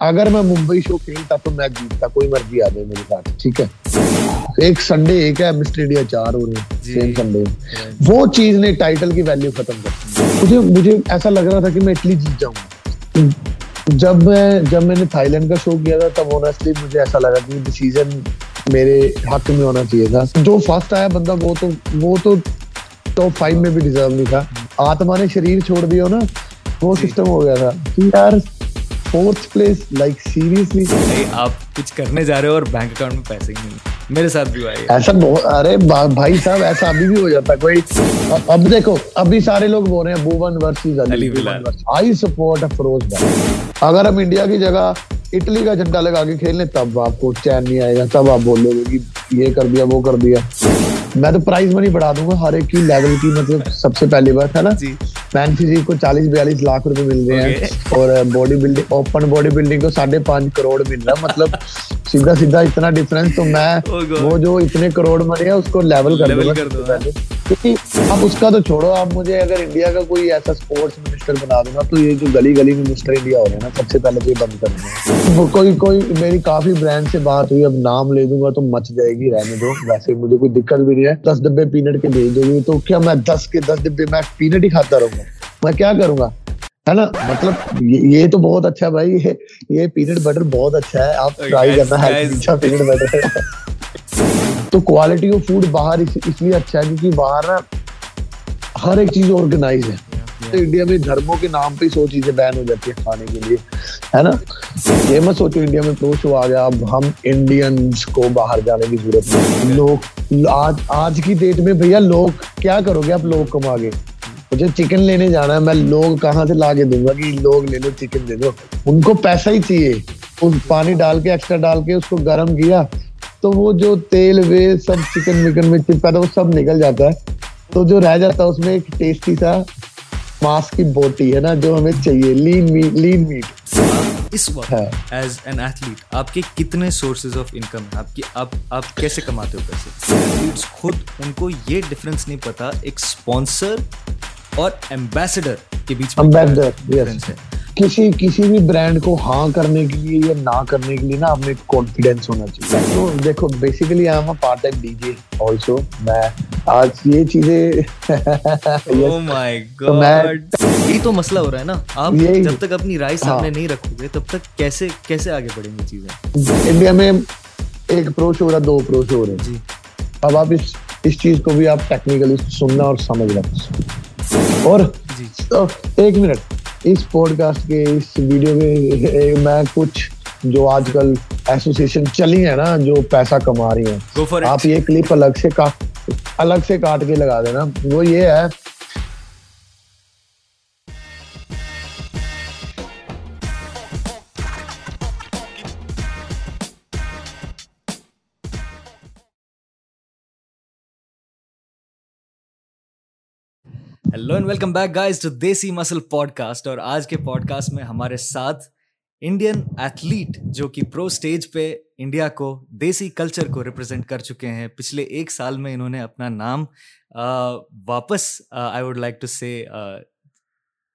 اگر میں ممبئی شو کھیلتا تو میں جیتتا کوئی مرضی آ جائے میرے ساتھ ٹھیک ہے؟ ایک سنڈے ایک ہے مسٹر انڈیا چار ہو رہے ہیں سیم سنڈے وہ چیز نے ٹائٹل کی ویلیو ختم کر مجھے مجھے ایسا لگ رہا تھا کہ میں اٹلی جیت جاؤں۔ جب میں جب میں نے تھائی لینڈ کا شو کیا تھا تب اونیسٹلی مجھے ایسا لگا کہ ڈیسیزن میرے حق میں ہونا چاہیے تھا۔ جو فرسٹ آیا بندہ وہ تو وہ تو ٹاپ فائیو میں بھی ڈیزرو نہیں تھا۔ آتما نے شریر چھوڑ دیا نا؟ وہ سسٹم ہو گیا تھا۔ یار فورتھ پلیس لائک سیریسلی آپ کچھ کرنے جا رہے ہو اور بینک اکاؤنٹ میں پیسے ہی نہیں۔ میرے ساتھ بھی ہوا ایسا ارے بھائی صاحب ایسا ابھی بھی ہو جاتا ہے۔ کوئی اب دیکھو ابھی سارے لوگ بول رہے ہیں Bowen versus Ali I support فروز اگر ہم انڈیا کی جگہ اٹلی کا جھنڈا لگا کے کھیل لیں تب آپ کو چین نہیں آئے گا تب آپ بولو گے کہ یہ کر دیا وہ کر دیا۔ میں تو پرائز منی بڑھا دوں گا ہر ایک کی لیول کی مطلب سب سے پہلی بات ہے نا۔ مین فزیک کو چالیس بیالیس لاکھ روپے مل رہے ہیں۔ اور body building open body building کو ساڑھے پانچ کروڑ مل رہا ہے۔ مطلب سیدھا سیدھا اتنا ڈفرینس تو میں oh وہ جو اتنے کروڑ مرے اس کو لیول کر دوں گا۔ کیونکہ اب اس کا تو چھوڑو آپ مجھے اگر انڈیا کا کوئی ایسا اسپورٹس منسٹر بنا دوں گا تو یہ جو گلی گلی میں مسٹر انڈیا ہو رہے ہیں نا سب سے پہلے تو یہ بند کر دوں گا کوئی کوئی میری کافی برانڈ سے بات ہوئی اب نام لے دوں گا تو مچ جائے گی رہنے دو۔ ویسے مجھے کوئی دقت بھی نہیں ہے۔ دس ڈبے پینٹ کے بھیج دو گی تو کیا میں دس کے دس ڈبے میں پینٹ ہی کھاتا رہوں گا؟ میں کیا کروں گا؟ ہے نا؟ مطلب یہ تو بہت اچھا بھائی۔ یہ پینٹ بٹر بہت اچھا ہے۔ آپ ٹرائی کرنا ہے اچھا پینٹ بٹر تو کوالٹی آف فوڈ باہر اس لیے اچھا ہے کیونکہ باہر نا ہر ایک چیز آرگنائز ہے۔ تو انڈیا میں دھرموں کے نام پہ سو چیزیں بین ہو جاتی ہیں کھانے کے لیے ہے نا یہ میں سوچو انڈیا میں پرو شو آ گیا اب ہم انڈینس کو باہر جانے کی ضرورت نہیں لوگ آج آج کی ڈیٹ میں بھیا لوگ کیا کرو گے آپ لوگ کم آگے مجھے چکن لینے جانا ہے میں لوگ کہاں سے لا کے دوں گا کہ لوگ لے لو چکن دے دو ان کو پیسہ ہی چاہیے پانی ڈال کے ایکسٹرا ڈال کے اس کو گرم کیا تو وہ جو تیل وے سب چکن وکن میں چپکا تھا وہ سب نکل جاتا ہے تو جو رہ جاتا ہے اس میں ایک ٹیسٹی سا ماس کی بوٹی ہے نا جو ہمیں چاہیے لین میٹ لین میٹ اس وقت ایز این ایتھلیٹ آپ کے کتنے سورسز آف انکم ہیں؟ آپ کی آپ آپ کیسے کماتے ہو پیسے؟ خود ان کو یہ ڈفرینس نہیں پتا ایک اسپانسر اور ایمبیسڈر کے بیچ میں کسی کسی بھی برانڈ کو ہاں کرنے کے لیے یا نہ کرنے کے لیے نا آپ میں کانفیڈینس ہونا چاہیے۔ تو دیکھو basically I'm part time D J also میں آج یہ چیزیں یہی تو مسئلہ ہو رہا ہے نا۔ آپ جب تک اپنی رائے سامنے نہیں رکھو گے تب تک کیسے کیسے آگے بڑھیں گی چیزیں؟ انڈیا میں ایک پرو شو ہو رہا دو پرو شو ہو رہے ہیں۔ اب آپ اس اس چیز کو بھی آپ ٹیکنیکلی سننا اور سمجھنا اور جی۔ ایک منٹ اس پوڈ کاسٹ کے اس ویڈیو میں میں کچھ جو آج کل ایسوسیشن چلی ہے نا جو پیسہ کما رہی ہیں۔ آپ یہ کلپ الگ سے الگ سے کاٹ کے لگا دینا۔ وہ یہ ہے hello and welcome back guys to Desi muscle pod cost اور آج کے پوڈ کاسٹ میں ہمارے ساتھ انڈین ایتھلیٹ جو کہ پرو اسٹیج پہ انڈیا کو دیسی کلچر کو ریپرزینٹ کر چکے ہیں. پچھلے ایک سال میں انہوں نے اپنا نام واپس آئی ووڈ لائک ٹو سے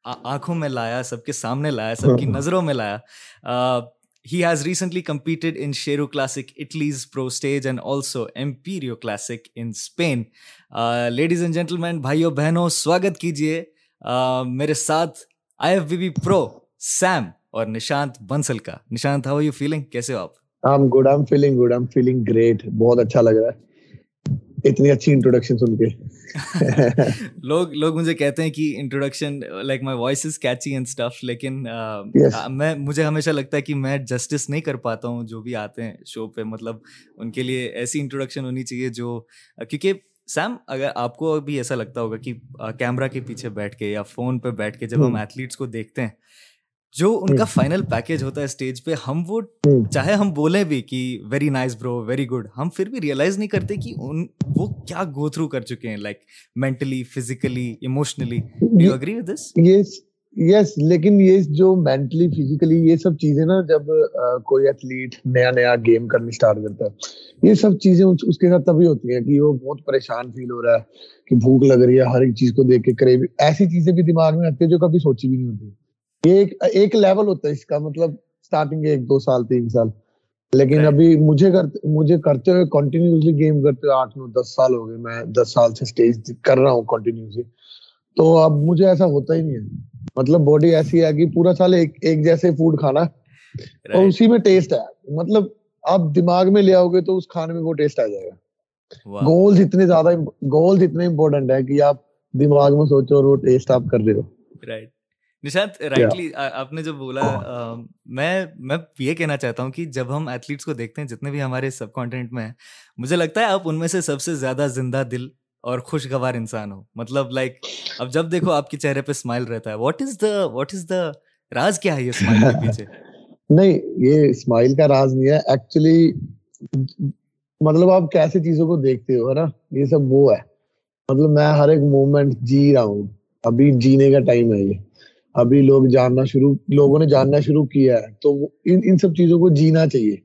آنکھوں میں لایا سب کے سامنے لایا سب کی نظروں میں لایا. He has recently competed in Sheru classic Italy's pro stage and also Emperio classic in Spain ladies and gentle بھائیوں بہنوں سواگت کیجیے میرے ساتھ I F B B pro Sam اور نشانت بنسل کا نشانت ہاؤ یو فیلنگ کیسے ہو آپ good I feeling good I feeling great بہت اچھا لگ رہا ہے اتنی اچھی انٹروڈکشن سن کے۔ لوگ لوگ مجھے کہتے ہیں کہ introduction like my voice is catchy and stuff لیکن میں مجھے ہمیشہ لگتا ہے کہ میں جسٹس نہیں کر پاتا ہوں جو بھی آتے ہیں شو پہ۔ مطلب ان کے لیے ایسی انٹروڈکشن ہونی چاہیے جو کیونکہ سیم اگر آپ کو بھی ایسا لگتا ہوگا کہ کیمرہ کے پیچھے بیٹھ کے یا فون پہ بیٹھ کے جب ہم ایتھلیٹس کو دیکھتے ہیں جو ان کا فائنل پیکج ہوتا ہے اسٹیج پہ ہم وہ چاہے ہم بولیں بھی کہ very nice bro very good ہم پھر بھی ریئلائز نہیں کرتے کہ ان وہ کیا گو تھرو کر چکے ہیں like mentally physically emotionally you agree with this yes لیکن یہ جو مینٹلی فزیکلی یہ سب چیزیں نا جب کوئی ایتھلیٹ نیا نیا گیم کرنا اسٹارٹ کرتا ہے یہ سب چیزیں اس کے ساتھ تبھی ہوتی ہیں کہ وہ بہت پریشان فیل ہو رہا ہے کہ بھوک لگ رہی ہے ہر ایک چیز کو دیکھ کے کرے ایسی چیزیں بھی دماغ میں آتی ہے جو کبھی سوچی بھی نہیں ہوتی۔ ایک ایک لیول ہوتا ہے اس کا مطلب اسٹارٹنگ ایک دو سال تین سال۔ لیکن ابھی مجھے مجھے کرتے ہوئے کنٹینیوسلی گیم کرتے ہوئے آٹھ نو دس سال ہو گئے۔ میں دس سال سے اسٹیج کر رہا ہوں کنٹینیوسلی تو اب مجھے ایسا ہوتا ہی نہیں ہے۔ مطلب باڈی ایسی ہے کہ پورا سال ایک جیسے فوڈ کھانا۔ اور اسی میں ٹیسٹ ہے۔ مطلب آپ دماغ میں لے آؤ گے تو اس کھانے میں وہ ٹیسٹ آ جائے گا۔ گولز اتنے زیادہ گولز اتنے امپورٹنٹ ہے کہ آپ دماغ میں سوچو اور وہ ٹیسٹ آپ کر رہے ہو رائٹ نشانت رائٹلی آپ نے جو بولا میں میں یہ کہنا چاہتا ہوں کہ جب ہم ایتھلیٹس کو دیکھتے ہیں جتنے بھی ہمارے سب کانٹینٹ میں ہیں مجھے لگتا ہے آپ ان میں سے سب سے زیادہ زندہ دل اور خوشگوار انسان ہو۔ مطلب لائک اب جب دیکھو آپ کے چہرے پہ اسمائل رہتا ہے what is the what is دا راز کیا ہے یہ اسمائل کے پیچھے؟ نہیں یہ اسمائل کا راز نہیں ہے ایکچولی مطلب آپ کیسے چیزوں کو دیکھتے ہو ہے نا؟ یہ سب وہ ہے۔ مطلب میں ہر ایک مومنٹ جی رہا ہوں ابھی جینے کا ٹائم ہے یہ۔ ابھی لوگ جاننا شروع لوگوں نے جاننا شروع کیا ہے تو ان ان سب چیزوں کو جینا چاہیے۔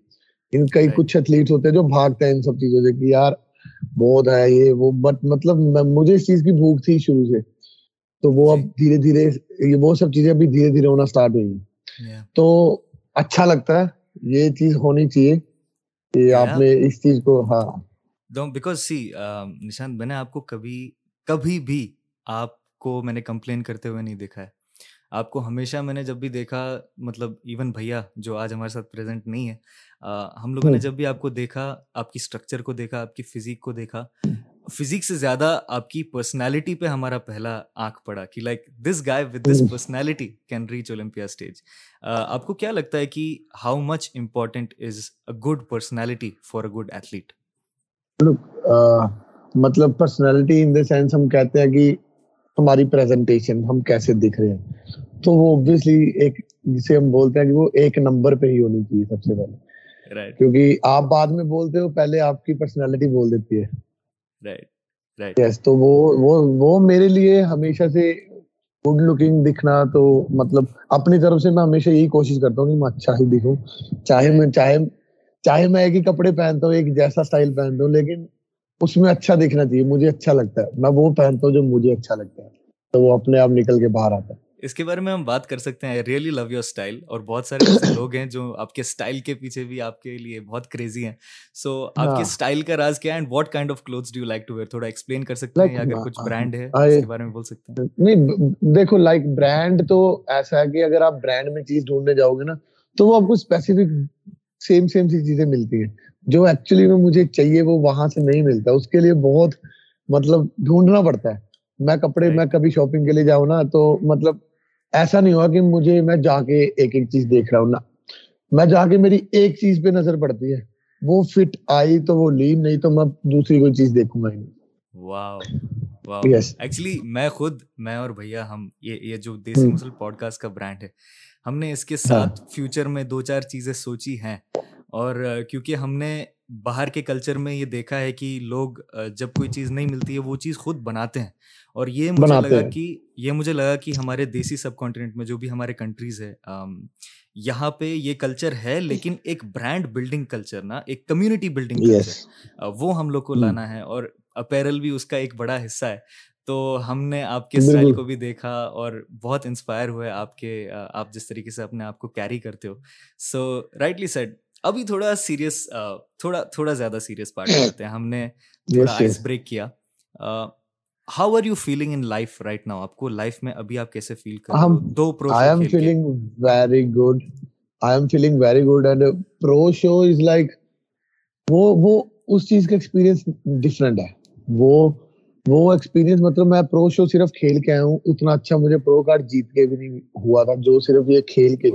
ان کئی کچھ ایتھلیٹس ہوتے ہیں جو بھاگتے ہیں ان سب چیزوں سے کہ یار بہت ہے یہ وہ بٹ مطلب مجھے اس چیز کی بھوک تھی شروع سے۔ تو وہ اب دھیرے دھیرے وہ سب چیزیں ابھی دھیرے دھیرے ہونا اسٹارٹ ہوئی ہیں۔ تو اچھا لگتا ہے یہ چیز ہونی چاہیے کہ آپ نے اس چیز کو ہاں۔ بیکاز سی نشانت میں نے آپ کو کبھی کبھی بھی آپ کو میں نے کمپلین کرتے ہوئے نہیں دیکھا ہے۔ آپ کو ہمیشہ میں نے جب بھی دیکھا مطلب ایون بھیا جو آج ہمارے ساتھ پریزنٹ نہیں ہے ہم لوگوں نے جب بھی آپ کو دیکھا آپ کی اسٹرکچر کو دیکھا آپ کی فزیک کو دیکھا فزیک سے زیادہ آپ کی پرسنالٹی پہ ہمارا پہلا آنکھ پڑا کہ like this guy with this personality can reach Olympia stage آپ کو کیا لگتا ہے کہ how much important is a good personality for a good athlete مطلب پرسنالٹی ان دا سینس ہم کہتے ہیں کہ ہماری پریزنٹیشن ہم کیسے دکھ رہے ہیں۔ تو وہ اوبیسلی ایک جسے ہم بولتے ہیں کہ وہ ایک نمبر پہ ہی ہونی چاہیے سب سے پہلے۔ کیونکہ آپ بعد میں بولتے ہو پہلے آپ کی پرسنالٹی بول دیتی ہے۔ یس تو وہ وہ وہ میرے لیے ہمیشہ سے گڈ لکنگ دکھنا تو مطلب اپنی طرف سے میں ہمیشہ یہی کوشش کرتا ہوں کہ میں اچھا ہی دکھوں۔ چاہے میں چاہے چاہے میں ایک ہی کپڑے پہنتا ہوں ایک جیسا اسٹائل پہنتا ہوں لیکن اس میں اچھا دکھنا چاہیے مجھے اچھا لگتا ہے۔ میں وہ پہنتا ہوں جو مجھے اچھا لگتا ہے۔ تو وہ اپنے آپ نکل کے باہر آتا ہے۔ اس کے بارے میں ہم بات کر سکتے ہیں۔ ریئلی لو یور اسٹائل اور بہت سارے ایسے لوگ ہیں جو آپ کے اسٹائل کے پیچھے بھی آپ کے لیے بہت کریزی ہیں۔ سو آپ کے اسٹائل کا راز کیا ہے and what kind of clothes do you like to wear تھوڑا ایکسپلین کر سکتے ہیں یا اگر کچھ برانڈ ہے اس کے بارے میں بول سکتے ہیں۔ نہیں دیکھو لائک برانڈ تو ایسا ہے کہ اگر آپ برانڈ میں چیز ڈھونڈنے جاؤ گے نا تو وہ آپ کو اسپیسیفک سیم سیم سی چیزیں ملتی ہیں۔ جو ایکچولی میں مجھے چاہیے وہ وہاں سے نہیں ملتا اس کے لیے بہت مطلب ڈھونڈنا پڑتا ہے۔ میں کپڑے میں کبھی شاپنگ کے لیے جاؤں نا تو مطلب ایسا نہیں ہوا کہ مجھے میں جا کے ایک ایک چیز دیکھ رہا ہوں نا۔ میں جا کے میری ایک چیز پہ نظر پڑتی ہے۔ وہ فٹ آئی تو وہ لی نہیں تو میں دوسری کوئی چیز دیکھوں گا ایکچولی میں خود میں اور بھیا ہم یہ یہ جو دیسی مسل پوڈ کاسٹ کا برانڈ ہے ہم نے اس کے ساتھ فیوچر میں دو چار چیزیں سوچی ہیں۔ اور کیونکہ ہم نے باہر کے کلچر میں یہ دیکھا ہے کہ لوگ جب کوئی چیز نہیں ملتی ہے وہ چیز خود بناتے ہیں۔ اور یہ مجھے لگا کہ یہ مجھے لگا کہ ہمارے دیسی سب کانٹیننٹ میں جو بھی ہمارے کنٹریز ہے یہاں پہ یہ کلچر ہے لیکن ایک برانڈ بلڈنگ کلچر نا ایک کمیونٹی بلڈنگ کلچر وہ ہم لوگ کو لانا ہے اور اپیرل بھی اس کا ایک بڑا حصہ ہے۔ تو ہم نے آپ کے اسٹائل کو بھی دیکھا اور بہت انسپائر ہوئے آپ کے آپ جس طریقے سے اپنے آپ کو کیری کرتے ہو۔ سو رائٹلی سیڈ ابھی تھوڑا سیریس تھوڑا تھوڑا زیادہ سیریس پارٹ کرتے ہیں۔ ہم نے تھوڑا آئس بریک کیا۔ How are you feeling in life right now آپ کو لائف میں ابھی آپ کیسے فیل کر رہے دو pro I'm feeling very good I'm feeling very good and pro show is like وہ وہ اس چیز کا ایکسپیرینس ڈفرینٹ ہے۔ وہ وہ ایکسپیرینس مطلب میں پرو شو صرف کھیل کے آیا ہوں۔ اتنا اچھا مجھے پرو کارڈ جیت کے بھی نہیں ہوا تھا جو صرف یہ کھیل کے۔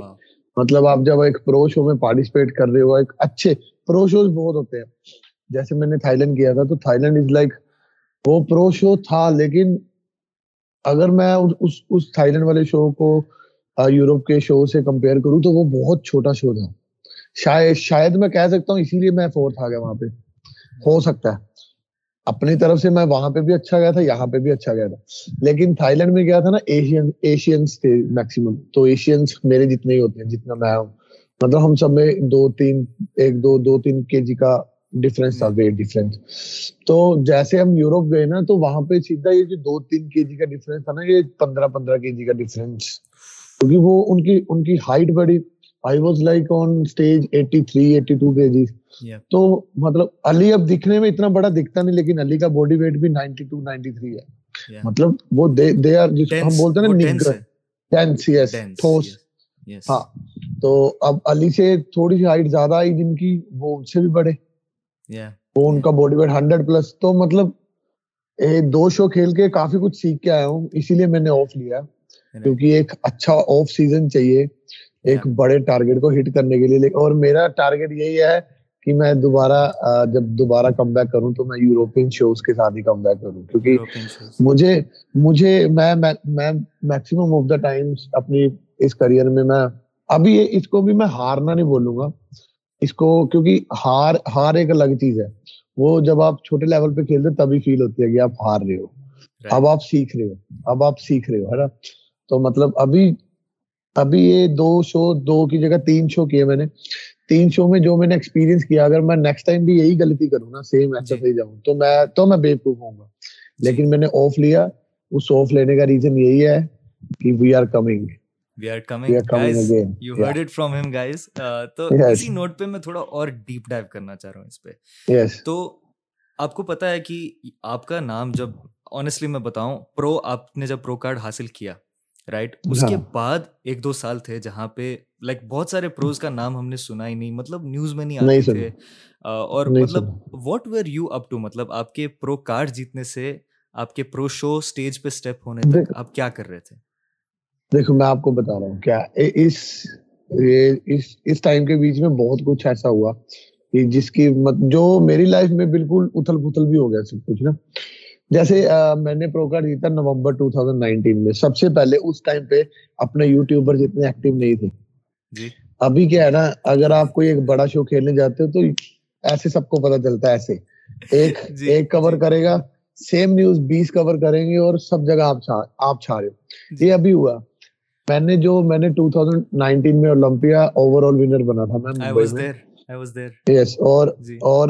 مطلب آپ جب ایک پرو شو میں پارٹیسپیٹ کر رہے ہو، ایک اچھے پرو شوز بہت ہوتے ہیں۔ جیسے میں نے تھائی لینڈ کیا تھا، تو تھائی لینڈ از لائک وہ پرو شو تھا، لیکن اگر میں اس اس تھائی لینڈ والے شو کو یوروپ کے شو سے کمپیئر کروں تو وہ بہت چھوٹا شو تھا۔ شاید شاید میں کہہ سکتا ہوں، اسی لیے میں فورتھ آ گیا وہاں پہ۔ ہو سکتا ہے۔ اپنی طرف سے میں وہاں پہ بھی اچھا گیا تھا، یہاں پہ بھی اچھا گیا تھا۔ لیکن تھائی لینڈ میں گیا تھا نا ایشین ایشینس تھے میکسیمم تو ایشینس میرے جتنے ہی ہوتے ہیں، جتنا میں ہوں۔ مطلب ہم سب میں دو تین، ایک دو دو تین کے جی کا ڈفرینس تھا ویٹ ڈفرینس تو جیسے ہم یوروپ گئے نا، تو وہاں پہ سیدھا یہ جو دو تین کے جی کا ڈفرینس تھا نا، یہ پندرہ پندرہ کے جی کا ڈفرینس کیونکہ وہ ان کی ان کی ہائٹ بڑی I was like on stage eighty three eighty two K G تو مطلب علی اب دکھنے میں اتنا بڑا دکھتا نہیں لیکن علی کا باڈی ویٹ بھی نائنٹی ٹو نائنٹی تھری ہے مطلب وہ دے آر جس کو ہم بولتے ہیں نیگر ٹینس یس ٹھوس ہاں۔ تو اب علی سے تھوڑی سی ہائٹ زیادہ آئی جن کی وہ ان سے بھی بڑے۔ وہ ان کا باڈی ویٹ ہنڈریڈ پلس تو مطلب دو شو کھیل کے کافی کچھ سیکھ کے آیا ہوں اسی لیے میں نے آف لیا۔ کیونکہ ایک اچھا آف سیزن چاہیے۔ ایک بڑے ٹارگیٹ کو ہٹ کرنے کے لیے اور میرا ٹارگیٹ یہی ہے کہ میں دوبارہ جب دوبارہ کم بیک کروں تو میں یوروپین شوز کے ساتھ ہی کم بیک کروں کیونکہ مجھے مجھے میں میں میکسیمم آف دا ٹائم اپنی اس کریئر میں میں ابھی اس کو بھی میں ہارنا نہیں بولوں گا۔ اس کو کیونکہ ہار ہار ایک الگ چیز ہے۔ وہ جب آپ چھوٹے لیول پہ کھیلتے تبھی فیل ہوتی ہے کہ آپ ہار رہے ہو۔ اب آپ سیکھ رہے ہو اب آپ سیکھ رہے ہو ہے نا؟ تو مطلب ابھی ابھی یہ دو شو دو کی جگہ تین شو کیے میں نے۔ تین شو میں جو میں نے ایکسپیرینس کیا اگر میں نیکسٹ ٹائم بھی یہی غلطی کروں نا سیم ایسا سے جاؤں تو میں تو میں بے پروف ہوں گا۔ لیکن میں نے آف لیا۔ اس آف لینے کا ریزن یہی ہے کہ وی آر کمنگ بتاؤں پرو آپ نے جب پرو کارڈ حاصل کیا رائٹ اس کے بعد ایک دو سال تھے جہاں پہ لائک بہت سارے پروز کا نام ہم نے سنا ہی نہیں مطلب نیوز میں نہیں آتے تھے۔ اور مطلب what were you up to مطلب آپ کے پرو کارڈ جیتنے سے آپ کے پرو شو اسٹیج پہ اسٹیپ ہونے تک آپ کیا کر رہے تھے؟ دیکھو میں آپ کو بتا رہا ہوں کیا اس اس ٹائم کے بیچ میں بہت کچھ ایسا ہوا کہ جس کی جو میری لائف میں بالکل اتھل پتھل بھی ہو گیا سب کچھ نا۔ جیسے میں نے پرو کارڈ جیتا نومبر 2019 میں۔ سب سے پہلے اس ٹائم پہ اپنے یوٹیوبر جتنے ایکٹیو نہیں تھے۔ جی۔ ابھی کیا ہے نا اگر آپ کوئی ایک بڑا شو کھیلنے جاتے ہو تو ایسے سب کو پتا چلتا ہے ایسے۔ ایک ایک کور کرے گا سیم نیوز بیس کور کریں گے اور سب جگہ آپ چھا رہے ہو۔ یہ ابھی ہوا۔ میں نے جو میں نے 2019 میں اولمپیا اوور آل ونر بنا تھا میں اور اور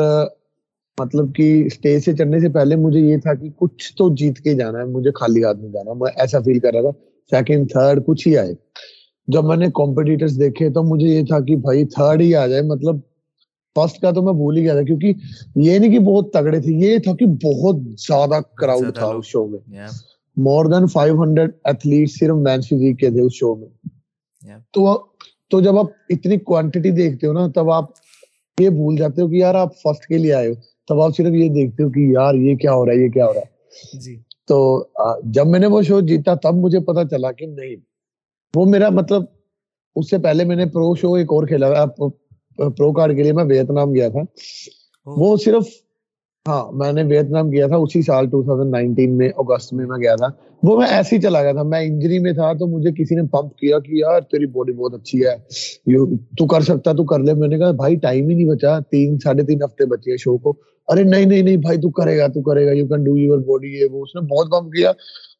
مطلب کہ اسٹیج سے چڑھنے سے پہلے مجھے یہ تھا کہ کچھ تو جیت کے جانا ہے مجھے خالی ہاتھ میں جانا میں ایسا فیل کر رہا تھا۔ سیکنڈ تھرڈ کچھ ہی آئے۔ جب میں نے کمپٹیٹرس دیکھے تو مجھے یہ تھا کہ بھائی تھرڈ ہی آ جائے۔ مطلب فرسٹ کا تو میں بھول ہی گیا تھا کیونکہ یہ نہیں کہ بہت تگڑے تھے یہ تھا کہ بہت زیادہ کراؤڈ تھا اس شو میں۔ More than five hundred athlete صرف مینس فزیک کے تھے اس شو میں۔ تو تو جب آپ اتنی کوانٹٹی دیکھتے ہو نا تب آپ یہ بھول جاتے ہو کہ یار آپ فرسٹ کے لیے آئے ہو۔ سوال صرف یہ دیکھتے ہو کہ یار یہ کیا ہو رہا ہے یہ کیا ہو رہا ہے۔ جی۔ تو جب میں نے وہ شو جیتا تب مجھے پتا چلا کہ نہیں وہ میرا مطلب اس سے پہلے میں نے پرو شو ایک اور کھیلا پرو کارڈ کے لیے میں ویتنام گیا تھا۔ وہ صرف ہاں میں نے ویتنام گیا تھا اسی سال 2019 میں اگست میں میں گیا تھا۔ وہ میں ایسے ہی چلا گیا تھا میں انجری میں تھا تو مجھے کسی نے پمپ کیا کہ یار تیری باڈی بہت اچھی ہے تو کر سکتا تو کر لے۔ میں نے کہا بھائی ٹائم ہی نہیں بچا۔ تین ساڑھے تین ہفتے بچے ہیں شو کو۔ ارے نہیں نہیں نہیں بھائی تو کرے گا تو کرے گا۔ You can do your body یہ وہ۔ اس نے بہت پمپ کیا۔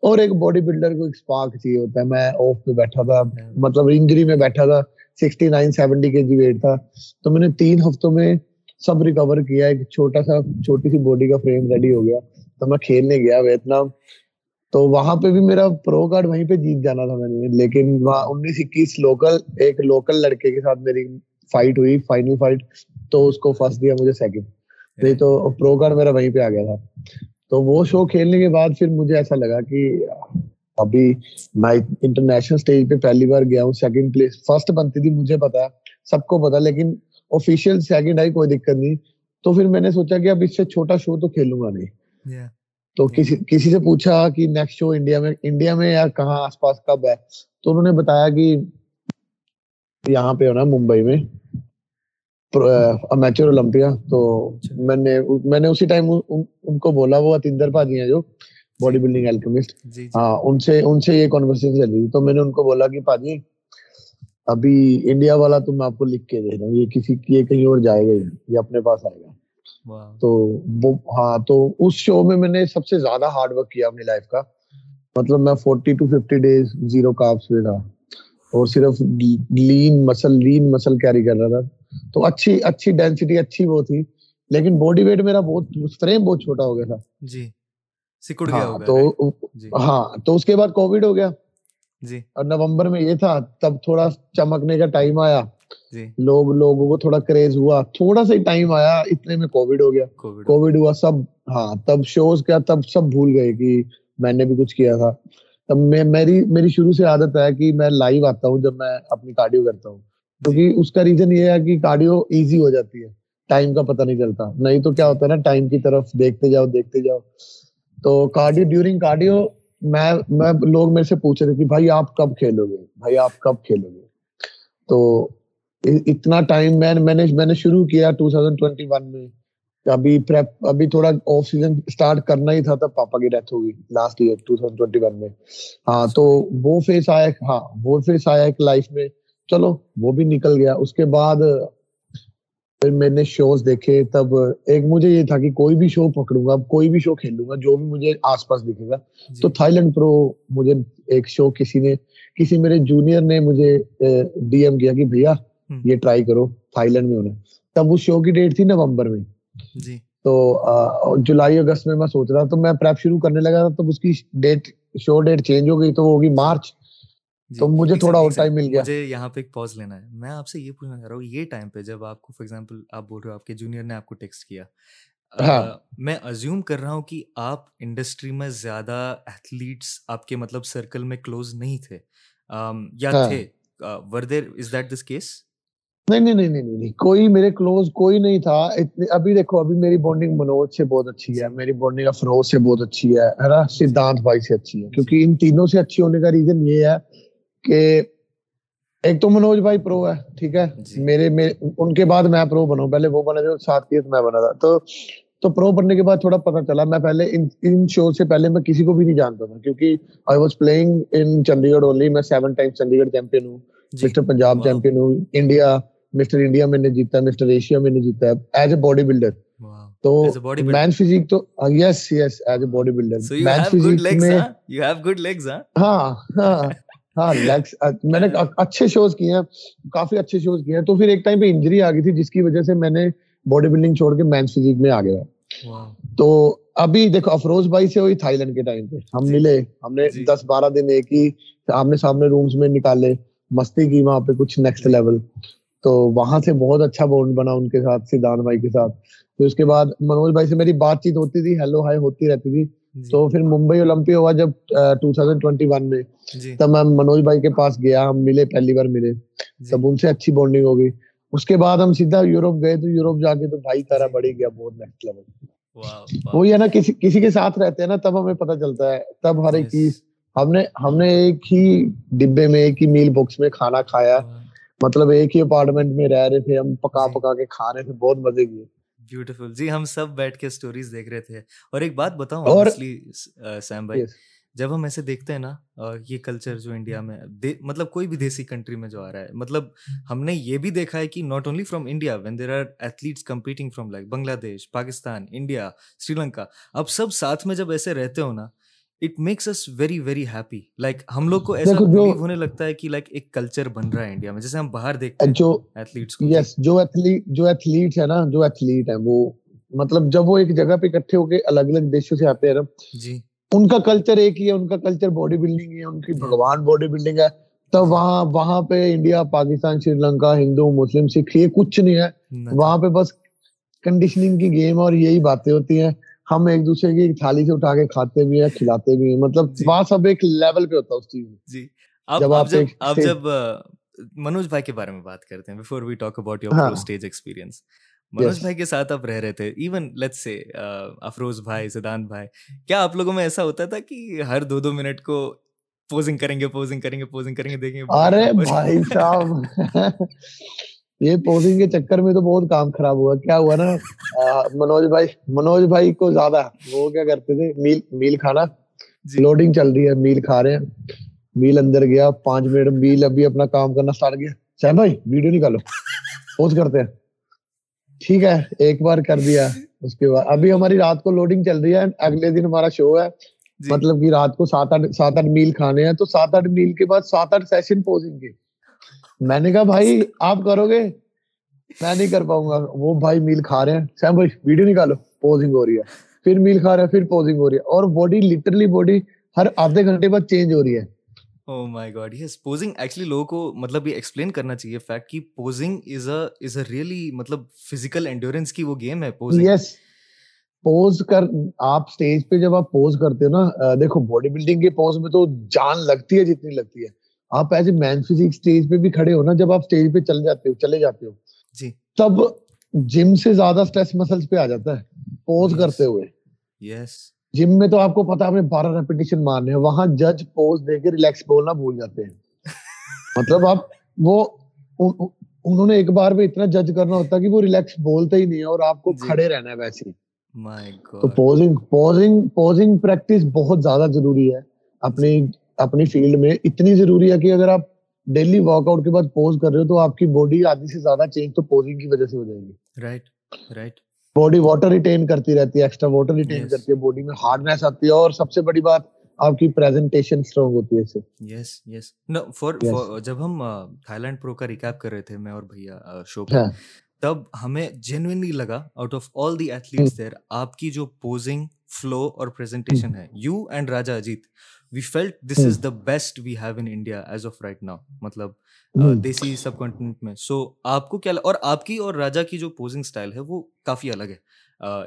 اور ایک باڈی بلڈر کو ایک اسپارک چاہیے ہوتا ہے۔ میں آف پہ بیٹھا تھا مطلب انجری میں بیٹھا تھا سکسٹی نائن سیونٹی کے جی ویٹ تھا۔ تو میں نے تین ہفتوں میں سب ریکور کیا، ایک چھوٹا سا، چھوٹی سی باڈی کا فریم ریڈی ہو گیا۔ تو میں کھیلنے گیا ویتنام تو وہاں پہ بھی میرا پرو کارڈ وہیں پہ جیت جانا تھا میں نے۔ لیکن وہاں انیس اکیس لوکل ایک لوکل لڑکے کے ساتھ میری فائٹ ہوئی فائنل فائٹ تو اس کو فرسٹ دیا، مجھے سیکنڈ نہیں تو پرو کارڈ میرا وہیں پہ آ گیا تھا۔ تو وہ شو کھیلنے کے بعد پھر مجھے ایسا لگا کہ ابھی میں انٹرنیشنل اسٹیج پہ پہلی بار گیا ہوں سیکنڈ پلیس فرسٹ بنتی تھی، مجھے پتا، سب کو پتا، لیکن آفیشیل سیکنڈ آئی کوئی دقت نہیں۔ تو پھر میں نے سوچا کہ اب اس سے چھوٹا شو تو کھیلوں گا نہیں۔ تو کسی سے پوچھا کہ نیکسٹ شو انڈیا میں انڈیا میں یا کہاں آس پاس کب ہے؟ تو انہوں نے بتایا کہ یہاں پہ ہونا ممبئی میں۔ امیچور اولمپیا تو اچھا۔ میں نے میں نے اسی ٹائم ان کو بولا وہ اتندر پاجی ہیں جو باڈی بلڈنگ الکمسٹ ہاں ان سے ان سے یہ کانورسیشن چل رہی تو میں نے ان کو بولا کہ پاجی ابھی انڈیا والا تو میں آپ کو لکھ کے دے رہا ہوں یہ کسی یہ کہیں اور جائے گا یہ اپنے پاس آئے گا۔ تو وہ ہاں تو اس شو میں میں نے سب سے زیادہ ہارڈ ورک کیا اپنی لائف کا۔ مطلب میں forty two fifty days zero carbs میں تھا۔ اور صرف لین مسل لین مسل کیری کر رہا تھا۔ تو اچھی اچھی ڈینسٹی اچھی وہ تھی لیکن باڈی ویٹ میرا بہت فریم بہت چھوٹا ہو گیا تھا۔ جی سکڑ گیا ہاں، ہو گیا تو جی۔ ہاں تو اس کے بعد کووڈ ہو گیا۔ اور نومبر میں یہ تھا تب تھوڑا چمکنے کا ٹائم آیا۔ لوگ لوگوں کو تھوڑا کریز ہوا۔ تھوڑا سا ٹائم آیا اتنے میں کووڈ ہو گیا۔ کووڈ ہوا سب ہاں تب شوز کیا تب سب بھول گئے کہ میں نے بھی کچھ کیا تھا۔ تب میں میری میری شروع سے عادت ہے کہ میں لائیو آتا ہوں جب میں اپنی کارڈیو کرتا ہوں۔ کیونکہ اس کا ریزن یہ ہے کہ کارڈیو ایزی ہو جاتی ہے۔ ٹائم کا پتہ نہیں چلتا۔ نہیں تو کیا ہوتا ہے نا ٹائم کی طرف دیکھتے جاؤ دیکھتے جاؤ۔ تو کارڈیو ڈیورنگ کارڈیو میں میں لوگ میرے سے پوچھ رہے کہ بھائی آپ کب کھیلو گے؟ بھائی آپ کب کھیلو گے؟ تو اتنا ٹائم میں میں نے میں نے شروع کیا 2021 میں۔ ابھی پریپ، ابھی تھوڑا آف سیزن اسٹارٹ کرنا ہی تھا، تب پاپا کی ڈیتھ ہوگی لاسٹ ایئر 2021 میں۔ ہاں تو وہ فیس آیا ہاں وہ فیس آیا ایک لائف میں۔ چلو، وہ بھی نکل گیا۔ اس کے بعد پھر میں نے شوز دیکھے تب ایک مجھے یہ تھا کہ کوئی بھی شو پکڑوں گا کوئی بھی شو کھیلوں گا جو بھی مجھے آس پاس دکھے گا۔ تو تھائی لینڈ پرو مجھے ایک شو کسی نے کسی میرے جونیئر نے مجھے ڈی ایم کیا کہ بھیا یہ ٹرائی کرو تھائی لینڈ میں ہونا۔ تب اس شو کی ڈیٹ تھی نومبر میں۔ جی۔ تو جولائی اگست میں میں سوچ رہا تو میں پریپ شروع کرنے لگا تھا تب اس کی ڈیٹ شو ڈیٹ چینج ہو گئی تو وہ ہوگی مارچ جی، تو مجھے تھوڑا اور ٹائم مل گیا۔ مجھے یہاں پہ ایک پوز لینا ہے۔ میں آپ سے یہ پوچھنا چاہ رہا ہوں یہ ٹائم پہ جب آپ کو فار ایگزامپل آپ بول رہے ہو آپ کے جونیئر نے آپ کو ٹیکسٹ کیا ہاں۔ میں ازیوم کر رہا ہوں کہ آپ انڈسٹری میں زیادہ ایتھلیٹس آپ کے مطلب سرکل میں کلوز نہیں تھے۔ یا ہاں۔ تھے۔ ور دیر از دیٹ دس کیس نہیں نہیں نہیں نہیں نہیں کوئی میرے کلوز کوئی نہیں تھا۔ ابھی دیکھو ابھی میری بانڈنگ منوج سے بہت اچھی ہے میری بانڈنگ افروز سے بہت اچھی ہے نا؟ سدھانت بھائی سے اچھی ہے۔ کیونکہ ان تینوں سے اچھی ہونے کا ریزن یہ ہے کہ ایک تو منوج بھائی پرو ہے ٹھیک ہے؟ جی۔ میرے ان کے بعد میں پرو بنا پہلے وہ بنا جو ساتھ تو میں بنا تھا۔ تو تو پرو بننے کے بعد تھوڑا پتا چلا۔ میں پہلے ان شو سے پہلے میں کسی کو بھی نہیں جانتا تھا کیونکہ I was playing in Chandigarh only میں seven time Chandigarh champion ہوں مسٹر پنجاب چیمپئن ہوں۔ انڈیا مسٹر انڈیا میں نے جیتا ہے مسٹر ایشیا میں نے جیتا۔ ہے ایز اے باڈی بلڈر تو مین فزیک تو yes yes as a body builder men physique میں یو ہیو گڈ لیگز ہاں ہاں۔ ہاں لیگس میں نے اچھے شوز کیے ہیں کافی اچھے شوز کیے ہیں۔ تو پھر ایک ٹائم پہ انجری آ گئی تھی جس کی وجہ سے میں نے باڈی بلڈنگ چھوڑ کے مین فزیک میں آ گیا تو ابھی دیکھو افروز بھائی سے ہوئی تھائی لینڈ کے ٹائم پہ۔ ہم جی۔ ملے ہم نے جی۔ دس بارہ دن ایک ہی آمنے سامنے رومز میں نکالے مستی کی وہاں پہ کچھ نیکسٹ لیول تو وہاں سے بہت اچھا بونڈ بنا ان کے ساتھ سدھان بھائی کے ساتھ۔ پھر اس کے بعد منوج بھائی سے میری بات چیت ہوتی تھی ہیلو ہائی ہوتی رہتی تھی۔ جی۔ تو پھر ممبئی اولمپک ہوا جب ٹو تھاؤزینڈ ٹوینٹی ون میں۔ جی۔ تب میں منوج بھائی کے پاس گیا ہم ملے پہلی بار ملے۔ جی۔ تب ان سے اچھی بونڈنگ ہو گئی۔ اس کے بعد ہم سیدھا یوروپ گئے تو یوروپ جا کے تو بھائی تارا بڑی گیا بہت نیکسٹ لیول وہی ہے نا کسی کسی کے ساتھ رہتے ہیں نا تب ہمیں پتہ چلتا ہے۔ تب ہر ایک چیز ہم نے ہم نے ایک ہی ڈبے میں ایک ہی میل باکس میں کھانا کھایا۔ مطلب ایک ہی اپارٹمنٹ میں رہ رہے تھے ہم پکا جی۔ پکا کے کھا رہے تھے بہت مزے کیے۔ بیوٹیفل جی ہم سب بیٹھ کے سٹوریز دیکھ رہے تھے۔ اور ایک بات بتاؤں اور سیم بھائی جب ہم ایسے دیکھتے ہیں نا یہ کلچر جو انڈیا میں مطلب کوئی بھی دیسی کنٹری میں جو آ رہا ہے مطلب ہم نے یہ بھی دیکھا ہے کہ not only from India when there are athletes competing from like Bangladesh Pakistan India Sri Lanka اب سب ساتھ میں جب ایسے رہتے ہو نا it makes us very very happy like ہم لوگ کو ایسا بلیو ہونے لگتا ہے کہ لائک ایک کلچر بن رہا ہے انڈیا میں جیسے ہم باہر دیکھتے ہیں جو ایتھلیٹس کو یس جو ایتھلیٹ جو ایتھلیٹ ہے نا جو ایتھلیٹ ہے وہ مطلب جب وہ ایک جگہ پہ اکٹھے ہو کے الگ الگ دیشوں سے آتے ہیں نا جی ان کا کلچر ایک ہی ہے ان کا کلچر باڈی بلڈنگ ہے ان کی بھگوان باڈی بلڈنگ ہے تو وہاں وہاں پہ انڈیا پاکستان سری لنکا ہندو مسلم سکھ یہ کچھ نہیں ہے وہاں پہ بس کنڈیشننگ کی گیم اور یہی باتیں ہوتی ہیں ہم ایک دوسرے کی تھالی سے اٹھا کے کھاتے بھی ہیں کھلاتے بھی ہیں۔ مطلب جی۔ وہاں سب ایک لیول پہ ہوتا ہے اس چیز میں۔ جی۔ جب آپ آپ جب منوج بھائی کے بارے میں بات کرتے ہیں before we talk about your stage experience Manoj بھائی کے ساتھ آپ رہ رہے تھے ایون لیٹ سے افروز بھائی سدانت بھائی۔ کیا آپ لوگوں میں ایسا ہوتا تھا کہ ہر دو دو منٹ کو پوزنگ کریں گے پوزنگ کریں گے پوزنگ کریں گے دیکھیں گے؟ ارے بھائی صاحب! یہ پوزنگ کے چکر میں تو بہت کام خراب ہوا۔ کیا ہوا نا؟ منوج بھائی منوج بھائی کو زیادہ وہ کیا کرتے تھے؟ میل میل کھانا۔ لوڈنگ چل رہی ہے میل کھا رہے ہیں۔ میل اندر گیا پانچ منٹ میل ابھی اپنا کام کرنا اسٹارٹ کیا۔ سیم بھائی ویڈیو نکالو۔ پوز کرتے ہیں۔ ٹھیک ہے ایک بار کر دیا۔ اس کے بعد ابھی ہماری رات کو لوڈنگ چل رہی ہے۔ اگلے دن ہمارا شو ہے۔ مطلب کہ رات کو سات آٹھ سات آٹھ میل کھانے ہیں۔ تو سات آٹھ میل کے بعد سات آٹھ سیشن پوزنگ کے۔ میں نے کہا بھائی آپ کرو گے؟ میں نہیں کر پاؤں گا۔ وہ بھائی میل کھا رہے ہیں۔ سیم بھائی ویڈیو نکالو۔ پوزنگ ہو رہی ہے۔ پھر میل کھا رہے ہیں پھر پوزنگ ہو رہی ہے۔ اور باڈی لٹرلی باڈی ہر آدھے گھنٹے بعد چینج ہو رہی ہے۔ آپ پہ جب آپ پوز کرتے ہو نا دیکھو باڈی بلڈنگ کے پوز میں تو جان لگتی ہے جتنی لگتی ہے۔ آپ as a men physique stage پہ بھی کھڑے ہو نا جب آپ اسٹیج پہ چل جاتے ہو چلے جاتے ہو جی۔ تب جم سے زیادہ اسٹریس مسلس پہ آ جاتا ہے پوز کرتے ہوئے۔ یس جم میں تو آپ کو پتا آپ نے بارہ ریپیٹیشن مارنے ہیں وہاں جج پوز دے کے ریلیکس بولنا بھول جاتے ہیں۔ مطلب آپ وہ انہوں نے ایک بار پہ اتنا جج کرنا ہوتا کہ وہ ریلیکس بولتے ہی نہیں ہے اور آپ کو جی۔ کھڑے رہنا ہے ویسے تو پوزنگ پوزنگ پوزنگ پریکٹس بہت زیادہ ضروری ہے اپنی اپنی فیلڈ میں اتنی ضروری ہے کہ اگر آپ ڈیلی واک آؤٹ کے بعد پوز کر رہے ہو تو آپ کی باڈی آدھی سے زیادہ چینج تو پوزنگ کی وجہ سے ہو جائے گی۔ Right right body water retain کرتی رہتی ہے ایکسٹرا واٹر ریٹین کرتی ہے باڈی میں ہارڈنیس آتی ہے اور سب سے بڑی بات آپ کی پریزنٹیشن ہوتی ہے یس یس جب ہم تھائی لینڈ پرو کا ریکیپ کر رہے تھے میں اور بھیا شو ہاں۔ تب ہمیں جینوئنلی لگا out of all the athletes there آپ کی جو پوزنگ فلو اور پریزنٹیشن ہے you and Raja Ajit we felt this is the best we have India as of right now مطلب دیسی سب کانٹیننٹ میں سو آپ کو کیا اور آپ کی اور راجا کی جو پوزنگ اسٹائل ہے وہ کافی الگ ہے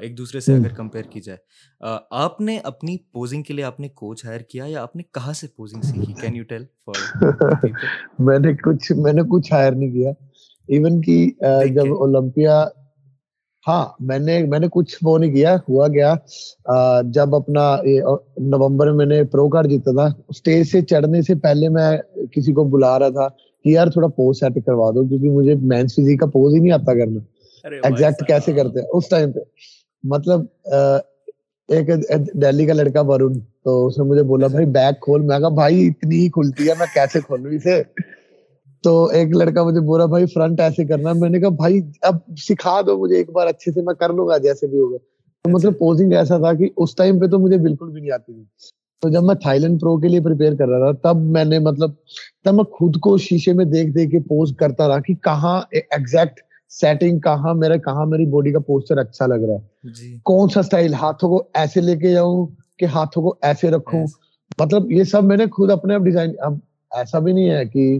ایک دوسرے سے اگر کمپیئر کی جائے آپ نے اپنی پوزنگ کے لیے آپ نے کوچ ہائر کیا یا آپ نے کہاں سے پوزنگ سیکھی کین یو ٹیل فار میں نے کچھ میں نے کچھ ہائر نہیں کیا ایون کہ جب اولمپیا ہاں میں نے میں نے کچھ وہ نہیں کیا ہوا گیا جب اپنا نومبر میں نے پرو کارڈ جیتا تھا اسٹیج سے چڑھنے سے پہلے میں کسی کو بلا رہا تھا کہ یار تھوڑا پوز سیٹ کروا دو کیونکہ مجھے مینس فزیک کا پوز ہی نہیں آتا کرنا۔ ایگزیکٹ کیسے کرتے ہیں؟ اس ٹائم پہ۔ مطلب ایک دہلی کا لڑکا ورن تو اس نے مجھے بولا بھائی بیگ کھول. میں کہا بھائی اتنی ہی کھلتی ہے میں کیسے کھولوں اسے؟ تو ایک لڑکا مجھے بولا بھائی فرنٹ ایسے کرنا۔ میں نے کہا بھائی اب سکھا دو مجھے ایک بار اچھے سے میں کر لوں گا جیسے بھی ہوگا۔ تو مطلب اچھا۔ پوزنگ ایسا تھا کہ اس ٹائم پہ تو مجھے بالکل بھی نہیں آتی تھی۔ تو جب میں تھائی لینڈ پرو کے لیے پریپیئر کر رہا تھا تب میں نے مطلب تب میں خود کو شیشے میں دیکھ دیکھ کے پوز کرتا رہا کہ کہاں ایگزیکٹ سیٹنگ کہاں میرا کہاں میری باڈی کا پوسچر اچھا لگ رہا ہے۔ جی۔ کون سا اسٹائل ہاتھوں کو ایسے لے کے جاؤں کہ ہاتھوں کو ایسے رکھوں؟ مطلب یہ سب میں نے خود اپنے آپ ڈیزائن ایسا بھی نہیں ہے کہ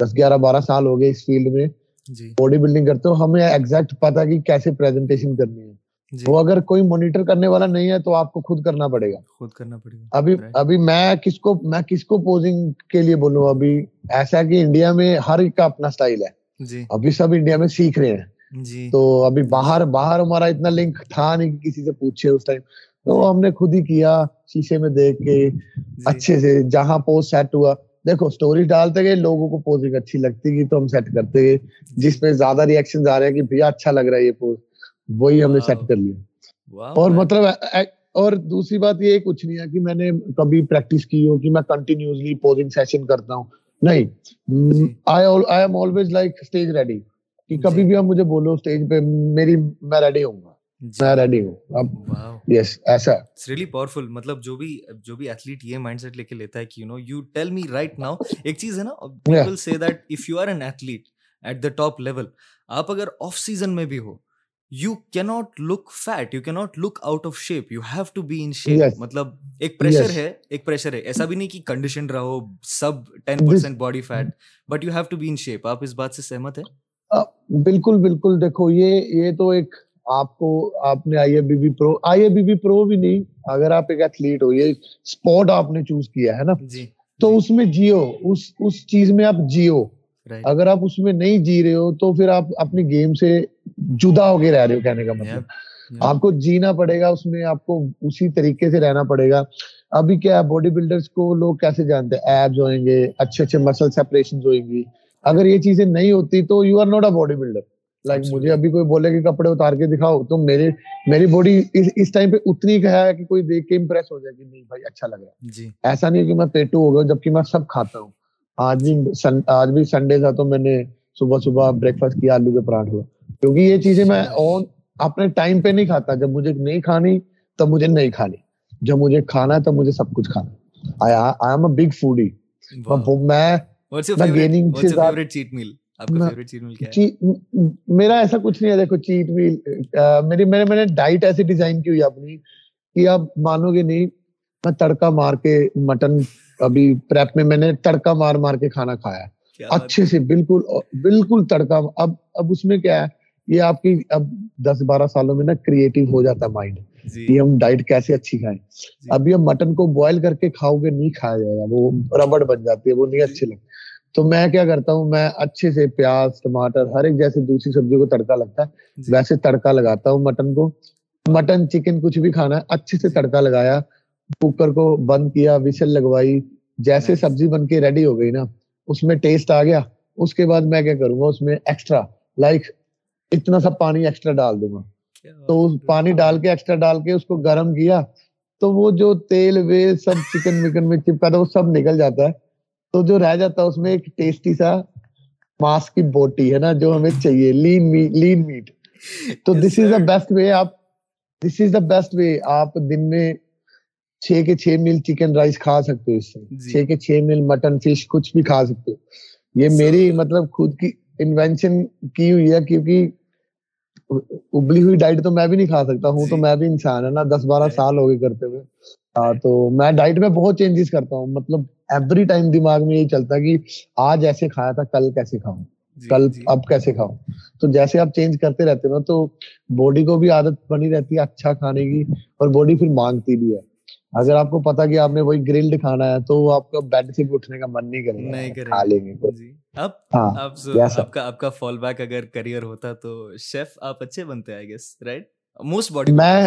دس گیارہ بارہ سال ہو گئے اس فیلڈ میں۔ جی۔ باڈی بلڈنگ کرتے ہو ہمیں ایگزیکٹ پتا کہ کیسے پریزنٹیشن کرنی ہے۔ جی۔ وہ اگر کوئی مانیٹر کرنے والا نہیں ہے تو آپ کو خود کرنا پڑے گا۔ خود کرنا پڑے گا۔ ابھی ابھی میں کس کو میں کس کو پوزنگ کے لیے بولوں؟ ابھی ایسا کہ انڈیا میں ہر ایک کا اپنا اسٹائل ہے۔ جی۔ ابھی سب انڈیا میں سیکھ رہے ہیں۔ تو ابھی باہر باہر ہمارا اتنا لنک تھا نہیں کہ کسی سے پوچھے اس ٹائم تو ہم نے خود ہی کیا شیشے میں دیکھ کے اچھے سے جہاں پوز سیٹ ہوا۔ دیکھو سٹوری ڈالتے گئے لوگوں کو پوزنگ اچھی لگتی گی تو ہم سیٹ کرتے گئے۔ جس میں زیادہ ریئیکشن آ رہے ہیں کہ بھیا اچھا لگ رہا ہے یہ پوز وہی ہم نے سیٹ کر لیا۔ اور مطلب اور دوسری بات یہ کچھ نہیں ہے کہ میں نے کبھی پریکٹس کی ہو کہ میں کنٹینیوسلی پوزنگ سیشن کرتا ہوں۔ نہیں I'm always like stage ready کہ کبھی جی۔ بھی ہم مجھے بولو اسٹیج پہ میری میں ریڈی ہوں گا۔ ایسا بھی آپ اگر آف سیزن میں بھی ہو you can't look fat you can't look out of shape you have to be in shape مطلب ایک پریشر ہے ایک پریشر ہے ایسا بھی نہیں کہ کنڈیشن رہو سب ten percent body fat but you have to be in shape آپ اس بات سے سہمت ہے بالکل بالکل دیکھو یہ یہ تو ایک آپ کو آپ نے I B B pro I A B B pro بھی نہیں اگر آپ ایک ایتھلیٹ ہو یہ اسپورٹ آپ نے چوز کیا ہے نا؟ جی، تو جی۔ اس میں جیو اس اس چیز میں آپ جیو۔ اگر آپ اس میں نہیں جی رہے ہو تو پھر آپ اپنی گیم سے جدا ہو کے رہ رہے ہو کہنے کا مطلب۔ آپ کو جینا پڑے گا اس میں آپ کو اسی طریقے سے رہنا پڑے گا۔ ابھی کیا باڈی بلڈرس کو لوگ کیسے جانتے ہیں؟ ایبز ہوئیں گے اچھے اچھے مسل سیپریشن ہوئیں گی۔ اگر یہ چیزیں نہیں ہوتی تو you are not a body builder like مجھے ابھی کوئی بولے کہ کپڑے اتار کے دکھاؤ تو میرے میری باڈی اس ٹائم پہ اتنی کہا ہے کہ کوئی دیکھ کے امپریس ہو جائے گی نہیں بھائی اچھا لگ رہا ہے۔ ایسا نہیں ہے کہ میں پیٹو ہو گیا جبکہ میں سب کھاتا ہوں۔ آج بھی آج بھی سنڈے تھا تو میں نے صبح صبح بریک فاسٹ کیا آلو کے پراٹھ کیونکہ یہ چیزیں میں آن اپنے ٹائم پہ نہیں کھاتا۔ جب مجھے نہیں کھانی تب مجھے نہیں کھانی۔ جب مجھے کھانا ہے تب مجھے سب کچھ کھانا I am a big foodie میں گیننگ سے زیادہ میرا ایسا کچھ نہیں ہے دیکھو چیٹ میل میری میں نے ڈائٹ ایسی ڈیزائن کی ہوئی اپنی کہ آپ مانو گے نہیں میں تڑکا مار کے مٹن ابھی پریپ میں میں نے تڑکا مار مار کے کھانا کھایا اچھے سے بالکل بالکل تڑکا۔ اب اب اس میں کیا ہے یہ آپ کی اب دس بارہ سالوں میں نا کریٹو ہو جاتا مائنڈ کہ ہم ڈائٹ کیسے اچھی کھائیں۔ ابھی ہم مٹن کو بوائل کر کے کھاؤ گے نہیں کھایا جائے گا وہ ربڑ بن جاتی ہے وہ نہیں اچھے لگتے تو میں کیا کرتا ہوں؟ میں اچھے سے پیاز ٹماٹر ہر ایک جیسے دوسری سبزی کو تڑکا لگتا ہے۔ جی۔ ویسے تڑکا لگاتا ہوں مٹن کو۔ مٹن چکن کچھ بھی کھانا ہے اچھے سے تڑکا لگایا۔ کوکر کو بند کیا وسل لگوائی۔ جیسے سبزی بن کے ریڈی ہو گئی نا اس میں ٹیسٹ آ گیا۔ اس کے بعد میں کیا کروں گا؟ اس میں ایکسٹرا لائک اتنا سا پانی ایکسٹرا ڈال دوں گا۔ تو پانی ڈال کے ایکسٹرا ڈال کے اس کو گرم کیا تو وہ جو تیل ویل سب چکن وکن میں چپکا تھا وہ سب نکل جاتا ہے۔ تو جو رہ جاتا اس میں ایک ٹیسٹی سا ماس کی بوٹی ہے نا جو ہمیں چاہیے لین لین میٹ تو دس از دا بیسٹ وے آپ دس از دا بیسٹ وے آپ دن میں چھ کے چھ میل چکن رائس کھا سکتے ہو اس سے۔ جی۔ چھ کے چھ میل مٹن فش کچھ بھی کھا سکتے ہو۔ یہ میری مطلب خود کی انوینشن کی ہوئی ہے کیونکہ ابلی ہوئی ڈائٹ تو میں بھی نہیں کھا سکتا ہوں تو جی۔ میں بھی انسان ہے نا دس بارہ سال ہو گئے کرتے ہوئے۔ تو میں ڈائٹ میں بہت چینجز کرتا ہوں۔ مطلب ایوری ٹائم دماغ میں یہی چلتا کہ آج ایسے کھایا تھا کل کیسے کھاؤں؟ جی، کل اب کیسے کھاؤں؟ تو جیسے آپ چینج کرتے رہتے نا تو باڈی کو بھی عادت بنی رہتی ہے اچھا کھانے کی اور باڈی پھر مانگتی بھی ہے۔ اگر آپ کو پتا کہ آپ نے وہی گرلڈ کھانا ہے تو آپ کا بیڈ سے اٹھنے کا من نہیں کرے نہیں کھا لیں گے جی۔ اب ہاں، آپ کا آپ کا فال بیک اگر کریئر ہوتا تو شیف آپ اچھے بنتے I guess right most body میں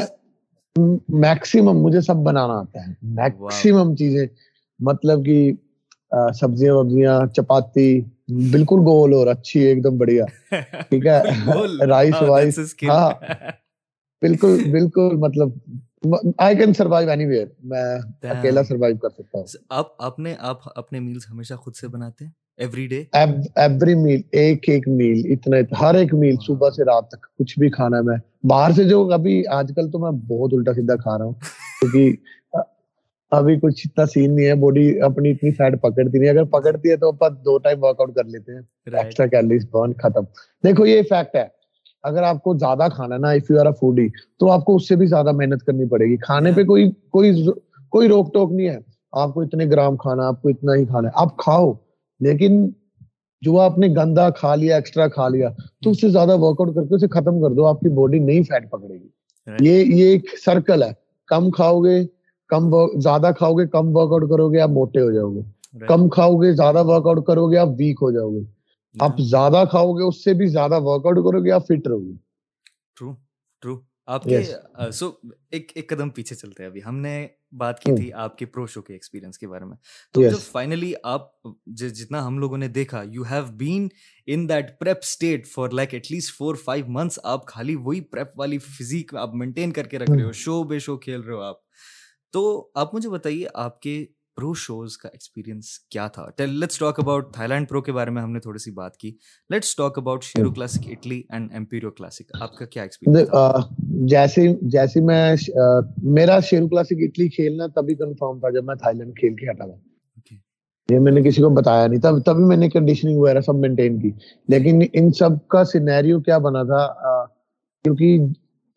میکسیمم مجھے سب بنانا آتا ہے۔ میکسیمم چیزیں مطلب کہ سبزیاں وبزیاں چپاتی بالکل گول اور اچھی ایک دم بڑھیا۔ ٹھیک ہے؟ Rice voice. ہاں۔ بالکل بالکل مطلب I can survive anywhere میں اکیلا سروائیو کر سکتا ہوں۔ آپ آپ نے آپ اپنے میلز ہمیشہ خود سے بناتے ہیں؟ ایوری ڈے ایوری میل ایک ایک میل اتنا ہر ایک میل صبح سے رات تک کچھ بھی کھانا میں باہر سے جو ابھی آج کل تو میں بہت الٹا سیدھا کھا رہا ہوں کیونکہ ابھی کچھ اتنا سین نہیں ہے باڈی اپنی اتنی فیٹ پکڑتی نہیں اگر پکڑتی ہے تو اپن دو ٹائم ورک آؤٹ کر لیتے ہیں ایکسٹرا کیلریز برن ختم دیکھو یہ فیکٹ ہے اگر آپ کو زیادہ کھانا نا اف یو آر فوڈی تو آپ کو اس سے بھی زیادہ محنت کرنی پڑے گی کھانے پہ کوئی کوئی کوئی روک ٹوک نہیں ہے آپ کو اتنے گرام کھانا آپ کو اتنا ہی کھانا ہے آپ کھاؤ لیکن جو آپ نے گندا کھا لیا ایکسٹرا کھا لیا تو اس سے زیادہ ورک آؤٹ کر کے اسے ختم کر دو آپ کی باڈی نہیں فیٹ پکڑے گی۔ یہ یہ ایک سرکل ہے۔ کم کھاؤ گے کم زیادہ کھاؤ گے کم ورک آؤٹ کرو گے آپ موٹے ہو جاؤ گے کم کھاؤ گے زیادہ ورک آؤٹ کرو گے آپ ویک ہو جاؤ گے آپ زیادہ کھاؤ گے اس سے بھی زیادہ ورک آؤٹ کرو گے آپ فٹ رہو گے ٹرو ٹرو آپ کے سو ایک ایک قدم پیچھے چلتے ہیں ابھی۔ ہم نے بات کی تھی آپ کے پرو شو کے ایکسپیرینس کے بارے میں۔ تو جب فائنلی آپ جتنا ہم لوگوں نے دیکھا you have been in that prep state for like at least four five months آپ خالی وہی پریپ والی فزیک آپ مینٹین کر کے رکھ رہے ہو شو بے شو کھیل رہے ہو آپ۔ تو آپ مجھے بتائیے آپ کے پرو شوز کا ایکسپیرینس کیا تھا؟ Let's talk about Thailand pro کے بارے میں ہم نے تھوڑی سی بات کی. Let's talk about Sheru classic Italy and Emperio classic آپ کا کیا ایکسپیرینس جیسے جیسے میں میرا شیرو کلاسک اٹلی کھیلنا تبھی کنفرم تھا جب میں تھائی لینڈ کھیل کے ہٹا تھا۔ یہ میں نے کسی کو بتایا نہیں تب تبھی میں نے کنڈیشننگ وغیرہ سب مینٹین کی۔ لیکن ان سب کا سینیریو کیا بنا تھا؟ کیونکہ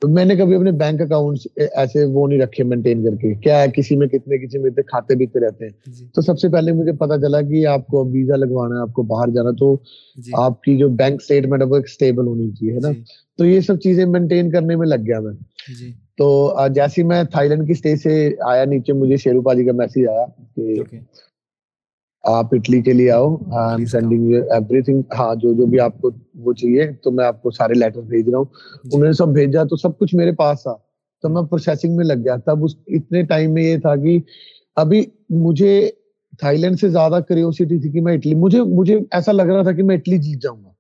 میں نے کبھی اپنے بینک اکاؤنٹ ایسے وہ نہیں رکھے مینٹین کر کے کیا ہے کسی میں کتنے کسی میں کھاتے بیتے رہتے ہیں جی۔ تو سب سے پہلے مجھے پتا چلا کہ آپ کو ویزا لگوانا ہے آپ کو باہر جانا تو جی۔ آپ کی جو بینک اسٹیٹمنٹ ہے وہ اسٹیبل ہونی چاہیے نا جی۔ تو یہ سب چیزیں مینٹین کرنے میں لگ گیا میں تو جیسے میں تھائی لینڈ کی اسٹیج سے آیا نیچے مجھے شیرو پاجی کا میسج آیا کہ آپ اٹلی کے لیے آؤ I'm sending everything ہاں جو جو بھی آپ کو وہ چاہیے تو میں آپ کو سارے لیٹر بھیج رہا ہوں۔ جی۔ انہوں نے سب بھیجا تو سب کچھ میرے پاس تھا تو میں پروسیسنگ میں لگ گیا۔ تب اس اتنے ٹائم میں یہ تھا کہ ابھی مجھے تھائی لینڈ سے زیادہ کریوسٹی تھی کہ میں اٹلی مجھے مجھے ایسا لگ رہا تھا کہ میں اٹلی جیت جاؤں گا۔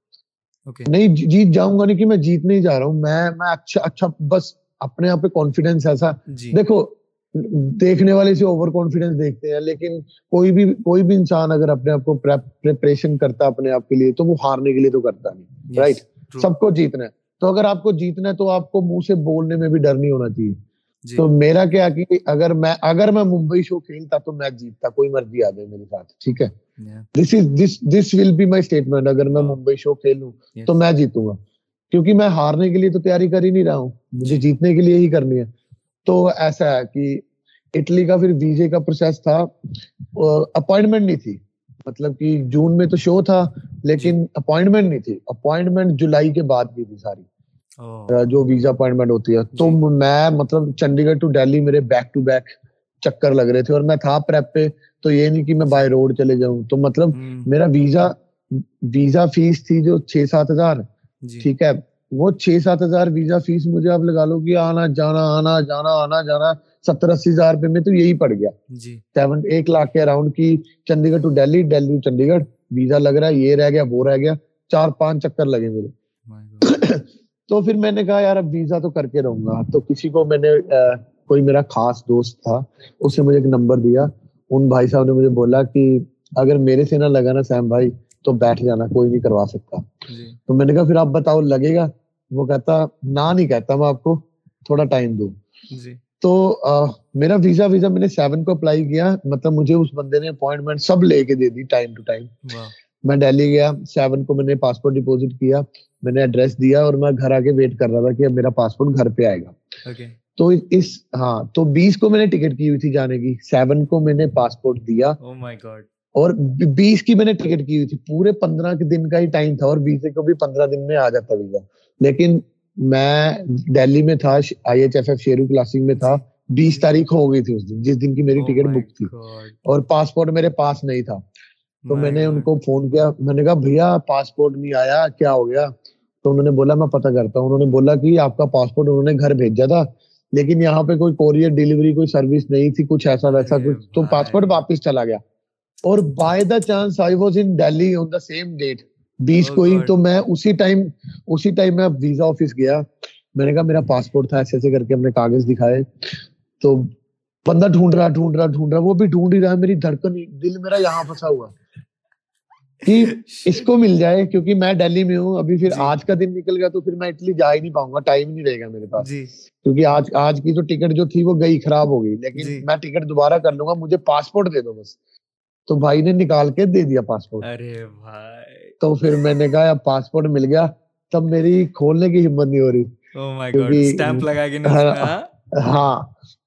نہیں جیت جاؤں گا نہیں کہ میں جیتنے ہی جا رہا ہوں۔ میں میں اچھا اچھا بس اپنے آپ پہ کانفیڈینس ایسا۔ جی۔ دیکھو دیکھنے والے سے اوور کانفیڈینس دیکھتے ہیں لیکن کوئی بھی کوئی بھی انسان اگر اپنے آپ کو پریپریشن کرتا اپنے آپ کے لیے تو وہ ہارنے کے لیے تو کرتا نہیں رائٹ سب کو جیتنا ہے۔ تو اگر آپ کو جیتنا ہے تو آپ کو منہ سے بولنے میں بھی ڈر نہیں ہونا چاہیے۔ جی۔ تو میرا کیا کہ اگر میں اگر میں ممبئی شو کھیلتا تو میں جیتتا کوئی مرضی آ جائے میرے ساتھ ٹھیک ہے؟ This is this this will be my statement اگر میں ممبئی شو کھیلوں تو میں جیتوں گا۔ کیونکہ میں ہارنے کے لیے تو تیاری کر ہی نہیں رہا ہوں مجھے جی۔ جیتنے کے لیے ہی کرنی ہے۔ تو ایسا ہے کہ اٹلی کا پھر ویزے کا پروسیس تھا اپوائنٹمنٹ نہیں تھی۔ مطلب کہ جون میں تو شو تھا لیکن اپوائنٹمنٹ نہیں تھی۔ اپوائنٹمنٹ جولائی کے بعد کی تھی ساری۔ جو ویزا اپوائنٹمنٹ ہوتی ہے۔ تو میں مطلب چنڈی گڑھ ٹو ڈیلی میرے بیک ٹو بیک چکر لگ رہے تھے اور میں تھا پریپ پہ۔ تو یہ نہیں کہ میں بائی روڈ چلے جاؤں۔ تو مطلب میرا ویزا ویزا فیس تھی جو چھ سات ہزار۔ جی۔ ٹھیک ہے۔ وہ چھ سات ہزار ویزا فیس مجھے آپ لگا لو کہ آنا جانا آنا جانا آنا جانا ستر اسی ہزار روپے میں تو یہی پڑ گیا۔ سیون جی۔ ایک لاکھ کے اراؤنڈ کی Chandigarh to Delhi Delhi to Chandigarh. Visa لگ رہا ہے یہ رہ گیا وہ رہ گیا۔ چار پانچ چکر لگے میرے۔ تو پھر میں نے کہا یار اب ویزا تو کر کے رہوں گا۔ تو کسی کو میں نے کوئی میرا خاص دوست تھا اس نے مجھے ایک نمبر دیا۔ ان بھائی صاحب نے مجھے بولا کہ اگر میرے سے نہ لگا نا سیم بھائی تو بیٹھ جانا کوئی نہیں کروا سکتا۔ جی۔ تو میں نے کہا پھر آپ بتاؤ لگے گا؟ وہ کہتا نہ نہیں کہتا میں آپ کو تھوڑا ٹائم دوں. جی۔ تو میرا ویزا ویزا میں نے سیون کو اپلائی کیا مطلب مجھے اس بندے نے اپوائنٹمنٹ سب لے کے دے دی ٹائم ٹو ٹائم میں ڈیلی گیا سیون کو میں نے پاسپورٹ ڈپوزٹ کیا میں نے ایڈریس دیا اور میں گھر آ کے ویٹ کر رہا تھا کہ اب میرا پاسپورٹ گھر پہ آئے گا۔ تو اس ہاں تو بیس کو میں نے ٹکٹ کی ہوئی تھی جانے کی سیون کو میں نے پاسپورٹ دیا۔ Oh اور بیس کی میں نے ٹکٹ کی ہوئی تھی پورے پندرہ کے دن کا ہی ٹائم تھا اور بیس کو بھی پندرہ دن میں آ جاتا ویزا لیکن میں دہلی میں تھا I H F F Sheru classic میں تھا بیس تاریخ ہو گئی تھی اس دن جس دن کی میری ٹکٹ oh بک تھی۔ اور پاسپورٹ میرے پاس نہیں تھا۔ تو میں نے ان کو فون کیا میں نے کہا بھیا پاسپورٹ نہیں آیا کیا ہو گیا؟ تو انہوں نے بولا میں پتہ کرتا ہوں۔ انہوں نے بولا کہ آپ کا پاسپورٹ انہوں نے گھر بھیجا تھا لیکن یہاں پہ کوئی کوریئر ڈیلیوری کوئی سروس نہیں تھی کچھ ایسا ویسا کچھ۔ تو پاسپورٹ واپس چلا گیا۔ اور by the chance I was in Delhi on the same date بیس کو ہی تو میں اسی ٹائم اسی ٹائم میں ویزا آفس گیا۔ میں نے کہا میرا پاسپورٹ تھا ایسے ایسے کر کے اپنے کاغذ دکھائے۔ تو بندہ ڈھونڈ رہا ڈھونڈ رہا ڈھونڈ رہا وہ بھی ڈھونڈ ہی رہا۔ میری دھڑکن دل میرا یہاں پھنسا ہوا۔ کہ اس کو مل جائے کیونکہ میں ڈیلی میں ہوں۔ ابھی پھر جی۔ آج کا دن نکل گیا تو پھر میں اٹلی جا ہی نہیں پاؤں گا ٹائم نہیں رہے گا میرے پاس۔ جی۔ کیونکہ آج آج کی جو ٹکٹ جو تھی وہ گئی خراب ہو گئی۔ لیکن جی۔ میں ٹکٹ دوبارہ کر لوں گا مجھے پاسپورٹ دے دو بس۔ تو بھائی نے نکال کے دے دیا پاسپورٹ۔ ارے بھائی تو پھر میں نے کہا پاسپورٹ مل گیا۔ تب میری کھولنے کی ہمت نہیں ہو رہی۔ Oh ہاں،, ہاں۔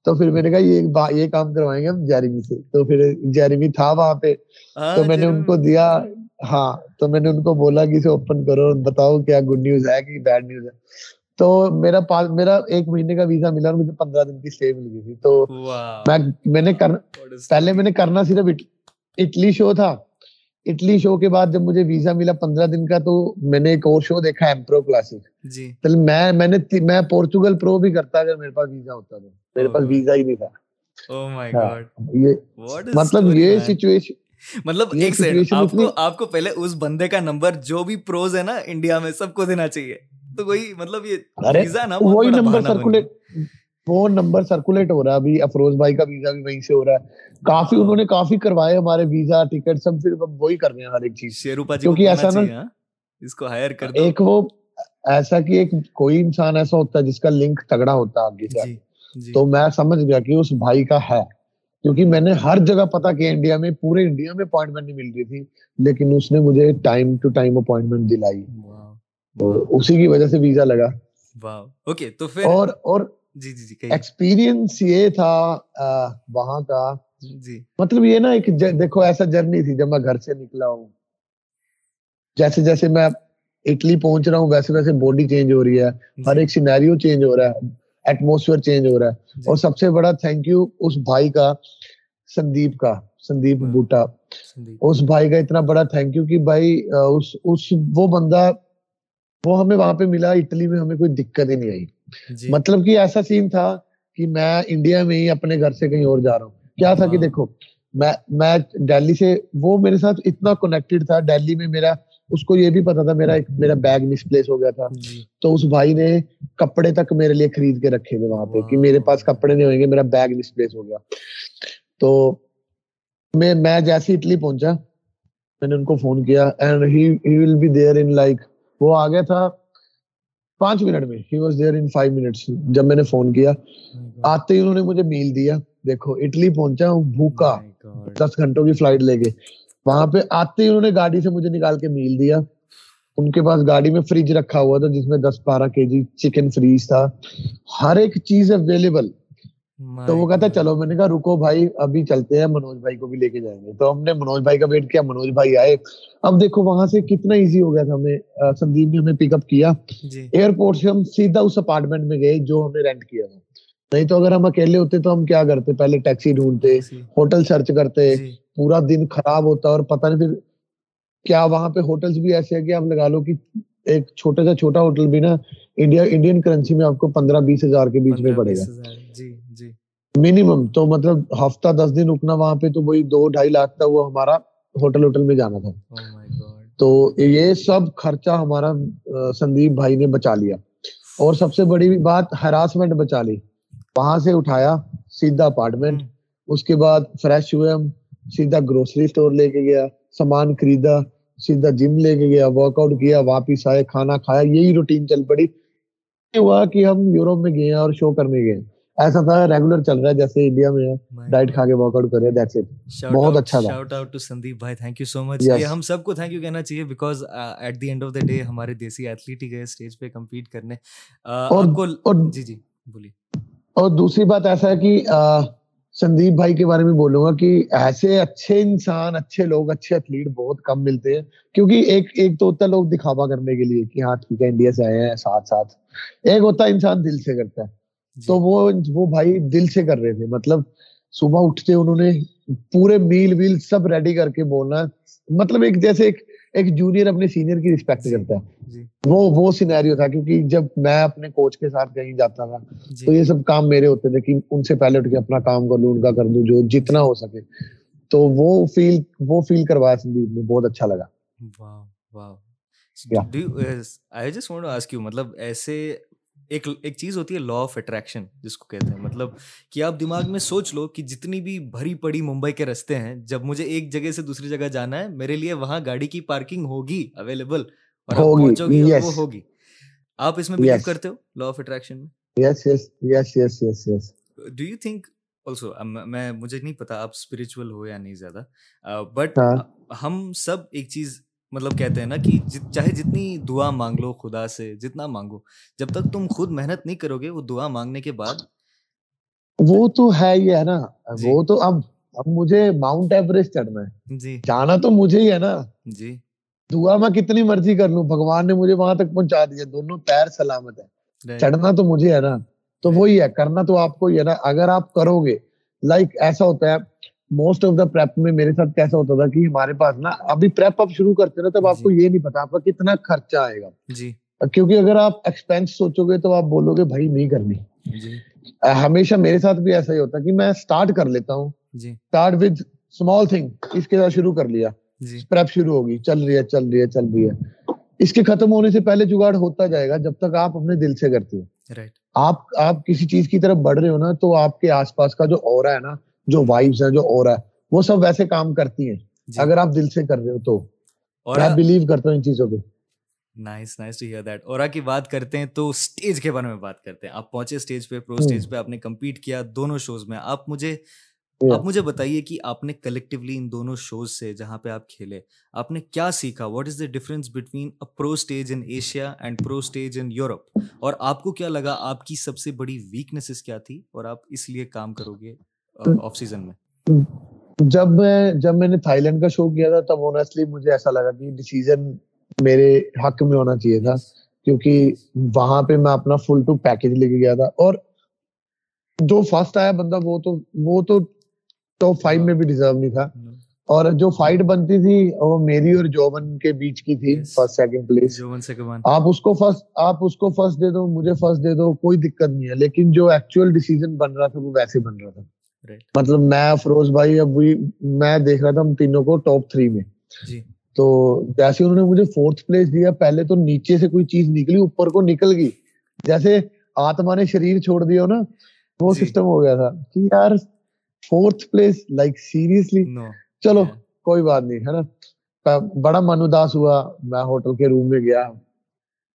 تو پھر میں نے کہا یہ یہ کام کروائیں گے ہم جیریمی سے۔ تو پھر جیریمی تھا وہاں پہ۔ ہاں، تو میں نے ان کو دیا۔ ہاں تو میں نے ان کو بولا کہ اسے اوپن کرو بتاؤ کیا گڈ نیوز ہے کہ بیڈ نیوز ہے۔ تو میرا پاس میرا ایک مہینے کا ویزا ملا اور مجھے پندرہ دن کی اسٹے مل گئی تھی۔ تو میں میں نے پہلے میں نے کرنا صرف اٹلی شو تھا۔ اٹلی شو کے بعد جب مجھے ویزا ملا پندرہ دن کا تو میں نے ایک اور شو دیکھا ایمپرو کلاسک جی۔ میں میں نے میں پورچوگل پرو بھی کرتا اگر میرے پاس ویزا ہوتا تو۔ میرے پاس ویزا ہی نہیں تھا۔ Oh ہاں، مطلب یہ سچویشن مطلب ایک سیکنڈ آپ کو آپ کو پہلے اس بندے کا نمبر جو بھی پروز ہے نا انڈیا میں سب کو دینا چاہیے۔ تو وہی مطلب یہ ویزا نا وہی نمبر سرکولیٹ وہ نمبر سرکولیٹ ہو رہا ہے ابھی افروز بھائی کا ویزا بھی وہیں سے ہو رہا ہے۔ کافی انہوں نے کافی کروائے ہمارے ویزا ٹکٹ سب پھر وہی کر رہے ہیں ہر ایک چیز۔ شیروپا جی کیونکہ ایسا نا ہاں؟ اس کو ہائر کر ایک وہ ایسا کہ ایک کوئی انسان ایسا ہوتا ہے جس کا لنک تگڑا ہوتا ہے آگے جی، جی۔ تو میں سمجھ گیا کہ اس بھائی کا ہے۔ کیونکہ میں نے ہر جگہ پتا کیا انڈیا میں پورے انڈیا میں اپوائنٹمنٹ نہیں مل رہی تھی لیکن اس نے مجھے ٹائم ٹو ٹائم اپوائنٹمنٹ دلائی۔ اسی کی وجہ سے ویزا لگا۔ اور اور جی جی جی ایکسپیرینس یہ تھا وہاں کا۔ جی۔ مطلب یہ نا ایک دیکھو ایسا جرنی تھی جب میں گھر سے نکلا ہوں۔ جیسے جیسے میں اٹلی پہنچ رہا ہوں ویسے ویسے باڈی چینج ہو رہی ہے۔ جی۔ ہر ایک سینیریو چینج ہو رہا ہے۔ ایٹموسفیئر چینج ہو رہا ہے۔ جی۔ اور سب سے بڑا تھینک یو اس بھائی کا سندیپ کا سندیپ بوٹا اس بھائی کا اتنا بڑا تھینک یو کہ بھائی اس اس وہ بندہ وہ ہمیں وہاں پہ ملا اٹلی میں ہمیں کوئی دقت ہی نہیں آئی۔ مطلب کہ ایسا سین تھا کہ میں انڈیا میں ہی اپنے گھر سے کہیں اور جا رہا ہوں۔ کیا تھا کہ دیکھو میں میں دہلی سے وہ میرے ساتھ اتنا کنیکٹڈ تھا۔ دہلی میں میرا اس کو یہ بھی پتا تھا میرا میرا بیگ مس پلیس ہو گیا تھا۔ جی۔ تو اس بھائی نے کپڑے تک میرے لیے خرید کے رکھے تھے وہاں پہ کہ میرے پاس کپڑے نہیں ہوئیں گے میرا بیگ مس پلیس ہو گیا۔ تو میں میں جیسے اٹلی پہنچا میں نے ان کو فون کیا and he will be there in like وہ آ گیا تھا۔ پانچ منٹ میں. He was there in five minutes جب میں نے فون کیا آتے ہی انہوں نے مجھے میل دیا. دیکھو اٹلی پہنچا ہوں بھوکا. دس گھنٹوں کی فلائٹ لے کے. وہاں پہ آتے ہی انہوں نے گاڑی سے مجھے نکال کے میل دیا. ان کے پاس گاڑی میں فریج رکھا ہوا تھا جس میں دس بارہ کے جی چکن فریز تھا. ہر ایک چیز اویلیبل تو وہ کہتا چلو میں نے کہا رکو بھائی ابھی چلتے ہیں منوج بھائی کو بھی لے کے جائیں گے۔ تو ہم نے منوج بھائی کا ویٹ کیا منوج بھائی آئے۔ اب دیکھو وہاں سے کتنا ایزی ہو گیا تھا ہمیں سندیپ نے ہمیں پک اپ کیا۔ ایئرپورٹ سے ہم سیدھا اس اپارٹمنٹ میں گئے جو ہم نے رینٹ کیا تھا۔ نہیں تو اگر ہم اکیلے ہوتے تو ہم کیا کرتے؟ پہلے ٹیکسی ڈھونڈتے ہوٹل سرچ کرتے۔ پورا دن خراب ہوتا اور پتہ نہیں پھر کیا وہاں پہ ہوٹلس بھی ایسے ہیں کہ آپ لگا لو کہ ایک چھوٹا سا چھوٹا ہوٹل بھی نا انڈیا انڈین کرنسی میں آپ کو پندرہ بیس ہزار کے بیچ میں پڑے گا۔ منیمم تو مطلب ہفتہ دس دن رکنا وہاں پہ تو وہی دو ڈھائی لاکھ تھا وہ ہمارا ہوٹل ہوٹل میں جانا تھا۔ Oh تو یہ سب خرچہ ہمارا سندیپ بھائی نے بچا لیا۔ اور سب سے بڑی بات ہراسمنٹ بچا لی۔ وہاں سے اٹھایا سیدھا اپارٹمنٹ اس کے بعد فریش ہوئے ہم سیدھا گروسری اسٹور لے کے گیا سامان خریدا سیدھا جم لے کے گیا ورک آؤٹ کیا واپس آئے کھانا کھایا یہی روٹین چل پڑی۔ ہوا کہ ہم یوروپ میں گئے اور شو کرنے گئے۔ ایسا تھا ریگولر چل رہا ہے جیسے انڈیا میں ہے ڈائٹ کھا کے ورک آؤٹ کرے دیٹس اٹ بہت اچھا تھا۔ شاؤٹ آؤٹ ٹو سندیپ بھائی تھینک یو سو مچ یہ ہم سب کو تھینک یو کہنا چاہیے because at the end of the day ہمارے دیسی ایتھلیٹ ہی گئے اسٹیج پہ کمپیٹ کرنے۔ اور جی جی بولیے۔ اور دوسری بات ایسا ہے کہ سندیپ بھائی کے بارے میں بولوں گا کہ ایسے اچھے انسان اچھے لوگ اچھے ایتھلیٹ بہت کم ملتے ہیں۔ کیونکہ ایک ایک تو ہوتا ہے لوگ دکھاوا کرنے کے لیے کہ ہاں ٹھیک ہے انڈیا سے آئے ہیں ساتھ ساتھ۔ ایک ہوتا ہے انسان دل سے کرتا ہے۔ تو وہ وہ بھائی دل سے کر رہے تھے۔ مطلب صبح اٹھتے انہوں نے پورے میل ویل سب ریڈی کر کے بولنا۔ مطلب ایک جیسے ایک ایک جونیئر اپنے سینئر کی رسپیکٹ جی، کرتا ہے۔ جی۔ وہ وہ سینیریو تھا کیونکہ جب میں اپنے کوچ کے ساتھ کہیں جاتا تھا تو یہ سب کام میرے ہوتے تھے کہ ان سے پہلے اٹھ کے اپنا کام کر لوں ان کا کر دوں جو جتنا ہو سکے۔ تو وہ فیل وہ فیل کروایا سندیپ نے بہت اچھا لگا۔ مطلب ایسے ایک ایک چیز ہوتی ہے لا آف اٹریکشن جس کو کہتے ہیں۔ مطلب کہ آپ دماغ میں سوچ لو کہ جتنی بھی بھری پڑی ممبئی کے رستے ہیں جب مجھے ایک جگہ سے دوسری جگہ جانا ہے میرے لیے وہاں گاڑی کی پارکنگ ہوگی اویلیبل اور آپ پہنچو گی وہ ہوگی۔ آپ اس میں بلیو کرتے ہو لا آف اٹریکشن میں؟ ڈو یو تھنک آلسو میں مجھے نہیں پتا آپ اسپرچل ہو یا نہیں زیادہ۔ بٹ ہاں۔ ہم سب ایک چیز مطلب کہتے ہیں نا کہ چاہے جتنی دعا مانگ لو خدا سے جتنا مانگو جب تک تم خود محنت نہیں کرو گے وہ دعا مانگنے کے بعد وہ تو ہے ہی ہے نا۔ جی۔ وہ تو اب اب مجھے ماؤنٹ ایوریسٹ چڑھنا ہے۔ جی۔ جانا تو مجھے ہی ہے نا۔ جی۔ دعا میں کتنی مرضی کر لوں بھگوان نے مجھے وہاں تک پہنچا دیا دونوں پیر سلامت ہے چڑھنا تو مجھے ہے نا۔ تو وہی ہے کرنا تو آپ کو ہی ہے نا۔ اگر آپ کرو گے لائک ایسا ہوتا ہے موسٹ آف دا پریپ میں میرے ساتھ کیسا ہوتا تھا کہ ہمارے پاس نا ابھی پریپ آپ شروع کرتے نا تب آپ کو جی۔ یہ نہیں پتا آپ کا کتنا خرچہ آئے گا۔ جی۔ کیونکہ اگر آپ ایکسپینس سوچو گے تو آپ بولو گے بھائی نہیں کرنی۔ جی۔ ہمیشہ میرے ساتھ بھی ایسا ہی ہوتا کہ میں اسٹارٹ کر لیتا ہوں۔ اسٹارٹ ود اسمال تھنگ اس کے ساتھ شروع کر لیا۔ پریپ جی۔ شروع ہوگی چل رہی ہے چل رہی ہے چل رہی ہے۔ اس کے ختم ہونے سے پہلے جگاڑ ہوتا جائے گا جب تک آپ اپنے دل سے کرتے ہو۔ آپ آپ کسی چیز کی طرف بڑھ رہے ہو نا تو آپ کے آس پاس کا جو اور ہے نا جو وائبس ہے جو اور ہے وہ سب ویسے کام کرتی ہیں۔ جی۔ اگر آپ دل سے کر رہے ہو تو۔ میں بلیو کرتا ہوں ان چیزوں پہ۔ Nice nice to hear that اور کی بات کرتے ہیں تو اسٹیج کے بارے میں بات کرتے ہیں۔ آپ پہنچے اسٹیج پہ پرو اسٹیج پہ آپ نے کمپیٹ کیا دونوں شوز میں۔ آپ مجھے آپ مجھے بتائیے کہ آپ نے کلیکٹیولی ان دونوں شوز سے جہاں پہ آپ کھیلے آپ نے کیا سیکھا؟ What is the difference between pro stage in Asia and pro stage in Europe اور آپ کو کیا لگا؟ آپ کی سب سے بڑی ویکنیسز کیا تھی؟ اور آپ اس لیے کام کرو گے؟ آف سیزن میں۔ جب میں جب میں نے تھائی لینڈ کا شو کیا تھا تب آنےسٹلی مجھے ایسا لگا کہ ڈیسیزن میرے حق میں ہونا چاہیے تھا کیونکہ وہاں پہ میں اپنا فل ٹو پیکج لے کے گیا تھا۔ اور جو فرسٹ آیا بندہ وہ تو وہ تو ٹاپ فائیو میں بھی ڈیزرو نہیں تھا۔ اور جو فائٹ بنتی تھی وہ میری اور جوبن کے بیچ کی تھی فرسٹ سیکنڈ پلیس آپ اس کو فرسٹ آپ اس کو فرسٹ دے دو مجھے فرسٹ دے دو کوئی دقت نہیں ہے۔ لیکن جو ایکچوئل ڈیسیزن بن رہا تھا وہ ویسے بن رہا تھا۔ مطلب میں فروز بھائی ابھی میں دیکھ رہا تھا ہم تینوں کو ٹاپ تھری میں۔ جی۔ تو جیسے انہوں نے مجھے فورتھ پلیس دیا پہلے تو نیچے سے کوئی چیز نکلی اوپر کو نکل گئی۔ جیسے آتما نے شریر چھوڑ دیا نا؟ وہ سسٹم جی۔ ہو گیا تھا۔ کہ یار فورتھ پلیس لائک سیریسلی چلو کوئی بات نہیں ہے نا؟ بڑا من اداس ہوا۔ میں ہوٹل کے روم میں گیا۔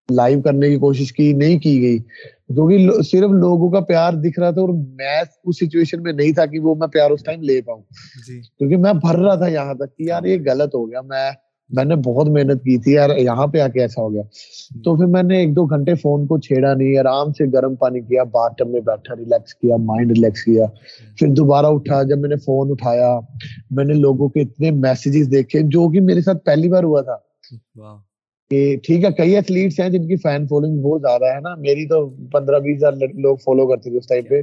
لائیو کرنے کی کوشش کی نہیں کی گئی۔ کیونکہ صرف لوگوں کا پیار دکھ رہا تھا اور میں اس سچویشن میں نہیں تھا کہ وہ میں پیار اس ٹائم لے پاؤں۔ جی۔ کیونکہ میں بھر رہا تھا یہاں تک کہ یار یہ غلط ہو گیا۔ میں میں نے بہت محنت کی تھی یار یہاں پہ آ کے ایسا ہو گیا۔ تو پھر میں نے ایک دو گھنٹے فون کو چھیڑا نہیں آرام سے گرم پانی کیا باتھ ٹب میں بیٹھا ریلیکس کیا مائنڈ ریلیکس کیا۔ پھر دوبارہ اٹھا جب میں نے فون اٹھایا میں نے لوگوں کے اتنے میسیجز دیکھے جو کہ میرے ساتھ پہلی بار ہوا تھا۔ کہ ٹھیک ہے کئی ایتھلیٹس ہیں جن کی فین فالوئنگ بہت زیادہ ہے نا۔ میری تو پندرہ بیس ہزار لوگ فالو کرتے تھے اس ٹائم پہ۔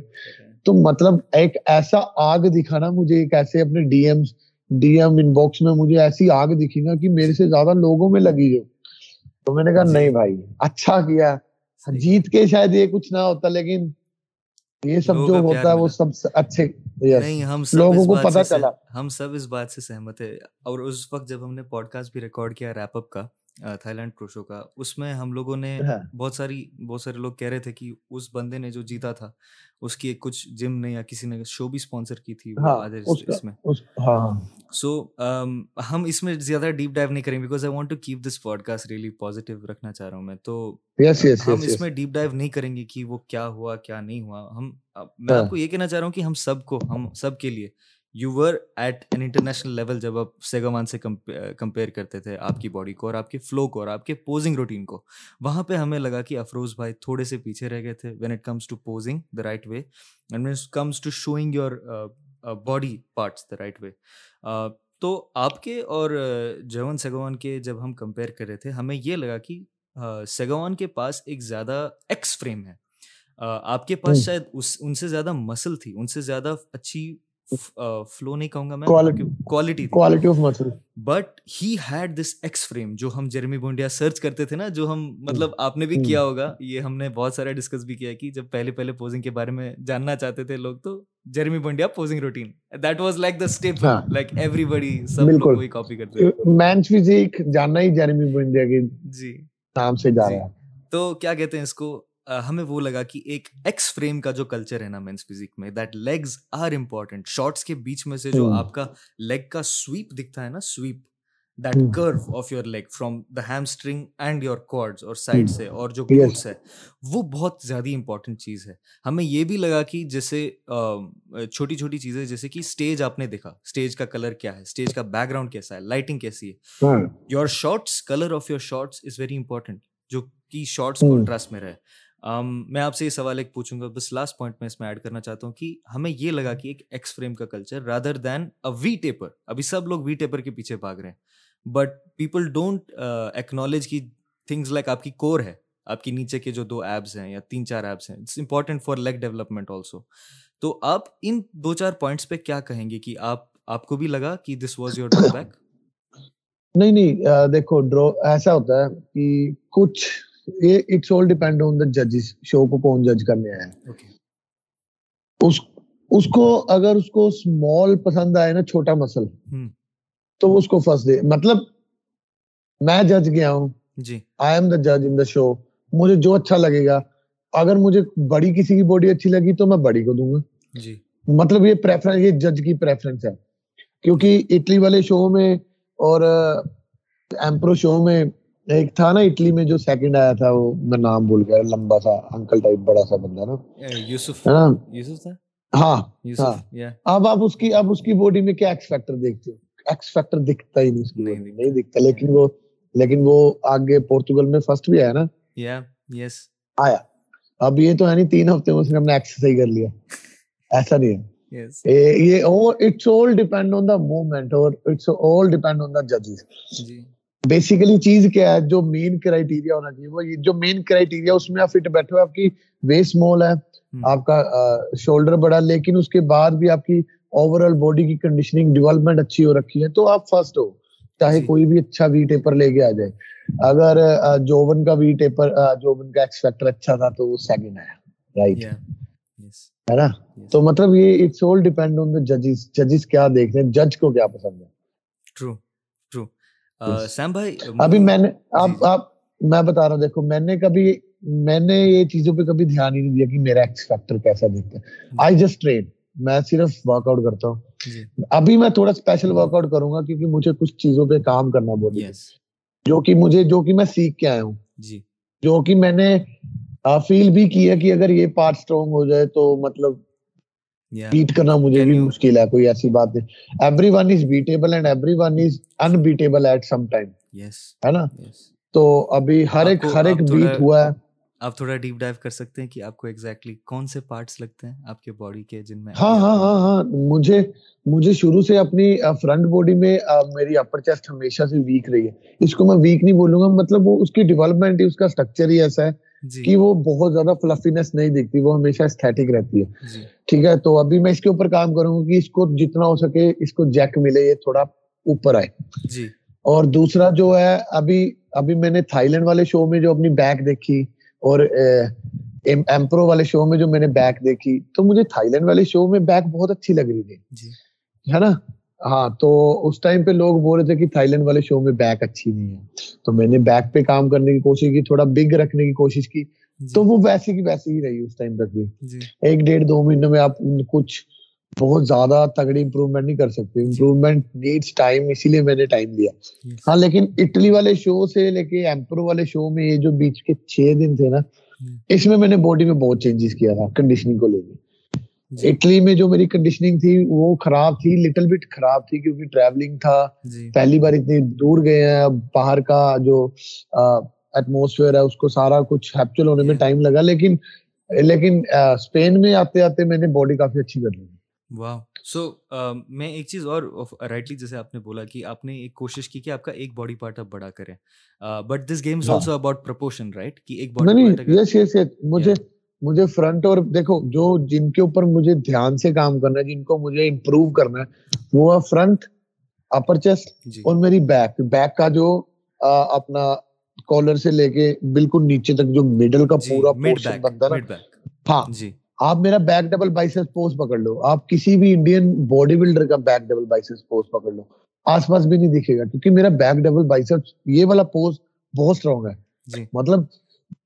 تو مطلب ایک ایسا آگ دکھا نا مجھے ایک ایسے اپنے D Ms D M inbox میں مجھے ایسی آگ دکھی گا کہ میرے سے زیادہ لوگوں میں لگی جو۔ تو میں نے کہا نہیں بھائی اچھا کیا۔ جیت کے شاید یہ کچھ نہ ہوتا لیکن یہ سب جو ہوتا ہے وہ سب اچھے۔ لوگوں کو پتا چلا۔ ہم سب اس بات سے سہمت ہے اور اس وقت جب ہم نے پوڈ کاسٹ بھی ریکارڈ کیا ریپ اپ کا تھائی لینڈ پرو شو کا۔ اس میں ہم لوگوں نے ہاں۔ بہت ساری بہت سارے لوگ کہہ رہے تھے کہ اس بندے نے جو جیتا تھا اس کی کچھ جم نے یا کسی نے شو بھی اسپانسر کی تھی ہاں، اس میں۔ سو ہاں۔ ہم اس میں زیادہ ڈیپ ڈائیو نہیں کریں because I want to keep this podcast really positive رکھنا چاہ رہا ہوں میں۔ تو ہم اس میں ڈیپ ڈائیو نہیں کریں گے کہ وہ کیا ہوا کیا نہیں ہوا۔ ہم میں آپ کو یہ کہنا چاہ رہا ہوں کہ ہم سب کو ہم سب کے لیے you were at an international level جب آپ سیگامان سے کمپیئر کرتے تھے آپ کی باڈی کو اور آپ کے فلو کو اور آپ کے پوزنگ روٹین کو۔ وہاں پہ ہمیں لگا کہ افروز بھائی تھوڑے سے پیچھے رہ گئے تھے when it comes to posing the right way and when comes to showing your body parts the right way تو آپ کے اور جون سیگوان کے جب ہم کمپیئر کر رہے تھے ہمیں یہ لگا کہ سیگوان کے پاس ایک زیادہ ایکس فریم ہے۔ آپ کے پاس شاید اس ان سے زیادہ مسل تھی ان سے زیادہ اچھی فلو نہیں کہوں گا میں quality quality of muscle but he had this X frame جو ہم جرمی بونڈیا سرچ کرتے تھے نا جو ہم مطلب آپ نے بھی کیا ہوگا۔ یہ ہم نے بہت سارا ڈسکس بھی کیا کہ جب پہلے پہلے پوزنگ کے بارے میں جاننا چاہتے تھے لوگ تو Jeremy Buendia posing routine that was like the step like everybody سب لوگ وہی کاپی کرتے مینس فزیک جاننا ہی جرمی بونڈیا کے جی۔ نام سے جا رہا۔ ہے تو کیا کہتے ہیں اس کو؟ ہمیں وہ لگا کہ ایک ایکس فریم کا جو کلچر ہے نا مینس فزک میں that legs are important shorts کے بیچ میں سے جو آپ کا لیگ کا سویپ دکھتا ہے نا sweep that curve of your leg from the hamstring and your quads اور سائڈ سے اور جو گلوٹس ہے وہ بہت زیادہ امپورٹنٹ چیز ہے۔ ہمیں یہ بھی لگا کہ جیسے چھوٹی چھوٹی چیزیں جیسے کہ اسٹیج آپ نے دیکھا۔ اسٹیج کا کلر کیا ہے؟ اسٹیج کا بیک گراؤنڈ کیسا ہے؟ لائٹنگ کیسی ہے؟ Your shorts colour of your shorts is very important جو کہ شارٹس کانٹراسٹ میں رہے۔ میں آپ سے یہ سوال ایک پوچھوں گا، بس لاسٹ پوائنٹ میں اس میں ایڈ کرنا چاہتا ہوں کہ ہمیں یہ لگا کہ ایک ایکس فریم کا culture rather than a V taper ابھی سب لوگ وی ٹیپر کے پیچھے بھاگ رہے ہیں۔ But people don't acknowledge key things like آپ کی کور ہے، آپ کی نیچے کے جو دو ایپس ہیں یا تین چار ایپس ہیں it's important for leg development also تو آپ ان دو چار پوائنٹس پہ کیا کہیں گے کہ آپ آپ کو بھی لگا کہ this was your drawback نہیں نہیں دیکھو ڈرو ایسا ہوتا ہے کہ کچھ it's all depend on the ججز شو کو کون جج کرنے آیا ہے۔ اس اس کو اگر اس کو پسند آئے نا چھوٹا مسل تو اس کو دے۔ مطلب میں جج گیا ہوں۔ آئی ایم دا جج ان دا شو مجھے جو اچھا لگے گا اگر مجھے بڑی کسی کی باڈی اچھی لگی تو میں بڑی کو دوں گا۔ جی۔ مطلب یہ پریفرنس یہ جج کی پریفرنس ہے۔ کیونکہ اٹلی والے شو میں اور ایمپرو شو میں ایک تھا نا اٹلی میں جو سیکنڈ آیا تھا وہ میں نام بھول گیا لمبا سا انکل ٹائپ بڑا سا بندہ نا۔ یوسف یوسف ہاں ہاں۔ اب آپ اس کی اب اس کی باڈی میں کیا ایکس فیکٹر دیکھتے ہو؟ ایکس فیکٹر دکھتا ہی نہیں نہیں دکھتا۔ لیکن وہ لیکن وہ آگے پورتگل میں فرسٹ بھی آیا نا۔ یس آیا۔ اب یہ تو ہے نہیں تین ہفتے میں ہم نے ایکسرسائز کر لیا۔ ایسا نہیں ہے۔ یہ it's all depend on the movement اور it's all depend on the ججز بیسیکلی چیز کیا ہے جو مین کرائٹیریا ہونا چاہیے وہ جو مین کرائٹیریا اس میں آپ فٹ بیٹھے آپ کی ویسٹ مول ہے آپ کا شولڈر بڑا لیکن اس کے بعد بھی آپ کی اوور آل باڈی کی کنڈیشننگ ڈیولپمنٹ اچھی ہو رکھی ہے تو آپ فرسٹ ہو چاہے جی۔ کوئی بھی اچھا وی ٹیپر لے کے آ جائے۔ اگر جوون کا وی ٹیپر جوون کا ایکس فیکٹر اچھا تھا تو وہ سیکنڈ آیا رائٹ ہے نا؟ تو مطلب یہ it's all depend on the ججز ججز کیا دیکھ رہے ہیں جج کو کیا پسند ہے؟ ٹرو سیم بھائی ابھی میں نے آپ میں بتا رہا ہوں دیکھو میں نے کبھی میں نے یہ چیزوں پہ کبھی دھیان ہی نہیں دیا کہ میرا ایکس فیکٹر کیسا دیکھتا ہے آئی جسٹ ٹرین میں صرف ورک آؤٹ کرتا ہوں۔ جی۔ ابھی میں تھوڑا اسپیشل ورک آؤٹ کروں گا کیونکہ مجھے کچھ چیزوں پہ کام کرنا بولی جو کہ مجھے جو کہ میں سیکھ کے آیا ہوں۔ جی۔ جو کہ میں نے فیل بھی کیا کہ اگر یہ پارٹ اسٹرانگ ہو جائے تو مطلب بیٹ کرنا مجھے بھی مشکل ہے کوئی ایسی بات نہیں۔ Everyone is beatable and everyone is unbeatable at some time ہے نا؟ تو ابھی ہر ایک ہر ایک بیٹ ہوا ہے۔ آپ تھوڑا ڈیپ ڈائیو کر سکتے ہیں کہ آپ کو ایگزیکٹلی کون سے پارٹس لگتے ہیں آپ کے باڈی کے جن میں ہاں ہاں ہاں ہاں۔ مجھے مجھے شروع سے اپنی فرنٹ باڈی میں میری اپر چیسٹ ہمیشہ سے ویک رہی ہے۔ اس کو میں ویک نہیں بولوں گا مطلب وہ اس کی ڈیولپمنٹ ہی اس کا اسٹرکچر ہی ایسا ہے۔ کہ وہ بہت زیادہ فلفینس نہیں دکھتی وہ ہمیشہ استھیٹک رہتی ہے۔ جی۔ ٹھیک ہے تو ابھی میں اس کے اوپر کام کروں گا کہ اس کو جتنا ہو سکے اس کو جیک ملے یہ تھوڑا اوپر آئے۔ جی۔ اور دوسرا جو ہے ابھی ابھی میں نے تھائی لینڈ والے شو میں جو اپنی بیک دیکھی اور ایمپرو والے شو میں جو میں نے بیک دیکھی تو مجھے تھائی لینڈ والے شو میں بیک بہت اچھی لگ رہی تھی۔ جی۔ ہے نا؟ ہاں تو اس ٹائم پہ لوگ بول رہے تھے کہ تھائی لینڈ والے شو میں بیک اچھی نہیں ہے۔ تو میں نے بیک پہ کام کرنے کی کوشش کی تھوڑا بگ رکھنے کی کوشش کی۔ جی۔ تو وہ ویسے کی ویسے ہی رہی اس ٹائم تک بھی۔ جی۔ ایک ڈیڑھ دو مہینے میں آپ کچھ بہت زیادہ تگڑی امپروومنٹ نہیں کر سکتے۔ امپروومنٹ نیڈس ٹائم اسی لیے میں نے ٹائم لیا ہاں لیکن اٹلی والے شو سے لے کے ایمپرو والے شو میں یہ جو بیچ کے چھ دن تھے نا اس میں میں نے باڈی میں بہت چینجز کیا تھا کنڈیشننگ کو لے کے۔ جی۔ اٹلی میں جو میری کنڈیشننگ تھی وہ خراب تھی لٹل بٹ خراب تھی کیونکہ ٹریولنگ تھا۔ جی۔ پہلی بار اتنی دور گئے ہیں باہر کا جو ایٹموسفیئر ہے اس کو سارا کچھ ہیپچل ہونے میں ٹائم لگا۔ لیکن لیکن اسپین میں آتے آتے میں نے باڈی کافی اچھی کر لی۔ واہ سو میں ایک چیز اور رائٹلی جیسے آپ نے بولا کہ آپ نے ایک کوشش کی کہ آپ کا ایک باڈی پارٹ آپ بڑا کریں۔ But this game also about proportion right کہ ایک باڈی پارٹ یس یس یس مجھے مجھے فرنٹ اور دیکھو جو جن کے اوپر مجھے دھیان سے کام کرنا ہے جن کو مجھے امپروو کرنا ہے وہ ہے فرنٹ اپر چیسٹ اور میری بیک بیک کا جو اپنا کالر سے لے کے بالکل نیچے تک جو مڈل کا پورا پورشن بنتا نا۔ ہاں۔ جی۔ آپ میرا بیک ڈبل بائسس پوز پکڑ لو۔ آپ کسی بھی انڈین باڈی بلڈر کا بیک ڈبل بائسس پوز پکڑ لو۔ آس پاس بھی نہیں دکھے گا کیونکہ میرا بیک ڈبل بائسپ یہ والا پوز بہت اسٹرانگ ہے۔ جی۔ مطلب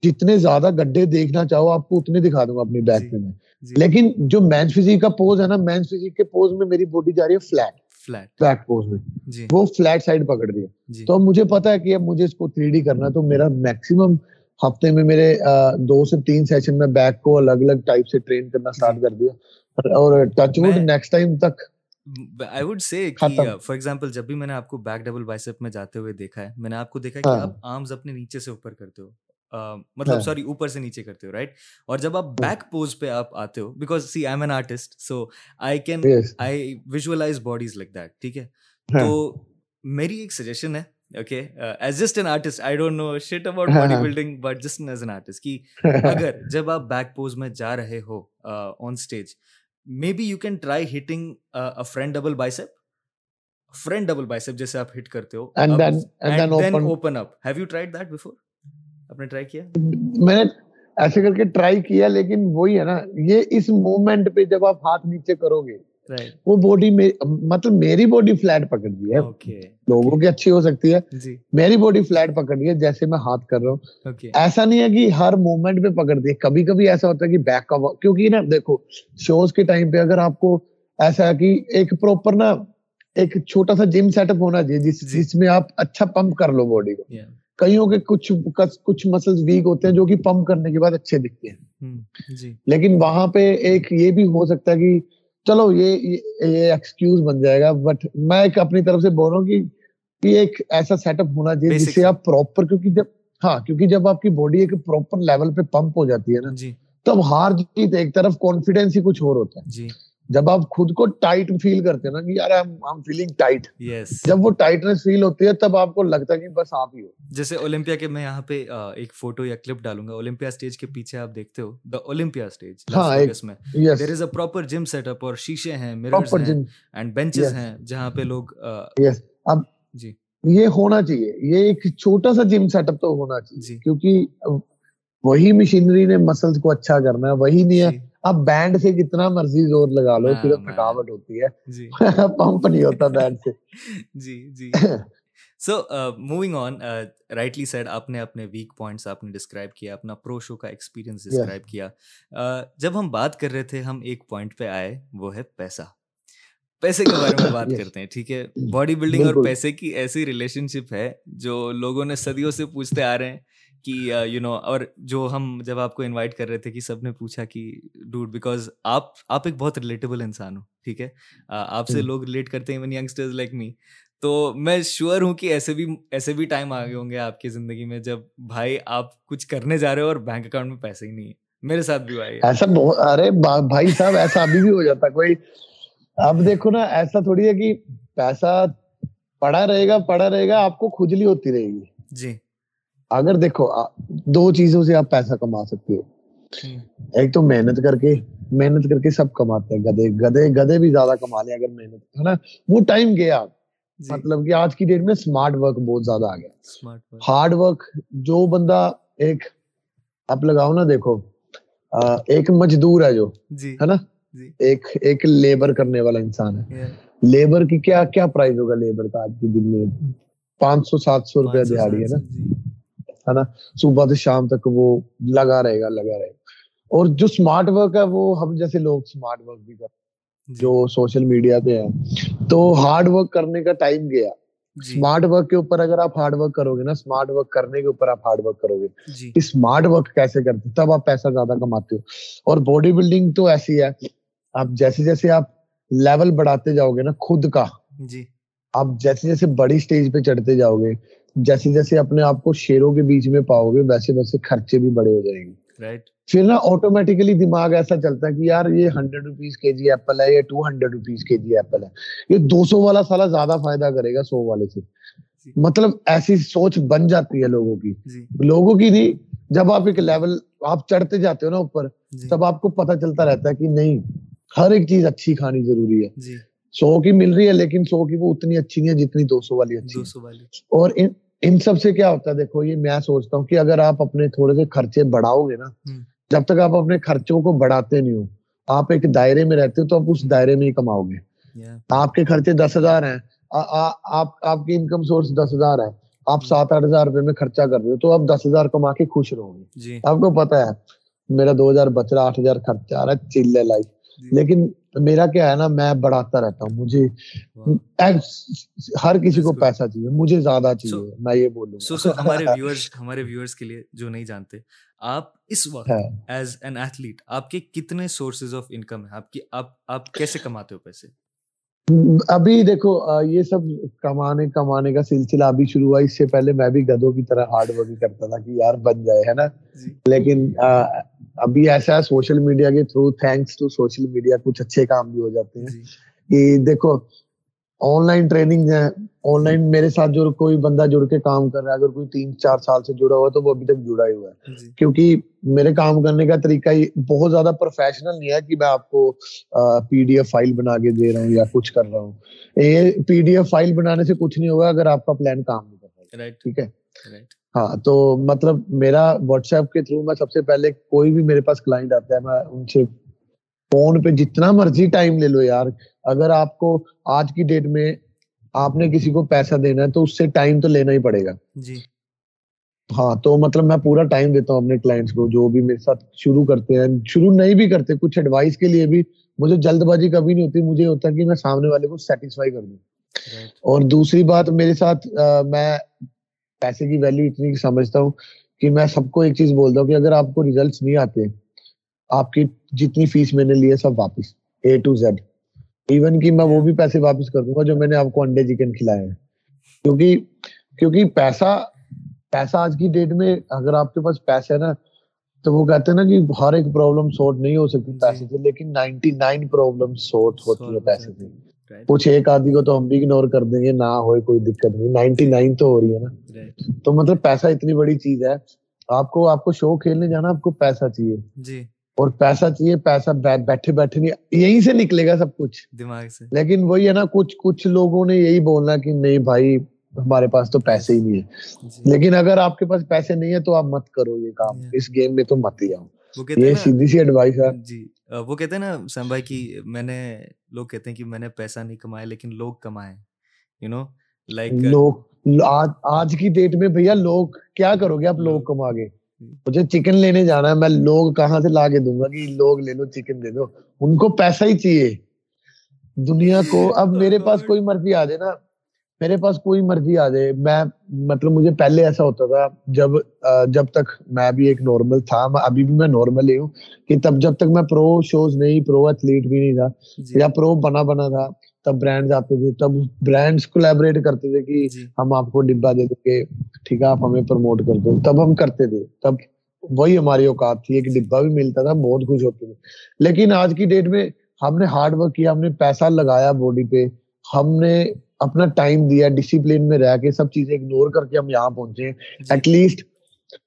جتنے زیادہ گڈھے دیکھنا چاہو آپ کو اتنے دکھا دوں گا اپنی بیک جی۔ میں جی۔ لیکن جو مینس فزیک کا پوز ہے نا مینس فزیک کے پوز میں میری باڈی جا رہی ہے فلیٹ بیک پوز میں۔ وہ فلیٹ سائڈ پکڑ رہی ہے۔ تو مجھے پتا ہے کہ اب مجھے اس کو تھری ڈی کرنا تو میرا میکسیمم ہفتے میں میرے دو سے تین سیشن میں بیک کو الگ الگ ٹائپ سے ٹرین کرنا سٹارٹ کر دیا۔ اور ٹچ وڈ نیکسٹ ٹائم تک۔ I would say for example جب بھی میں نے آپ کو بیک ڈبل بائسپ میں جاتے ہوئے دیکھا ہے میں نے آپ کو دیکھا کہ آپ آرمز اپنے نیچے سے اوپر کرتے ہو۔ مطلب سوری اوپر سے نیچے کرتے ہو رائٹ اور جب آپ بیک پوز پہ آپ آتے ہو because see I am an artist so I can I visualize bodies like that ٹھیک ہے؟ تو میری ایک سجیشن ہے okay as just an artist I don't know shit about body building but just as an artist کی اگر جب آپ بیک پوز میں جا رہے ہو on stage may be you can try hitting friend double bicep friend double bicep جیسے آپ hit کرتے ہو open up have you tried that before آپ نے ٹرائی کیا؟ میں نے ایسے کر کے ٹرائی کیا لیکن وہی ہے نا یہ اس موومنٹ پہ جب آپ ہاتھ نیچے کرو گے وہ باڈی مطلب میری باڈی فلیٹ پکڑ دی ہے۔ لوگوں کی اچھی ہو سکتی ہے۔ جی۔ میری باڈی فلیٹ پکڑ دی ہے جیسے میں ہاتھ کر رہا ہوں۔ ایسا نہیں ہے کہ ہر موومنٹ پہ پکڑ دی کبھی کبھی ایسا ہوتا ہے کہ بیک کا کیونکہ نا دیکھو شوز کے ٹائم پہ اگر آپ کو ایسا ہے کہ ایک پروپر نا ایک چھوٹا سا جم سیٹ اپ ہونا چاہیے جس جی۔ جس میں آپ اچھا پمپ کر لو باڈی کو۔ کئیوں کے کچھ کچھ مسلس ویک ہوتے ہیں جو کہ پمپ کرنے کے بعد اچھے دکھتے ہیں جی۔ لیکن وہاں پہ ایک یہ بھی ہو سکتا ہے کہ چلو یہ یہ ایکسکیوز بن جائے گا بٹ میں ایک اپنی طرف سے بول رہا ہوں کہ یہ ایک ایسا سیٹ اپ ہونا چاہیے جس سے آپ پراپر کیونکہ جب ہاں کیونکہ جب آپ کی باڈی ایک پراپر لیول پہ پمپ ہو جاتی ہے نا جی۔ تب ہار جیت ایک طرف کانفیڈینس ہی کچھ اور ہوتا ہے جی۔ جب آپ خود کو ٹائٹ فیل کرتے ہیں نا کہ یار فیلنگ ٹائٹ جب وہ ٹائٹنس فیل ہوتی ہے تب آپ کو لگتا ہے کہ بس آپ ہی ہو۔ جیسے اولمپیا کے میں یہاں پہ ایک فوٹو یا کلپ ڈالوں گا۔ اولمپیا اسٹیج کے پیچھے آپ دیکھتے ہو دا اولمپیا اسٹیج میں۔ دیر از a proper gym set up اور شیشے ہیں مررز ہیں اینڈ بینچز ہیں جہاں پہ لوگ اب جی۔ یہ ہونا چاہیے یہ ایک چھوٹا سا جم سیٹ اپ تو ہونا چاہیے۔ کیونکہ وہی مشینری نے مسلس کو اچھا کرنا ہے وہی نہیں ہے اب بینڈ سے کتنا مرضی زور لگا لو صرف تھکاوٹ ہوتی ہے۔ پمپ نہیں ہوتا بینڈ سے۔ جی جی۔ So moving on rightly said آپ نے اپنے ویک پوائنٹس آپ نے ڈسکرائب کیا اپنا پرو شو کا ایکسپیرینس ڈسکرائب کیا۔ جب ہم بات کر رہے تھے ہم ایک پوائنٹ پہ آئے وہ ہے پیسہ۔ پیسے کے بارے میں بات کرتے ہیں ٹھیک ہے؟ باڈی بلڈنگ اور پیسے کی ایسی ریلیشن شپ ہے جو لوگوں نے صدیوں سے پوچھتے آ رہے ہیں۔ کہ یو نو اور جو ہم جب آپ کو انوائٹ کر رہے تھے کہ سب نے پوچھا کہ ڈوڈ بیکاز آپ آپ ایک بہت ریلیٹیبل انسان ہو ٹھیک ہے؟ آپ سے لوگ ریلیٹ کرتے ہیں ینگسٹرز لائک می تو میں شیور ہوں کہ ایسے بھی ایسے بھی ٹائم آ گئے ہوں گے آپ کی زندگی میں جب بھائی آپ کچھ کرنے جا رہے ہو اور بینک اکاؤنٹ میں پیسے ہی نہیں ہے میرے ساتھ بھی آئے ایسا ارے بھائی صاحب ایسا ابھی بھی ہو جاتا کوئی اب دیکھو نا ایسا تھوڑی ہے کہ پیسہ پڑا رہے گا پڑا رہے گا آپ کو کھجلی ہوتی رہے گی۔ جی۔ اگر دیکھو دو چیزوں سے آپ پیسہ کما سکتے ہو۔ ایک تو محنت کر کے محنت کر کے سب کماتے ہیں۔ گدے گدے گدے بھی زیادہ کما لیں اگر محنت ہے نا؟ وہ ٹائم گیا۔ جی۔ مطلب کہ آج کی ڈیٹ میں اسمارٹ ورک بہت زیادہ آ گیا۔ ہارڈ ورک جو بندہ ایک آپ لگاؤ نا دیکھو ایک مزدور ہے جو جی۔ ہے نا؟ جی۔ ایک ایک لیبر کرنے والا انسان ہے۔ لیبر کی کیا کیا پرائز ہوگا لیبر کا آج کے دن میں؟ پانچ سو سات سو روپیہ دہاڑی ہے نا؟ ہے نا؟ صبح سے شام تک وہ لگا رہے گا لگا رہے گا۔ اور جو اسمارٹ ورک ہے وہ ہم جیسے لوگ اسمارٹ ورک بھی کرتے جی۔ جو سوشل میڈیا پہ ہے۔ تو ہارڈ ورک کرنے کا ٹائم گیا۔ اسمارٹ جی۔ ورک کے اوپر اگر آپ ہارڈ ورک کرو گے نا اسمارٹ ورک کرنے کے اوپر آپ ہارڈ ورک کرو گے۔ اسمارٹ جی۔ ورک کیسے کرتے؟ تب آپ پیسہ زیادہ کماتے ہو۔ اور باڈی بلڈنگ تو ایسی ہے آپ جیسے جیسے آپ لیول بڑھاتے جاؤ گے نا خود کا۔ جی۔ آپ جیسے جیسے بڑی اسٹیج پہ چڑھتے جاؤ گے جیسے جیسے اپنے آپ کو شیروں کے بیچ میں پاؤ گے ویسے ویسے خرچے بھی بڑے ہو جائیں گے۔ پھر نا آٹومیٹکلی دماغ ایسا چلتا ہے کہ یار یہ ہنڈریڈ روپیز کے جی ایپل ہے یا ٹو ہنڈریڈ روپیز کے جی ایپل ہے۔ یہ دو سو والا سالہ زیادہ فائدہ کرے گا سو والے سے۔ جی۔ مطلب ایسی سوچ بن جاتی ہے لوگوں کی۔ جی۔ لوگوں کی نہیں جب آپ ایک لیول آپ چڑھتے جاتے ہو نا اوپر جی۔ تب آپ کو پتا چلتا رہتا ہے کہ نہیں ہر ایک چیز اچھی کھانی ضروری ہے۔ سو کی مل رہی ہے لیکن سو کی وہ اتنی اچھی نہیں ہے جتنی دو سو والی اچھی اور ان سب سے کیا ہوتا ہے؟ دیکھو یہ میں سوچتا ہوں کہ اگر آپ اپنے تھوڑے سے خرچے بڑھاؤ گے نا جب تک آپ اپنے خرچوں کو بڑھاتے نہیں ہو آپ ایک دائرے میں رہتے ہو تو آپ اس دائرے میں ہی کماؤ گے آپ کے خرچے دس ہزار ہیں آپ کی انکم سورس دس ہزار ہے آپ سات آٹھ ہزار روپے میں خرچہ کر رہے ہو تو آپ دس ہزار کما کے خوش رہو گے جی۔ آپ کو پتا ہے میرا دو ہزار بچ رہا آٹھ ہزار خرچہ آ رہا ہے چل لائف جی۔ لیکن میرا کیا ہے نا میں بڑھاتا رہتا ہوں مجھے ہر کسی کو پیسہ چاہیے مجھے زیادہ چاہیے میں یہ بولوں ہمارے ویورز ہمارے ویورز کے لیے جو نہیں جانتے آپ اس وقت ایز این ایتھلیٹ آپ کے کتنے سورسز آف انکم ہے آپ کی آپ آپ کیسے کماتے ہو پیسے؟ ابھی دیکھو یہ سب کمانے کمانے کا سلسلہ ابھی شروع ہوا اس سے پہلے میں بھی گدوں کی طرح ہارڈ ورک کرتا تھا کہ یار بن جائے ہے نا جی۔ لیکن ابھی ایسا ہے سوشل میڈیا کے through thanks to social media کچھ اچھے کام بھی ہو جاتے ہیں جی۔ کہ دیکھو آن لائن ٹریننگ ہے۔ آن لائن میرے ساتھ جو کوئی بندہ جڑ کے کام کر رہا ہے اگر کوئی تین چار سال سے جڑا ہوا تو وہ ابھی تک جڑا ہی ہوا ہے۔ جی۔ کیونکہ میرے کام کرنے کا طریقہ بہت زیادہ پروفیشنل نہیں ہے کہ میں آپ کو پی ڈی ایف فائل بنا کے دے رہا ہوں یا کچھ کر رہا ہوں۔ یہ پی ڈی ایف فائل بنانے سے کچھ نہیں ہوگا اگر آپ کا پلان کام نہیں کر رہا ٹھیک ہے؟ ہاں تو مطلب میرا واٹس ایپ کے تھرو میں سب سے پہلے کوئی بھی میرے پاس کلائنٹ آتا ہے میں ان سے فون پہ جتنا مرضی ٹائم لے لو یار۔ اگر آپ کو آج کی ڈیٹ میں آپ نے کسی کو پیسہ دینا ہے تو اس سے ٹائم تو لینا ہی پڑے گا۔ جی۔ ہاں تو مطلب میں پورا ٹائم دیتا ہوں اپنے کلائنٹس کو جو بھی میرے ساتھ شروع کرتے ہیں۔ شروع نہیں بھی کرتے کچھ ایڈوائس کے لیے بھی مجھے جلد بازی کبھی نہیں ہوتی۔ مجھے ہوتا کہ میں سامنے والے کو سیٹسفائی کر دوں۔ اور دوسری بات میرے ساتھ میں پیسے کی ویلو اتنی سمجھتا ہوں کہ میں سب کو ایک چیز بولتا ہوں کہ اگر آپ کو ریزلٹس نہیں آتے آپ کی جتنی فیس میں نے لی ہے سب واپس. اے ٹو زیڈ ایون کہ میں وہ بھی پیسے واپس کر دوں گا جو میں نے آپ کو انڈے چکن کھلائے ہیں. کیونکہ کیونکہ پیسہ پیسہ آج کی ڈیٹ میں اگر آپ کے پاس پیسے ہے نا تو وہ کہتے ہیں نا کہ ہر ایک پرابلم سورٹ نہیں ہو سکتی جی۔ پیسے سے لیکن نائنٹی نائن پرابلم سورٹ ہوتی ہے پیسے سے. کچھ ایک آدھی کو تو ہم بھی اگنور کر دیں گے نہ ہوئے کوئی دقت نہیں. نائنٹی نائن تو ہو رہی ہے نا. تو مطلب پیسہ اتنی بڑی چیز ہے آپ کو آپ کو شو کھیلنے جانا آپ کو پیسہ چاہیے. جی. اور پیسہ چاہیے پیسہ بیٹھے بیٹھے نہیں یہیں سے نکلے گا سب کچھ۔ دماغ سے۔ لیکن وہی ہے نا کچھ کچھ لوگوں نے یہی بولنا کہ نہیں بھائی ہمارے پاس تو پیسے ہی نہیں ہے جی۔ لیکن اگر آپ کے پاس پیسے نہیں ہے تو آپ مت کرو یہ کام۔ اس گیم میں تو مت ہی آؤ۔ یہ سیدھی سی ایڈوائس ہے۔ جی۔ وہ کہتے ہیں نا سم بھائی کی میں نے لوگ کہتے ہیں کہ میں نے پیسہ نہیں کمایا لیکن لوگ کمائے۔ یو نو لائک لوگ آج کی ڈیٹ میں بھیا لوگ کیا کرو گے؟ آپ لوگ۔ کما گے۔ مجھے چکن لینے جانا ہے میں لوگ کہاں سے لا کے دوں گا کہ لوگ لے لو چکن دے دو۔ ان کو پیسہ ہی چاہیے۔ دنیا کو اب میرے پاس کوئی مرضی آ جائے نا۔ میرے پاس کوئی مرضی آ جائے۔ میں مطلب مجھے پہلے ایسا ہوتا تھا جب جب تک میں بھی ایک نارمل تھا ابھی بھی میں نارمل ہی ہوں کہ تب جب تک میں پرو شوز نہیں پرو ایتھلیٹ بھی نہیں تھا جی۔ یا پرو بنا بنا تھا تب برانڈ آتے تھے تب برانڈس کولیبریٹ کرتے تھے کہ جی۔ ہم آپ کو ڈبا دے دیں گے ٹھیک ہے آپ ہمیں پروموٹ کر دو۔ تب ہم کرتے تھے۔ تب وہی ہماری اوقات تھی ایک ڈبا بھی ملتا تھا بہت خوش ہوتے تھے۔ لیکن آج کی ڈیٹ میں ہم نے ہارڈ ورک کیا ہم نے پیسہ لگایا باڈی پہ۔ ہم نے اپنا ٹائم دیا ڈسپلین میں رہ کے سب چیزیں اگنور کر کے ہم یہاں پہنچے۔ At G. لیسٹ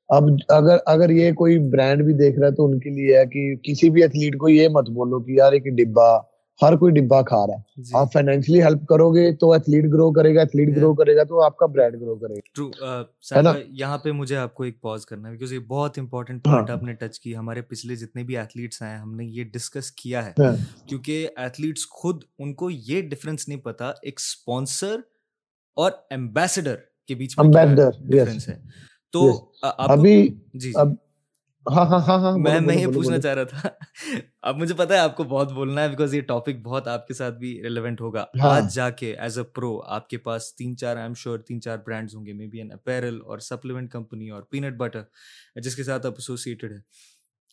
اب اگر اگر یہ کوئی برانڈ بھی دیکھ رہا ہے تو ان کے لیے ہے کہ کسی بھی ایتھلیٹ کو یہ مت بولو کہ یار ایک ڈبا ہر کوئی ڈبا کھا رہا ہے۔ جی۔ آپ فائنینشلی ہیلپ کرو گے تو ایتھلیٹ گرو کرے گا ایتھلیٹ گرو کرے گا تو آپ کا برانڈ گرو کرے گا۔ یہاں پہ مجھے آپ کو ایک پاز کرنا ہے بیکاز یہ بہت امپورٹنٹ پوائنٹ آپ نے ٹچ کی۔ ہمارے پچھلے جتنے بھی ایتھلیٹس ہیں ہم نے یہ ڈسکس کیا ہے۔ ہاں۔ کیونکہ ایتھلیٹس خود ان کو یہ ڈفرینس نہیں پتا ایک اسپانسر اور ایمبیسڈر کے بیچ میں ڈفرینس ہے۔ تو ابھی جی۔ میں میں یہ پوچھنا چاہ رہا تھا۔ اب مجھے پتا ہے آپ کو بہت بولنا ہے بیکاز یہ ٹاپک بہت آپ کے ساتھ بھی ریلیونٹ ہوگا۔ ہاں۔ آج جا کے ایز اے پرو آپ کے پاس تین چار آئی ایم شیور تین چار برانڈز ہوں گے مے بی این اپیرل اور سپلیمنٹ کمپنی اور پینٹ بٹر جس کے ساتھ آپ ایسوسیٹیڈ ہے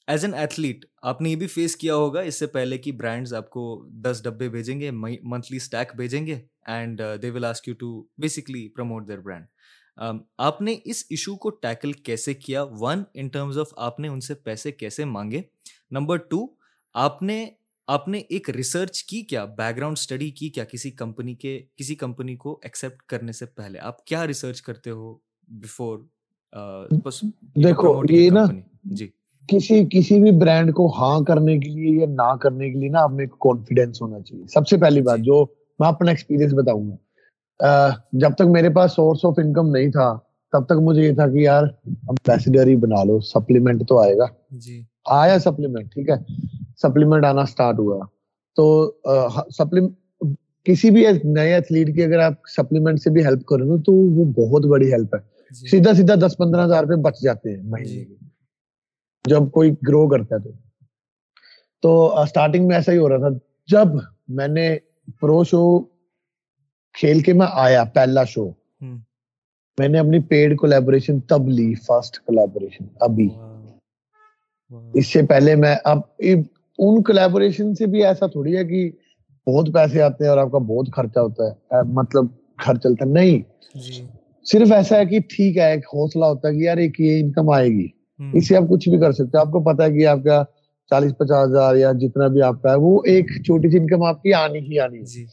ایز این ایتھلیٹ آپ نے یہ بھی فیس کیا ہوگا اس سے پہلے کہ برانڈز آپ کو دس ڈبے بھیجیں گے منتھلی اسٹیک بھیجیں گے and they will ask you to basically promote their brand آپ نے اس ایشو کو ٹیکل کیسے کیا؟ ون ان ٹرمز آف آپ نے ان سے پیسے کیسے مانگے؟ نمبر ٹو آپ نے آپ نے ایک ریسرچ کی کیا؟ بیک گراؤنڈ اسٹڈی کی کیا کسی کمپنی کے کسی کمپنی کو ایکسیپٹ کرنے سے پہلے؟ آپ کیا ریسرچ کرتے ہو بفور دیکھو یہ نا جی۔ کسی کسی بھی برانڈ کو ہاں کرنے کے لیے یا نہ کرنے کے لیے نا آپ میں کانفیڈینس ہونا چاہیے۔ سب سے پہلی بات جی۔ جو میں اپنا ایکسپیرینس بتاؤں گا۔ جب تک میرے پاس سورس آف انکم نہیں تھا تب تک مجھے یہ تھا کہ یار امبیسڈر ہی بنا لو سپلیمنٹ تو آئے گا۔ جی۔ آیا سپلیمنٹ ٹھیک ہے۔ سپلیمنٹ آنا اسٹارٹ ہوا۔ تو کسی بھی نئے ایتھلیٹ کی اگر آپ سپلیمنٹ سے بھی ہیلپ کرو تو وہ بہت بڑی ہیلپ ہے۔ جی۔ سیدھا سیدھا دس پندرہ ہزار روپے بچ جاتے ہیں مہینے جی۔ جب کوئی گرو کرتا ہے تو۔ اسٹارٹنگ میں ایسا ہی ہو رہا تھا۔ جب میں نے پرو شو کھیل کے میں آیا پہلا شو میں نے اپنی پیڈ کولیبوریشن تب لی فرسٹ کولیبوریشن ابھی۔ اس سے پہلے میں اب ان کولیبوریشن سے بھی ایسا تھوڑی ہے کہ بہت پیسے آتے ہیں اور آپ کا بہت خرچہ ہوتا ہے۔ مطلب گھر چلتا نہیں جی۔ صرف ایسا ہے کہ ٹھیک ہے ایک حوصلہ ہوتا ہے کہ یار ایک یہ انکم آئے گی۔ اس سے آپ کچھ بھی کر سکتے آپ کو پتا ہے کہ آپ کا چالیس پچاس ہزار یا جتنا بھی آپ کا ہے وہ ایک چھوٹی سی انکم آپ کی آنی ہی آنی ہے۔ جی۔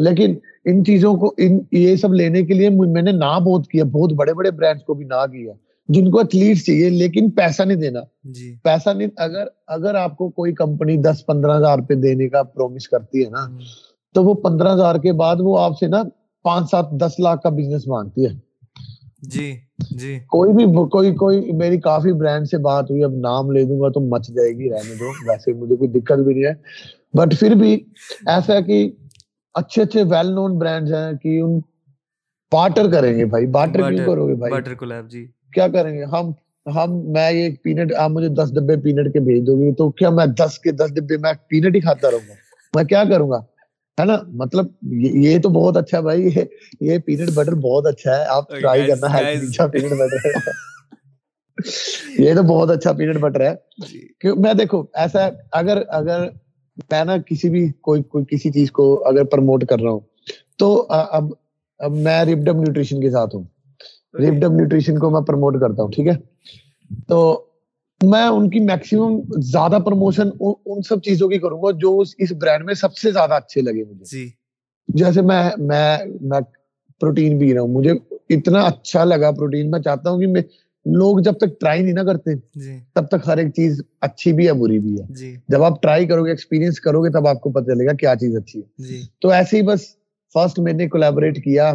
لیکن ان چیزوں کو ان یہ سب لینے کے لیے میں نے نہ بہت کیا بہت بڑے بڑے برانڈ کو بھی نہ کیا جن کو ایتھلیٹ چاہیے لیکن پیسہ نہیں دینا۔ جی۔ پیسہ نہیں اگر اگر آپ کو کوئی کمپنی دس پندرہ ہزار روپے دینے کا پرومس کرتی ہے نا تو وہ پندرہ ہزار کے بعد وہ آپ سے نا پانچ سات دس لاکھ کا بزنس مانگتی ہے۔ جی جی۔ کوئی بھی کوئی کوئی میری کافی برانڈ سے بات ہوئی اب نام لے دوں گا تو مچ جائے گی رہنے دو ویسے مجھے کوئی دقت بھی نہیں ہے۔ بٹ پھر بھی ایسا کہ اچھے اچھے ویل نون برانڈ ہیں کہ ان بارٹر کریں گے بھائی بارٹر کیوں کرو گے بھائی؟ بارٹر کولیب جی۔ کیا کریں گے؟ ہم ہم میں یہ پینٹ آپ مجھے دس ڈبے پینٹ کے بھیج دو گے تو کیا میں دس کے دس ڈبے میں پینٹ ہی کھاتا رہوں گا؟ میں کیا کروں گا؟ ہے نا؟ مطلب یہ تو بہت اچھا بھائی یہ پینٹ بٹر بہت اچھا ہے آپ ٹرائی کرنا ہے پینٹ بٹر یہ تو بہت اچھا پینٹ بٹر ہے۔ جی۔ میں دیکھو ایسا اگر اگر میں نا کسی بھی کوئی کوئی کسی چیز کو اگر پروموٹ کر رہا ہوں تو اب اب میں ریپڈم نیوٹریشن کے ساتھ ہوں۔ ریپڈم نیوٹریشن کو میں پروموٹ کرتا ہوں ٹھیک ہے؟ تو میں ان کی میکسیمم زیادہ پروموشن ان سب چیزوں کی کروں گا جو اس برانڈ میں سب سے زیادہ اچھے لگے مجھے۔ جی۔ جیسے میں میں میں پروٹین پی رہا ہوں مجھے اتنا اچھا لگا پروٹین میں چاہتا ہوں کہ میں لوگ جب تک ٹرائی نہیں نہ کرتے جی۔ تب تک ہر ایک چیز اچھی بھی ہے بری بھی ہے۔ جی۔ جب آپ ٹرائی کرو گے ایکسپیرینس کرو گے تب آپ کو پتہ چلے گا کیا چیز اچھی ہے۔ جی۔ تو ایسے ہی بس فرسٹ میں نے کولیبوریٹ کیا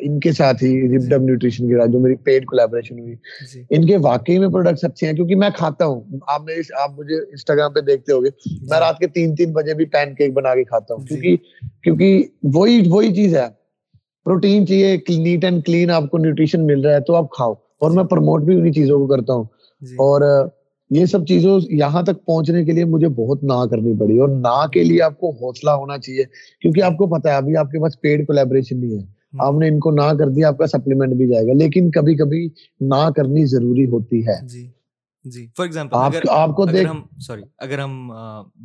ان کے ساتھ ہی ریپڈم نیوٹریشن کے ساتھ جو میری پیڈ کولیبوریشن ہوئی۔ ان کے واقعی میں پروڈکٹس اچھے ہیں کیونکہ میں کھاتا ہوں۔ آپ میری آپ مجھے انسٹاگرام پہ دیکھتے ہوگے میں رات کے تین تین بجے بھی پین کیک بنا کے کھاتا ہوں۔ کیونکہ کیونکہ وہی وہی چیز ہے۔ پروٹین چاہیے نیٹ اینڈ کلین آپ کو نیوٹریشن مل رہا ہے تو آپ کھاؤ۔ اور میں پروموٹ بھی انہیں چیزوں کو کرتا ہوں۔ جی۔ اور یہ سب چیزوں یہاں تک پہنچنے کے لیے مجھے بہت نہ کرنی پڑی اور نہ کے لیے آپ کو حوصلہ ہونا چاہیے کیونکہ آپ کو پتا ہے ابھی آپ کے پاس پیڈ کولیبریشن نہیں ہے۔ آپ نے ان کو نہ کر دیا آپ کا سپلیمنٹ بھی جائے گا لیکن کبھی کبھی نہ کرنی ضروری ہوتی ہے۔ جی جی۔ فار ایگزامپل آپ کو دیکھ ہم سوری اگر ہم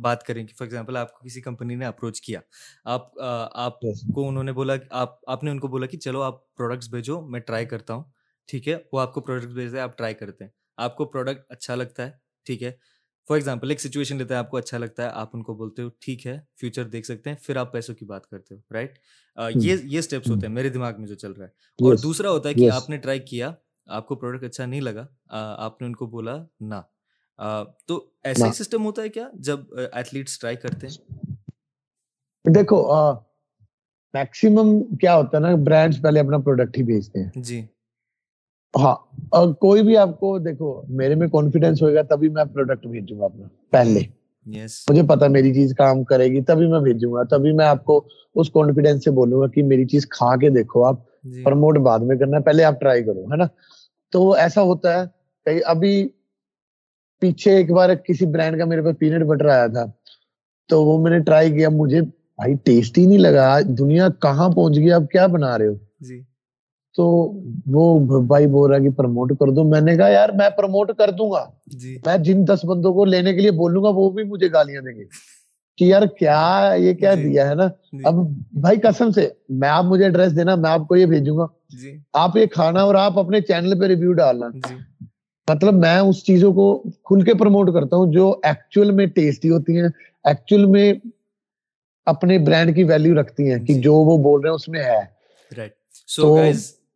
بات کریں کہ فار ایگزامپل آپ کو کسی کمپنی نے اپروچ کیا آپ آپ کو انہوں نے بولا آپ آپ نے ان کو بولا کہ چلو آپ پروڈکٹس بھیجو میں ٹرائی کرتا ہوں۔ ٹھیک ہے وہ آپ کو پروڈکٹ بھیجتے ہیں آپ ٹرائی کرتے ہیں۔ آپ کو پروڈکٹ اچھا لگتا ہے ٹھیک ہے۔ فار ایگزامپل ایک سچویشن لیتا ہے آپ کو اچھا لگتا ہے آپ ان کو بولتے ہو ٹھیک ہے فیوچر دیکھ سکتے ہیں پھر آپ پیسوں کی بات کرتے ہو رائٹ یہ یہ اسٹیپس ہوتے ہیں میرے دماغ میں جو چل رہا ہے۔ اور دوسرا ہوتا ہے کہ آپ نے ٹرائی کیا آپ کو پروڈکٹ اچھا نہیں لگا آپ نے ان کو بولا نہ۔ تو ایسا ہی سسٹم ہوتا ہے کیا جب ایتھلیٹس ٹرائی کرتے ہیں؟ دیکھو میکسیمم کیا ہوتا ہے نا برانڈس پہلے اپنا پروڈکٹ ہی بھیجتے ہیں۔ جی۔ ہاں اور کوئی بھی آپ کو دیکھو میرے میں کانفیڈینس ہوئے گا تبھی میں پروڈکٹ بھیجوں گا اپنا پہلے۔ مجھے پتا میری چیز کام کرے گی تبھی میں بھیجوں گا تبھی میں آپ کو اس کانفیڈینس سے بولوں گا کہ میری چیز کھا کے دیکھو آپ پرموٹ بعد میں کرنا پہلے آپ ٹرائی کرو ہے نا؟ تو ایسا ہوتا ہے کہ ابھی پیچھے ایک بار کسی برانڈ کا میرے پاس پینٹ بٹر آیا تھا تو وہ میں نے ٹرائی کیا مجھے بھائی ٹیسٹ ہی نہیں لگا دنیا کہاں پہنچ گئی آپ کیا بنا رہے ہو؟ جی۔ تو وہ بھائی بول رہا کہ پروموٹ کر دو۔ میں نے کہا یار میں پروموٹ کر دوں گا۔ جی۔ میں جن دس بندوں کو لینے کے لیے بولوں گا وہ بھی مجھے گالیاں دیں گے۔ کہ یار کیا یہ کیا جی. دیا ہے نا؟ جی. اب بھائی قسم سے میں آپ مجھے ایڈریس دینا میں آپ کو یہ بھیجوں گا. آپ یہ کھانا اور آپ اپنے چینل پہ ریویو ڈالنا۔ مطلب میں اس چیزوں کو کھل کے پروموٹ کرتا ہوں جو ایکچوئل میں ٹیسٹی ہوتی ہیں ایکچوئل میں اپنے برانڈ کی ویلیو رکھتی ہیں کہ جو وہ بول رہے ہیں اس میں ہے۔ تو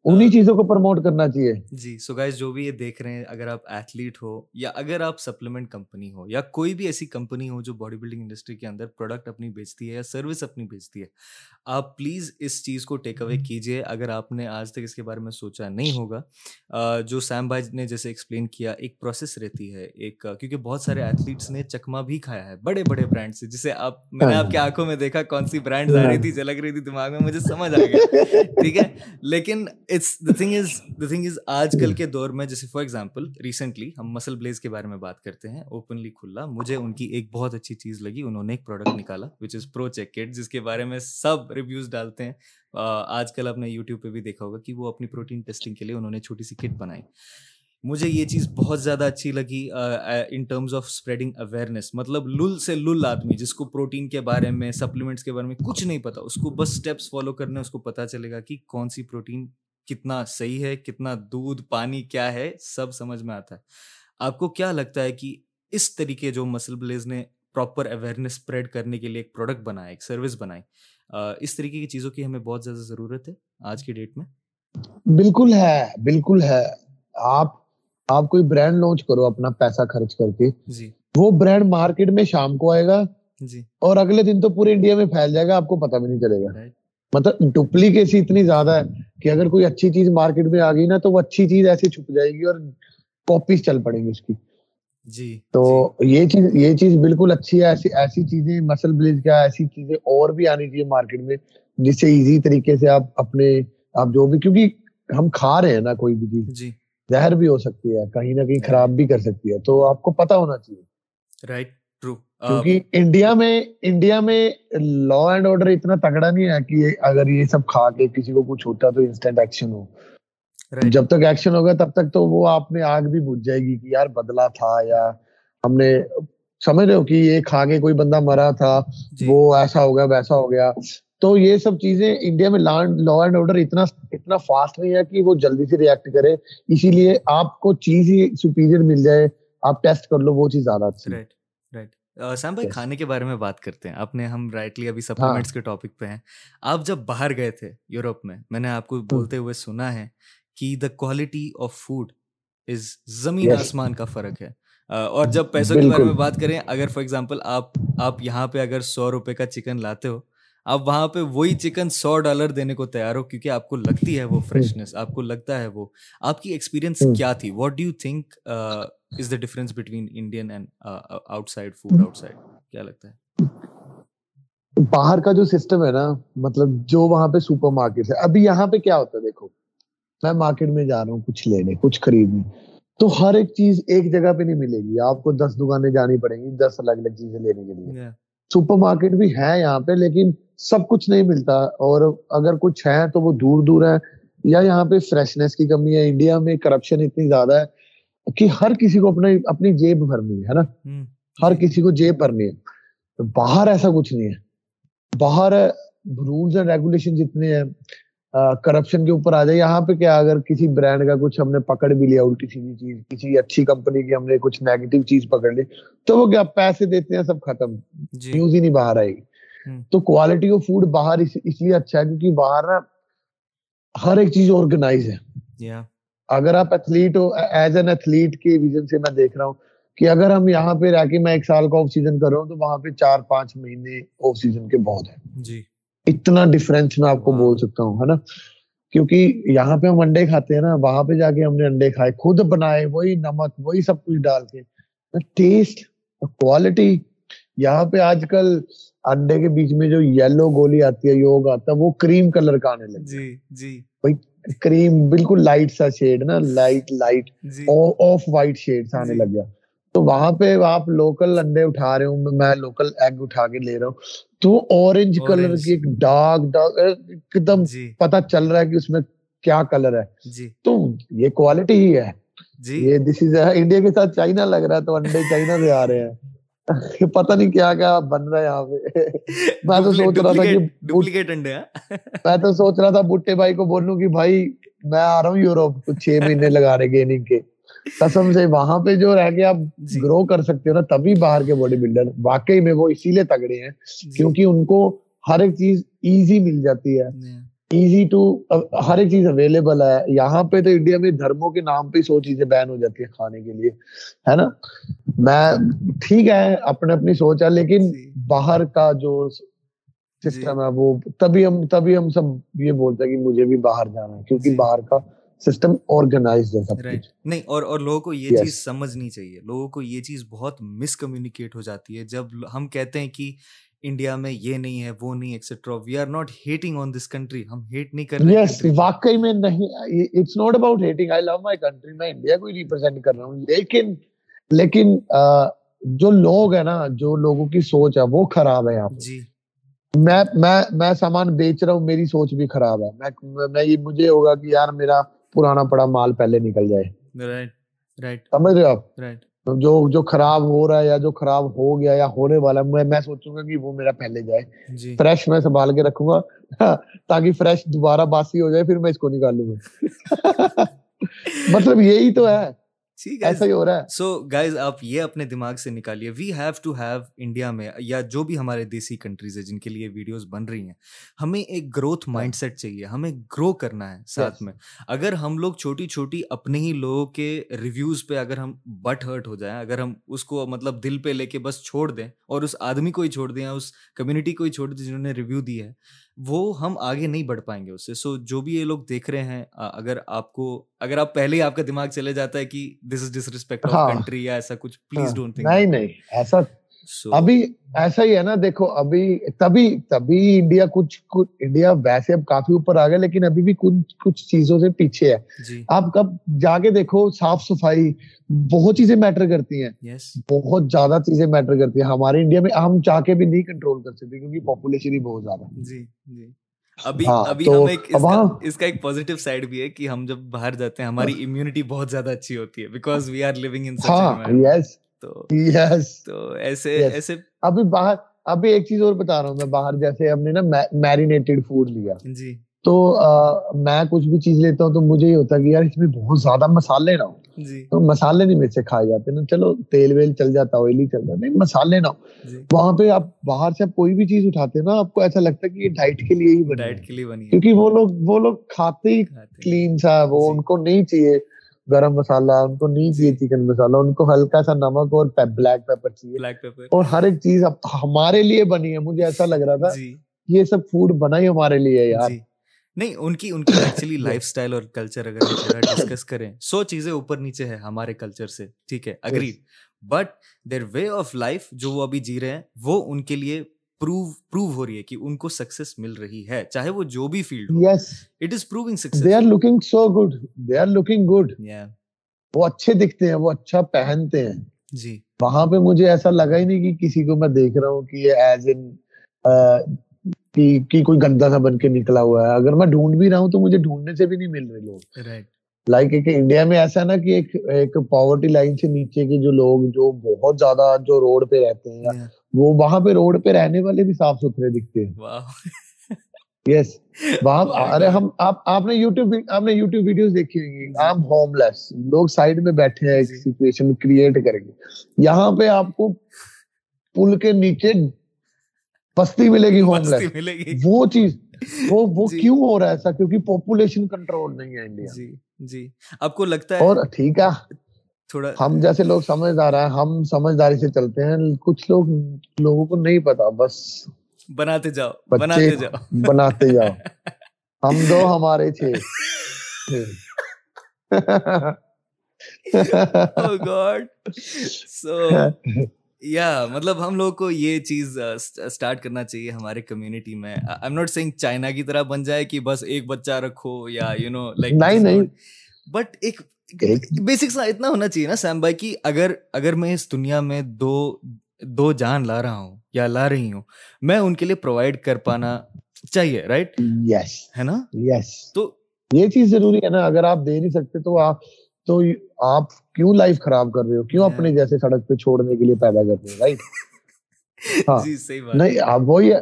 انہی چیزوں کو پروموٹ کرنا چاہیے۔ جی سو گائز جو بھی یہ دیکھ رہے ہیں، اگر آپ ایتھلیٹ ہو یا اگر آپ سپلیمنٹ کمپنی ہو یا کوئی بھی ایسی کمپنی ہو جو باڈی بلڈنگ انڈسٹری کے اندر پروڈکٹ اپنی بیچتی ہے یا سروس اپنی بیچتی ہے آپ پلیز اس چیز کو ٹیک اوے کیجیے اگر آپ نے آج تک اس کے بارے میں سوچا نہیں ہوگا جو سیم بھائی نے جیسے ایکسپلین کیا ایک پروسیس رہتی ہے ایک کیونکہ بہت سارے ایتھلیٹس نے چکما بھی کھایا ہے بڑے بڑے برانڈ سے جسے آپ میں نے آپ کی آنکھوں میں دیکھا کون سی برانڈ آ رہی تھی جلک رہی تھی دماغ میں مجھے سمجھ آ گیا۔ ٹھیک ہے؟ لیکن it's the thing is the thing is آج کل کے دور میں جیسے فار ایگزامپل ریسنٹلی ہم مسل بلیز کے بارے میں بات کرتے ہیں اوپنلی کھلا مجھے ان کی ایک بہت اچھی چیز لگی انہوں نے ایک پروڈکٹ نکالا وچ از پرو چیک کٹ جس کے بارے میں سب ریویوز ڈالتے ہیں۔ آج کل آپ نے یوٹیوب پہ بھی دیکھا ہوگا کہ وہ اپنی پروٹین ٹیسٹنگ کے لیے انہوں نے چھوٹی سی کٹ بنائی۔ مجھے یہ چیز بہت زیادہ اچھی لگی in terms of spreading awareness مطلب لل سے لل آدمی جس کو پروٹین کے بارے میں سپلیمنٹس کے بارے میں کچھ نہیں پتا، اس کو بس اسٹیپس فالو کرنے، اس کو پتا چلے گا کہ کون سی پروٹین کتنا صحیح ہے، کتنا دودھ، پانی کیا ہے، سب سمجھ میں آتا ہے۔ آپ کو کیا لگتا ہے کہ اس طریقے جو مسل بلیز نے پراپر اویئرنیس اسپریڈ کرنے کے لیے ایک پروڈکٹ بنایا، ایک سروس بنائی اس طریقے کی چیزوں کی ہمیں بہت زیادہ ضرورت ہے آج کی ڈیٹ میں؟ بالکل ہے بالکل ہے۔ آپ آپ کوئی برانڈ لانچ کرو اپنا پیسہ خرچ کر کے۔ جی۔ وہ برانڈ مارکیٹ میں شام کو آئے گا جی۔ اور اگلے دن تو پورے انڈیا میں پھیل جائے گا آپ کو پتا بھی نہیں چلے گا۔ مطلب ڈپلیکیسی اتنی زیادہ ہے کہ اگر کوئی اچھی چیز مارکیٹ میں آ گئی نا تو وہ اچھی چیز ایسے چھپ جائے گی اور کاپیز چل پڑیں گی اس کی۔ جی تو جی۔ یہ چیز یہ چیز بالکل اچھی ہے ایسی ایسی چیزیں مسل بلیز کیا ایسی چیزیں اور بھی آنی چاہیے مارکیٹ میں جس سے ایزی طریقے سے آپ اپنے آپ جو بھی کیونکہ ہم کھا رہے ہیں نا کوئی بھی چیز جی۔ زہر بھی ہو سکتی ہے کہیں نہ کہیں خراب بھی کر سکتی ہے تو آپ کو پتا ہونا چاہیے۔ رائٹ ٹرو کیونکہ انڈیا میں انڈیا میں لا اینڈ آرڈر اتنا تگڑا نہیں ہے کہ اگر یہ سب کھا کے کسی کو کچھ ہوتا تو انسٹنٹ ایکشن ہو۔ جب تک ایکشن ہوگا تب تک تو وہ آپ میں آگ بھی بجھ جائے گی کہ یار بدلا تھا یا ہم نے سمجھ رہے ہو کہ یہ کھا کے کوئی بندہ مرا تھا جی۔ وہ ایسا ہو گیا ویسا ہو گیا۔ تو یہ سب چیزیں انڈیا میں لا اینڈ آرڈر اتنا اتنا فاسٹ نہیں ہے کہ وہ جلدی سے ریئیکٹ کرے۔ اسی لیے آپ کو چیز ہی سپیریئر مل جائے۔ آپ ٹیسٹ کر لو وہ چیز زیادہ اچھی سیم بھائی کھانے کے بارے میں بات کرتے ہیں۔ آپ نے ہم رائٹلی ابھی سپلیمنٹس کے ٹاپک پہ ہیں۔ آپ جب باہر گئے تھے یوروپ میں میں نے آپ کو بولتے ہوئے سنا ہے کہ the quality of food is زمین آسمان کا فرق ہے۔ اور جب پیسوں کے بارے میں بات کریں اگر فار ایگزامپل آپ آپ یہاں پہ اگر سو روپے کا چکن لاتے ہو آپ وہاں پہ وہی چکن سو ڈالر دینے کو تیار ہو کیونکہ آپ کو لگتی ہے وہ فریشنس آپ کو لگتا ہے وہ۔ آپ کی ایکسپیرینس کیا تھی؟ What do you think is the difference between Indian and outside food outside کیا لگتا ہے؟ باہر کا جو سسٹم ہے نا مطلب جو وہاں پہ سپر مارکیٹ ہے۔ ابھی یہاں پہ کیا ہوتا ہے؟ دیکھو میں مارکیٹ میں جا رہا ہوں کچھ لینے کچھ خریدنے۔ تو ہر ایک چیز ایک جگہ پہ نہیں ملے گی۔ آپ کو دس دکانیں جانی پڑیں گی دس الگ الگ چیزیں لینے کے لیے۔ سپر مارکیٹ بھی ہے یہاں پہ لیکن سب کچھ نہیں ملتا۔ اور اگر کچھ ہے تو وہ دور دور ہے یا یہاں پہ فریشنیس کی کمی ہے۔ انڈیا میں کرپشن اتنی زیادہ ہے کہ ہر کسی کو اپنے اپنی جیب بھرنی ہے نا؟ hmm. ہر کسی کو جیب بھرنی ہے۔ باہر ایسا کچھ نہیں ہے۔ باہر رولس اینڈ ریگولیشن جتنے ہیں کرپشن کے اوپر آ جائے۔ یہاں پہ کیا اگر کسی برانڈ کا کچھ ہم نے پکڑ بھی لیا الٹی سیدھی چیز کسی اچھی کمپنی کی ہم نے کچھ نیگیٹو چیز پکڑ لی تو وہ کیا پیسے دیتے ہیں سب ختم۔ جی۔ نیوز ہی نہیں باہر آئے۔ گی تو کوالٹی آف فوڈ باہر اس لیے اچھا ہے کیونکہ باہر نا ہر ایک چیز آرگنائز ہے۔ جی ہاں۔ اگر آپ ایتھلیٹ ہو ایز این ایتھلیٹ کے ویژن سے میں دیکھ رہا ہوں کہ اگر ہم یہاں پہ رہ کے میں ایک سال کا آف سیزن کر رہا ہوں تو وہاں پہ چار پانچ مہینے آف سیزن کے بہت ہیں۔ جی۔ اتنا ڈفرینس میں آپ کو ہاں۔ بول سکتا ہوں ہے نا؟ کیونکہ یہاں پہ ہم انڈے کھاتے ہیں نا وہاں پہ جا کے ہم نے انڈے کھائے خود بنائے وہی نمک وہی سب کچھ ڈال کے۔ ٹیسٹ کوالٹی یہاں پہ آج کل انڈے کے بیچ میں جو یلو گولی آتی ہے یوگ آتا ہے وہ کریم کلر کا آنے لگا۔ جی جی۔ کریم بالکل لائٹ سا شیڈ نا light light off white shade آنے جی۔ لگ گیا۔ تو وہاں پہ آپ لوکل انڈے اٹھا رہے ہوں میں لوکل ایگ اٹھا کے لے رہا ہوں۔ تو اورنج کلر کی ایک ڈارک ڈارک ایک دم پتا چل رہا ہے کہ اس میں کیا کلر ہے۔ تو یہ کوالٹی ہی ہے۔ یہ دس از انڈیا کے ساتھ چائنا لگ رہا ہے تو انڈے چائنا سے آ رہے ہیں۔ پتا نہیں کیا کیا بن رہا ہے یہاں پہ۔ میں تو سوچ رہا تھا کہ ڈپلیکیٹ انڈے میں تو سوچ رہا تھا بوٹے بھائی کو بولوں کہ بھائی میں آ رہا ہوں یورپ چھ مہینے لگا رہے گیمنگ کے۔ قسم سے وہاں پہ جو رہ کے آپ جی۔ گرو کر سکتے ہو نا تبھی باہر کے باڈی بلڈر واقعی میں وہ اسی لیے تگڑے ہیں جی۔ کیونکہ ان کو ہر ایک چیز ایزی مل جاتی ہے۔ جی۔ ایزی ٹو ہر ایک چیز اویلیبل ہے۔ یہاں پہ تو انڈیا میں دھرموں کے نام پہ سو چیزیں بین ہو جاتی ہیں کھانے کے لیے ہے نا؟ میں ٹھیک ہے اپنے اپنی سوچ ہے لیکن باہر کا جو سسٹم ہے وہ تبھی ہم تبھی ہم سب یہ بولتے ہیں کہ مجھے بھی باہر جانا ہے کیونکہ باہر کا سسٹم آرگنائز ہے نہیں اور اور لوگوں کو یہ چیز سمجھنی چاہیے۔ لوگوں کو یہ چیز بہت مس کمیونیکیٹ ہو جاتی ہے۔ جب ہم کہتے ہیں کہ انڈیا میں یہ نہیں ہے وہ نہیں etcetera we are not hating on this country ہم ہیٹ نہیں کر رہے یس واقعی میں نہیں it's not about hating I love my country میں انڈیا کو ہی ریپرزینٹ کر رہا ہوں۔ لیکن لیکن جو لوگ ہیں نا جو لوگوں کی سوچ ہے وہ خراب ہے یہاں جی۔ میں میں میں سامان بیچ رہا ہوں میری سوچ بھی خراب ہے۔ میں میں یہ مجھے ہوگا کہ یار میرا پرانا پڑا مال پہلے نکل جائے۔ سمجھ رہے آپ؟ جو جو خراب ہو رہا ہے یا جو خراب ہو گیا یا ہونے والا ہے میں سوچوں گا کہ وہ میرا پہلے جائے۔ جی۔ فریش میں سنبھال کے رکھوں گا تاکہ فریش دوبارہ باسی ہو جائے پھر میں اس کو نکالوں گا۔ مطلب یہی تو ہے۔ سو گائز آپ یہ اپنے دماغ سے نکالیے۔ We have to have India میں یا جو بھی ہمارے دیسی کنٹریز ہیں جن کے لیے ویڈیوز بن رہی ہیں ہمیں ایک گروتھ مائنڈ سیٹ چاہیے۔ ہمیں گرو کرنا ہے ساتھ میں۔ اگر ہم لوگ چھوٹی چھوٹی اپنے ہی لوگوں کے ریویوز پہ اگر ہم بٹ ہرٹ ہو جائیں اگر ہم اس کو مطلب دل پہ لے کے بس چھوڑ دیں اور اس آدمی کو ہی چھوڑ دیں اس کمیونٹی کو ہی چھوڑ دیں جنہوں نے ریویو دی ہے وہ ہم آگے نہیں بڑھ پائیں گے اس سے۔ سو جو بھی یہ لوگ دیکھ رہے ہیں اگر آپ کو اگر آپ پہلے ہی آپ کا دماغ چلے جاتا ہے کہ دس از ڈس ریسپیکٹ کنٹری یا ایسا کچھ پلیز ڈونٹ تھنک نہیں نہیں ایسا ابھی ایسا ہی ہے نا دیکھو ابھی تبھی تبھی انڈیا کچھ انڈیا ویسے اب کافی اوپر آ گیا لیکن ابھی بھی کچھ کچھ چیزوں سے پیچھے ہے۔ جی۔ آپ کب جا کے دیکھو صاف صفائی بہت چیزیں میٹر کرتی ہیں۔ بہت زیادہ چیزیں میٹر کرتی ہیں۔ ہمارے انڈیا میں ہم چاہ کے بھی نہیں کنٹرول کر سکتے کیونکہ پاپولیشن ہی بہت زیادہ جی، جی۔ ابھی ہاں، ابھی ہم ایک ہاں۔ اس کا ایک پازیٹو سائڈ بھی ہے کہ ہم جب باہر جاتے ہیں ہماری امیونٹی بہت زیادہ اچھی ہوتی ہے because we are living in yes تو yes. تو ایسے yes. ایسے ابھی باہر ابھی ایک چیز اور بتا رہا ہوں میں باہر جیسے ہم نے نا میرینیٹڈ فوڈ لیا۔ جی۔ تو میں کچھ بھی چیز لیتا ہوں تو مجھے یہ ہوتا ہے کہ یار اس میں بہت زیادہ مسالے نہ ہوں۔ جی۔ تو مسالے نہیں میرے سے کھائے جاتے نا۔ چلو تیل ویل چل جاتا آئلی چل جاتا نہیں مسالے نہ ہوں۔ جی۔ وہاں پہ آپ باہر سے کوئی بھی چیز اٹھاتے نا آپ کو ایسا لگتا ہے کہ یہ ڈائٹ کے لیے ہی بنی کیونکہ وہ لوگ وہ لوگ کھاتے ہی کلین سا وہ جی۔ ان کو نہیں چاہیے۔ گرم مسالہ ان کو نہیں جی۔ چاہیے چکن مسالہ ان کو ہلکا سا نمک اور بلیک پیپر چاہیے۔ اور ہر ایک چیز اب ہمارے لیے بنی ہے مجھے ایسا لگ رہا تھا۔ جی۔ یہ سب فوڈ بنا ہی ہمارے لیے یار۔ جی۔ نہیں ان کی ان کی ایکچولی لائف سٹائل اور کلچر اگر ڈسکس کریں سو چیزیں اوپر نیچے ہے ہمارے کلچر سے ٹھیک ہے؟ Agree but their way of life جو وہ ابھی جی رہے ہیں وہ ان کے لیے پروو پروو ہو رہی ہے کہ ان کو سکسس مل رہی ہے چاہے وہ جو بھی field who yes it is proving success they are looking so good they are looking good وہ اچھے دکھتے ہیں وہ اچھا پہنتے ہیں جی وہاں پہ مجھے ایسا لگا ہی نہیں کہ کسی کو میں دیکھ رہا ہوں کہ یہ ایز ان کی کوئی گندا سا بن کے نکلا ہوا ہے اگر میں ڈھونڈ بھی رہا ہوں تو مجھے ڈھونڈنے سے بھی نہیں مل رہے لوگ لائک like, انڈیا میں ایسا نا کہ ایک ایک پاورٹی لائن سے نیچے کے جو لوگ جو بہت زیادہ جو روڈ پہ رہتے ہیں yeah. وہ وہاں پہ روڈ پہ رہنے والے بھی صاف ستھرے دکھتے ہیں۔ یس وہاں ارے ہم آپ نے یوٹیوب آپ نے یوٹیوب ویڈیوز دیکھی آئی ایم ہوم لیس لوگ سائڈ میں بیٹھے ہیں ایک سچویشن کریٹ کریں گے یہاں پہ آپ کو پل کے نیچے بستی ملے گی ہوم لیس وہ چیز وہ وہ جی۔ کیوں ہو رہا ہے ایسا؟ کیونکہ پاپولیشن کنٹرول نہیں ہے انڈیا جی جی۔ آپ کو لگتا ہے اور ٹھیک ہے۔ تھوڑا ہم جیسے لوگ سمجھدار ہیں ہم سمجھداری سے چلتے ہیں کچھ لوگ لوگوں کو نہیں پتا بس بناتے جاؤ بناتے جاؤ۔ بناتے جاؤ۔ ہم دو ہمارے تھے۔ یا مطلب ہم لوگ کو یہ چیز اسٹارٹ کرنا چاہیے ہمارے کمیونٹی میں۔ I am not saying China کی طرح بن جائے کہ بس ایک بچہ رکھو یا یو نو لائک نہیں نہیں۔ بٹ ایک بیسک سا اتنا ہونا چاہیے نا سیم بھائی کہ اگر اگر میں اس دنیا میں دو دو جان لا رہا ہوں یا لا رہی ہوں میں ان کے لیے پرووائڈ کر پانا چاہیے رائٹ یس ہے نا؟ یس تو یہ چیز ضروری ہے نا اگر آپ دے نہیں سکتے تو آپ تو آپ کیوں لائف خراب کر رہے ہو؟ کیوں اپنے جیسے سڑک پہ چھوڑنے کے لیے پیدا کر رہے ہو رائٹ ہاں. جی، نہیں اب وہی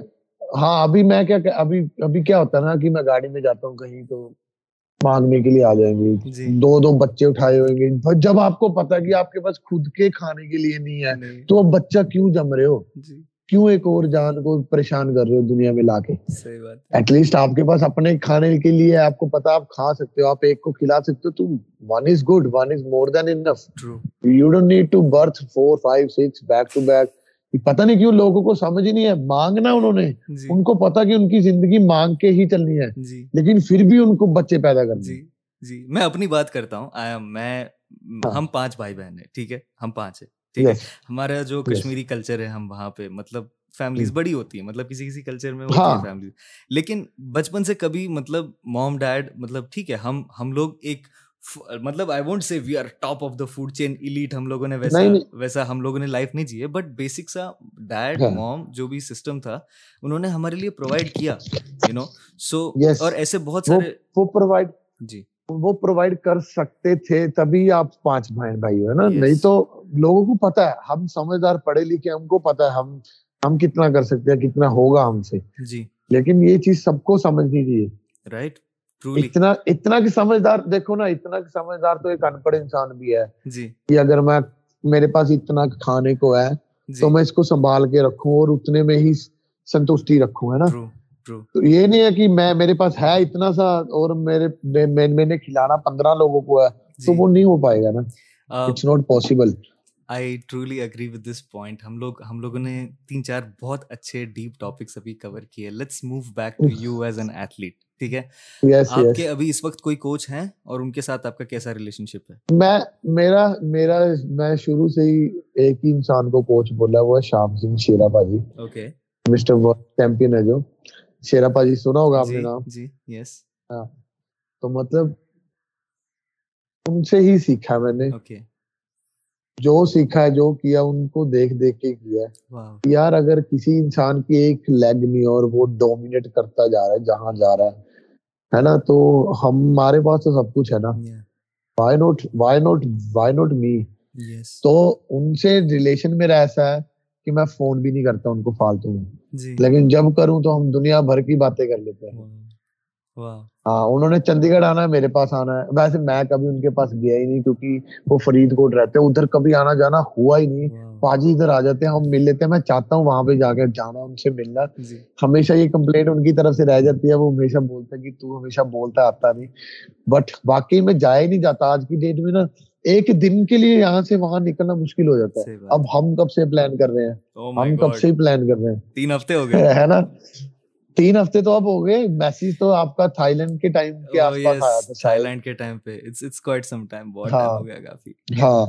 ہاں ابھی میں کیا ابھی ابھی کیا ہوتا ہے نا کہ میں گاڑی میں جاتا ہوں کہیں تو مانگنے کے لیے آ جائیں گے۔ جی۔ دو دو بچے اٹھائے ہوئیں گے۔ جب آپ کو پتا کہ آپ کے پاس خود کے کھانے کے لیے نہیں ہے تو بچہ کیوں جم رہے ہو؟ جی۔ کیوں ایک اور جان کو پریشان کر رہے ہو دنیا میں لا کے؟ ایٹ لیسٹ آپ کے پاس اپنے کھانے کے لیے آپ کو پتا آپ کھا سکتے ہو آپ ایک کو کھلا سکتے ہو۔ تو one is good one is more than enough you don't need to birth four five six back to back پتا نہیں کیوں لوگوں کو سمجھ نہیں ہے مانگنا انہوں نے۔ جی۔ ان کو پتا کہ ان کی زندگی مانگ کے ہی چلنی ہے۔ جی۔ لیکن پھر بھی ان کو بچے پیدا کرنے۔ جی۔ جی۔ میں اپنی بات کرتا ہوں۔ میں ہاں۔ ہم پانچ بھائی بہن ہیں ٹھیک ہے؟ ہم پانچ ہیں ٹھیک ہے؟ ہمارا جو کشمیری کلچر ہے ہم وہاں پہ مطلب فیملیز بڑی ہوتی ہیں مطلب کسی کسی کلچر میں ہوتی ہے فیملی لیکن بچپن سے کبھی مطلب موم ڈیڈ مطلب ٹھیک ہے ہم ہم لوگ ایک مطلب I won't say we are top of the food chain elite ہم لوگوں نے ویسا ویسا ہم لوگوں نے لائف نہیں جی بٹ بیسک سا ڈیڈ موم جو بھی سسٹم تھا انہوں نے ہمارے لیے پرووائڈ کیا یو نو سو اور ایسے بہت سارے وہ پرووائڈ جی۔ وہ پرووائڈ کر سکتے تھے تبھی آپ پانچ بہن بھائی ہو نا؟ نہیں تو لوگوں کو پتا ہے ہم سمجھدار پڑھے لکھے ہم کو پتا ہے ہم ہم کتنا کر سکتے ہیں کتنا ہوگا ہم سے۔ جی۔ لیکن یہ چیز سب کو سمجھنی چاہیے۔ رائٹ اتنا اتنا کہ سمجھدار دیکھو نا اتنا کہ سمجھدار تو ایک ان پڑھ انسان بھی ہے جی۔ کہ اگر میں میرے پاس اتنا کھانے کو ہے جی۔ تو میں اس کو سنبھال کے رکھوں اور اتنے میں ہی سنتوشٹی رکھوں ہے نا؟ تو یہ نہیں ہے کہ میں میرے پاس ہے اتنا سا اور میرے میں نے کھلانا پندرہ لوگوں کو ہے تو جی۔ وہ نہیں ہو پائے گا نا۔ It's not possible I truly agree with this point ہم لوگ ہم لوگوں نے تین چار بہت اچھے ڈیپ ٹاپکس ابھی کور کیے۔ Let's move back to you as an athlete ٹھیک ہے؟ آپ کے ابھی اس وقت کوئی کوچ ہیں اور ان کے ساتھ آپ کا کیسا ریلیشن شپ ہے؟ میں میرا میرا میں شروع سے ہی ایک ہی انسان کو کوچ بولا وہ ہے شام سنگھ شیرا پاجی۔ اوکے مسٹر ورلڈ چیمپئن ہے جو۔ شیرا پاجی سنا ہوگا آپ نے جی، نام؟ جی یس ہاں۔ تو مطلب ان سے ہی سیکھا میں نے۔ اوکے جو سیکھا ہے جو کیا ان کو دیکھ دیکھ کے کیا ہے۔ یار اگر کسی انسان کی ایک لیگ نہیں اور وہ ڈومینیٹ کرتا جا رہا ہے جہاں جا رہا ہے۔ ہے نا؟ تو ہمارے پاس تو سب کچھ ہے نا۔ Why not why not why not me تو ان سے ریلیشن میرا ایسا ہے کہ میں فون بھی نہیں کرتا ان کو فالتو میں۔ جی۔ لیکن جب کروں تو ہم دنیا بھر کی باتیں کر لیتے ہیں۔ ہاں انہوں نے چنڈی گڑھ آنا ہے میرے پاس آنا ہے۔ ویسے میں کبھی ان کے پاس گیا ہی نہیں کیونکہ وہ فرید کوٹ رہتے ہیں۔ ادھر کبھی آنا جانا ہوا ہی نہیں۔ پاجی ادھر آ جاتے ہیں ہم مل لیتے ہیں۔ میں چاہتا ہوں وہاں پہ جا کے جانا ان سے ملنا۔ جی۔ ہمیشہ یہ کمپلینٹ ان کی طرف سے رہ جاتی ہے وہ ہمیشہ بولتے ہیں کہ تو ہمیشہ بولتا آتا نہیں۔ بٹ واقعی میں جایا ہی نہیں جاتا۔ آج کی ڈیٹ میں نا ایک دن کے لیے یہاں سے وہاں نکلنا مشکل ہو جاتا ہے۔ اب ہم کب سے پلان کر رہے ہیں؟ Oh ہم کب سے پلان کر رہے ہیں؟ تین ہفتے ہو گئے۔ ہے نا؟ تین ہفتے تو اب ہو گئے۔ میسیج تو آپ کا تھائی لینڈ کے ٹائم کے آس پاس آیا تھا تھائی لینڈ کے ٹائم پہ۔ It's it's quite some time بہت ٹائم ہو گیا کافی۔ ہاں۔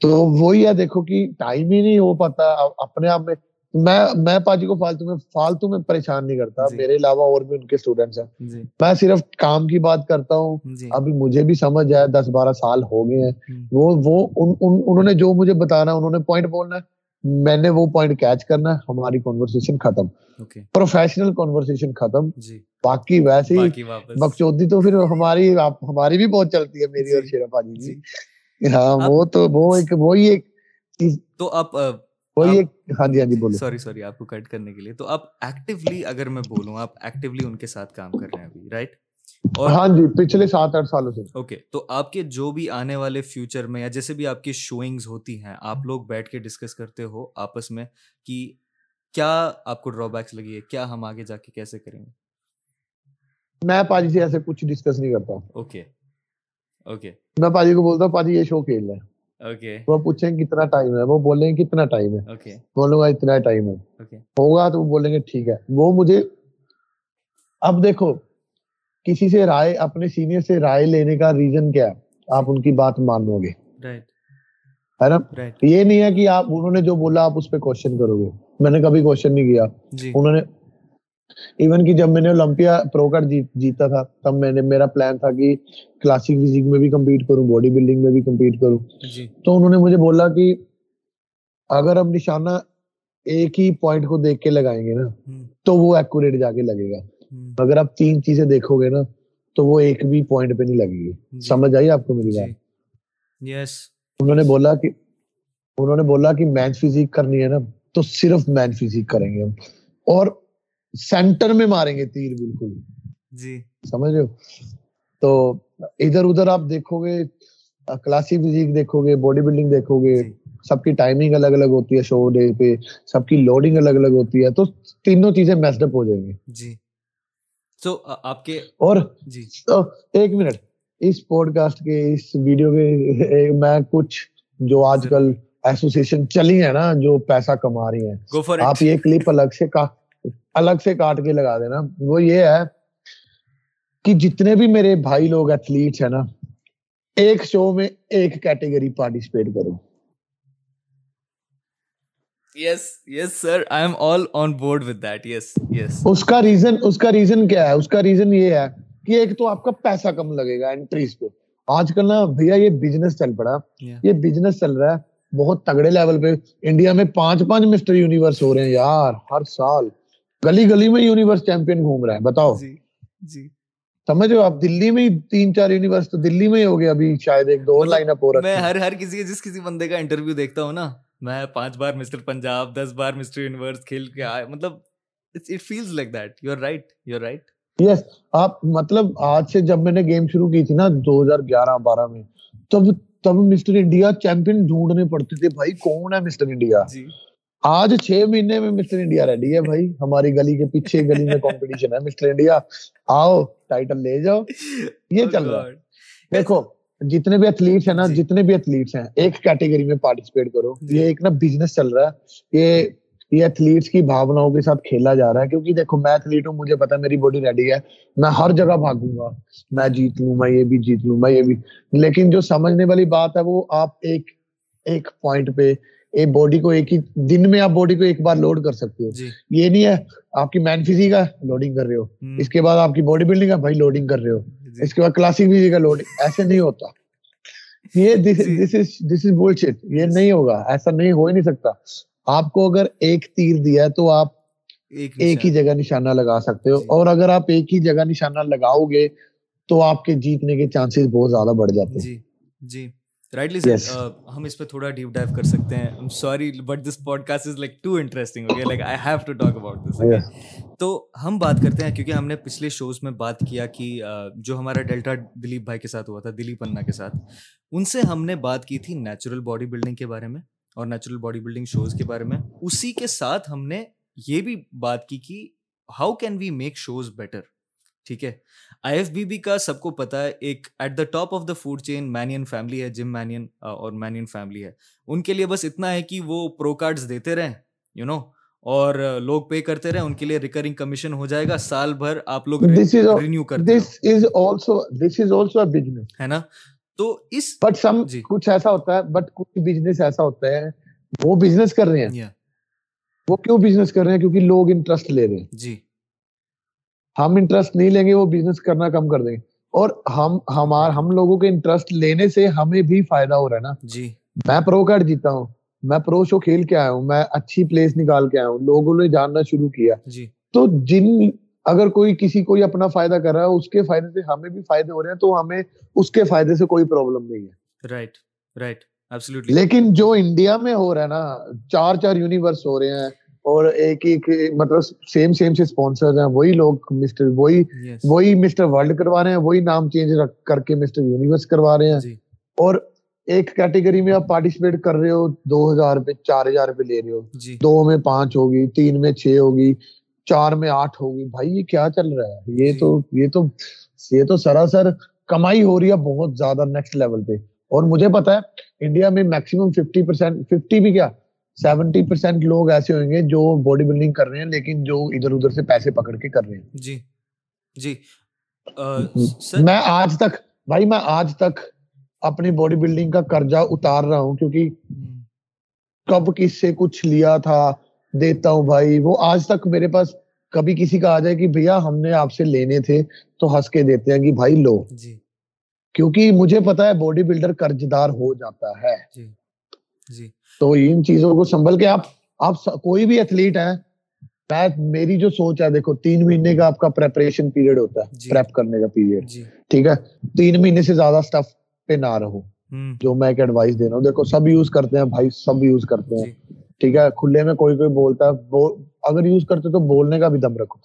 تو وہی ہے دیکھو کہ ٹائم ہی نہیں ہو پاتا اپنے آپ میں میں میں پاجی کو فالتو میں فالتو میں پریشان نہیں کرتا جی۔ میرے علاوہ اور بھی ان کے اسٹوڈینٹس ہیں۔ جی۔ میں صرف کام کی بات کرتا ہوں۔ جی۔ ابھی مجھے بھی سمجھ آیا دس بارہ سال ہو گئے ہیں۔ وہ وہ ان- ان- انہوں نے جو مجھے بتانا انہوں نے پوائنٹ بولنا ہے۔ میں نے وہ پوائنٹ کیچ کرنا ہے ہماری کنورسیشن ختم۔ پروفیشنل کنورسیشن ختم۔ باقی ویسے ہی بکچودی تو پھر ہماری ہماری بھی بہت چلتی ہے میری اور شیرا پاجی جی۔ ہاں وہ تو وہ ایک وہی ایک تو آپ وہی ایک ہاں جی ہاں جی بولو۔ سوری سوری آپ کو کٹ کرنے کے لیے۔ تو آپ ایکٹیولی اگر میں بولوں آپ ایکٹیولی ان کے ساتھ کام کر رہے ہیں ابھی رائٹ اور ہاں جی پچھلے سات آٹھ سالوں سے۔ اوکے تو آپ کے جو بھی آنے والے فیوچر میں یا جیسے بھی آپ کی شوئنگز ہوتی ہیں آپ لوگ بیٹھ کے ڈسکس کرتے ہو آپس میں کہ کیا آپ کو ڈرا بیکس لگی ہے کیا ہم آگے جا کے کیسے کریں گے؟ میں پاجی سے ایسے کچھ ڈسکس نہیں کرتا۔ اوکے اوکے میں پاجی کو بولتا ہوں پاجی یہ شو کھیل ہے۔ اوکے وہ پوچھیں کتنا ٹائم ہے وہ بولیں گے کتنا ٹائم ہے۔ بولوں گا اتنا ٹائم ہے۔ ہوگا تو وہ بولیں گے ٹھیک ہے۔ وہ مجھے اب دیکھو کسی سے رائے اپنے سینئر سے رائے لینے کا ریزن کیا ہے؟ آپ ان کی بات مانو گے۔ ہے نا؟ یہ نہیں ہے کہ آپ انہوں نے جو بولا آپ اس پہ کوشچن کرو گے۔ میں نے کبھی کوشچن نہیں کیا۔ جی۔ انہوں نے ایون کہ جب میں نے اولمپیا پرو کارڈ جیتا تھا تب میں نے میرا پلان تھا کہ کلاسک فزک میں بھی کمپیٹ کروں باڈی بلڈنگ میں بھی کمپیٹ کروں۔ جی۔ تو انہوں نے مجھے بولا کہ اگر ہم نشانہ ایک ہی پوائنٹ کو دیکھ کے لگائیں گے نا تو وہ ایکوریٹ جا کے لگے گا۔ اگر آپ تین چیزیں دیکھو گے نا تو وہ ایک بھی پوائنٹ پہ نہیں لگے گی۔ جی، سمجھ آئی آپ کو میری بات؟ جی یس انہوں نے بولا کہ انہوں نے بولا کہ مین فزیک کرنی ہے نا تو صرف مین فزیک کریں گے ہم۔ اور سینٹر میں ماریں گے تیر بالکل۔ جی۔ سمجھ رہے ہو؟ تو ادھر ادھر آپ دیکھو گے کلاسک فزیک دیکھو گے باڈی بلڈنگ دیکھو گے جی۔ سب کی ٹائمنگ الگ الگ ہوتی ہے شو ڈے پہ سب کی لوڈنگ الگ الگ ہوتی ہے تو تینوں چیزیں میسڈ اپ ہو جائیں گی۔ جی۔ تو آپ کے اور جی۔ ایک منٹ اس پوڈ کاسٹ کے اس ویڈیو کے میں کچھ جو آج کل ایسوسیشن چلی ہے نا جو پیسہ کما رہی ہیں۔ آپ یہ کلپ الگ سے کا الگ سے کاٹ کے لگا دینا۔ وہ یہ ہے کہ جتنے بھی میرے بھائی لوگ ایتھلیٹس ہیں نا ایک شو میں ایک کیٹیگری پارٹیسپیٹ کرو۔ Yes yes sir I am all on board with that yes yes اس کا ریزن اس کا ریزن کیا ہے؟ اس کا ریزن یہ ہے کہ ایک تو آپ کا پیسہ کم لگے گا انٹریز پہ۔ آج کل نا بھیا یہ بزنس چل پڑا۔ یہ بزنس چل رہا ہے بہت تگڑے لیول پہ۔ انڈیا میں پانچ پانچ مسٹر یونیورس ہو رہے ہیں یار ہر سال۔ گلی گلی میں یونیورس چیمپئن گھوم رہا ہے بتاؤ۔ جی جی۔ سمجھ رہے ہو؟ آپ دلی میں تین چار یونیورس تو دلی میں ہی ہو گیا ابھی شاید ایک دو مطلب لائن اپ ہو میں رکھی ہر ہر کسی جس کسی بندے کا انٹرویو دیکھتا ہوں نا میں پانچ بار مسٹر پنجاب دس بار مسٹر یونیورس کھیل کے آئے مطلب it feels like that you are right you are right yes آپ مطلب آج سے جب میں نے گیم شروع کی تھی نا دو ہزار گیارہ بارہ میں تب تب مسٹر انڈیا چیمپئن ڈھونڈنے پڑتے تھے بھائی کون ہے مسٹر انڈیا جی۔ آج چھ مہینے میں مسٹر انڈیا ریڈی ہے بھائی۔ ہماری گلی کے پیچھے گلی میں کمپٹیشن ہے۔ مسٹر انڈیا آؤ ٹائٹل لے جاؤ۔ یہ Oh چل رہا ہے۔ دیکھو جتنے بھی ایتھلیٹس ہیں نا جی۔ جتنے بھی ایتھلیٹس ہیں ایک کیٹیگری میں پارٹیسپیٹ کرو۔ جی۔ یہ ایک نا بزنس چل رہا ہے۔ یہ یہ ایتھلیٹس کی بھاوناؤں کے ساتھ کھیلا جا رہا ہے۔ کیونکہ دیکھو میں ایتھلیٹ ہوں مجھے پتا میری باڈی ریڈی ہے۔ میں ہر جگہ بھاگوں گا۔ میں جیت لوں میں یہ بھی جیت لوں میں یہ بھی۔ لیکن جو سمجھنے والی بات ہے وہ آپ ایک ایک پوائنٹ پہ ایک باڈی کو ایک ہی دن میں آپ باڈی کو ایک بار لوڈ کر سکتے ہو۔ جی۔ یہ نہیں ہے آپ کی مین فزیک ہے لوڈنگ کر رہے ہو۔ اس کے بعد آپ کی باڈی بلڈنگ ہے بھائی لوڈنگ کر رہے ہو۔ جی۔ اس کے بعد کلاسک فزیک ہے لوڈنگ ایسے نہیں ہوتا۔ یہ دس جی۔ از بول شٹ یہ Yes. نہیں ہوگا۔ ایسا نہیں ہو ہی نہیں سکتا۔ آپ کو اگر ایک تیر دیا ہے تو آپ ایک ہی جگہ نشانہ لگا سکتے ہو۔ جی۔ اور اگر آپ ایک ہی جگہ نشانہ لگاؤ گے تو آپ کے جیتنے کے چانسز بہت زیادہ بڑھ جاتے ہیں۔ جی۔ جی۔ Rightly Yes. ہم اس پہ تھوڑا ڈیپ ڈائیو کر سکتے ہیں sorry but this podcast is like too interesting گیا like I have to talk about this تو ہم بات کرتے ہیں کیونکہ ہم نے پچھلے شوز میں بات کیا کہ جو ہمارا ڈیلٹا دلیپ بھائی کے ساتھ ہوا تھا دلیپ پنا کے ساتھ ان سے ہم نے بات کی تھی نیچرل باڈی بلڈنگ کے بارے میں اور نیچرل باڈی بلڈنگ شوز کے بارے میں اسی کے ساتھ ہم نے یہ بھی بات کی کہ how can we make shows better ٹھیک ہے آئی ایف بی بی کا سب کو پتا ہے ایک at the top of the food chain مینین family ہے جم مینین اور مینین فیملی ہے۔ ان کے لیے بس اتنا ہے کہ وہ پرو کارڈز دیتے رہیں یو نو اور لوگ پے کرتے رہیں ان کے لیے ریکرنگ کمیشن ہو جائے گا۔ سال بھر آپ لوگ رینیو کرتے this is also this is also business ہیں نا؟ تو اس بٹ سم جی۔ کچھ ایسا ہوتا ہے بٹ کچھ بزنس ایسا ہوتا ہے وہ بزنس کر رہے ہیں. وہ کیوں بزنس کر رہے ہیں؟ کیونکہ لوگ انٹرسٹ لے رہے ہیں۔ جی۔ ہم انٹرسٹ نہیں لیں گے وہ بزنس کرنا کم کر دیں گے۔ اور ہم ہمار ہم لوگوں کے انٹرسٹ لینے سے ہمیں بھی فائدہ ہو رہا ہے نا۔ جی۔ میں پرو کارڈ جیتا ہوں میں پرو شو کھیل کے آیا ہوں میں اچھی پلیس نکال کے آیا ہوں لوگوں نے جاننا شروع کیا۔ جی۔ تو جن اگر کوئی کسی کوئی اپنا فائدہ کر رہا ہے اس کے فائدے سے ہمیں بھی فائدے ہو رہے ہیں تو ہمیں اس کے فائدے سے کوئی پرابلم نہیں ہے۔ رائٹ رائٹ لیکن جو انڈیا میں ہو رہا ہے نا چار چار یونیورس ہو رہے ہیں۔ اور ایک ایک مطلب سیم سیم سے اسپانسر ہیں وہی لوگ مسٹر وہی وہی مسٹر ورلڈ کروا رہے ہیں وہی نام چینج کر کے مسٹر یونیورس کروا رہے ہیں۔ جی۔ اور ایک کیٹیگری میں آپ پارٹیسپیٹ کر رہے ہو دو ہزار روپے چار ہزار روپے لے رہے ہو۔ جی۔ دو میں پانچ ہوگی تین میں چھ ہوگی چار میں آٹھ ہوگی۔ بھائی یہ کیا چل رہا ہے؟ یہ جی۔ تو یہ تو یہ تو سراسر کمائی ہو رہی ہے بہت زیادہ نیکسٹ لیول پہ۔ اور مجھے پتا ہے انڈیا میں میکسیمم ففٹی پرسینٹ ففٹی بھی کیا؟ سیونٹی پرسینٹ لوگ ایسے ہوئیں گے جو باڈی بلڈنگ کر رہے ہیں لیکن جو ادھر ادھر سے پیسے پکڑ کے کر رہے ہیں۔ جی جی۔ میں آج تک بھائی میں آج تک اپنی باڈی بلڈنگ کا قرضہ اتار رہا ہوں کیونکہ کب کس سے کچھ لیا تھا دیتا ہوں بھائی۔ وہ آج تک میرے پاس کبھی کسی کا آ جائے کہ بھیا ہم نے آپ سے لینے تھے تو ہنس کے دیتے ہیں کہ بھائی لو۔ جی۔ کیونکہ مجھے پتا ہے باڈی بلڈر قرض دار ہو جاتا ہے۔ جی۔ جی۔ تو ان چیزوں کو سنبھل کے آپ آپ کوئی بھی ایتھلیٹ ہے میں میری جو سوچ ہے دیکھو تین مہینے کا آپ کا پریپریشن پیریڈ ہوتا ہے جی۔ پریپ کرنے کا پیریڈ جی۔ ٹھیک ہے؟ تین مہینے سے زیادہ سٹف پہ نہ رہو۔ جو میں ایک ایڈوائس دے رہا ہوں دیکھو سب یوز کرتے ہیں بھائی سب یوز کرتے ہیں۔ جی۔ ٹھیک ہے؟ کھلے میں کوئی کوئی بولتا ہے اگر یوز کرتے تو بولنے کا بھی دم رکھو۔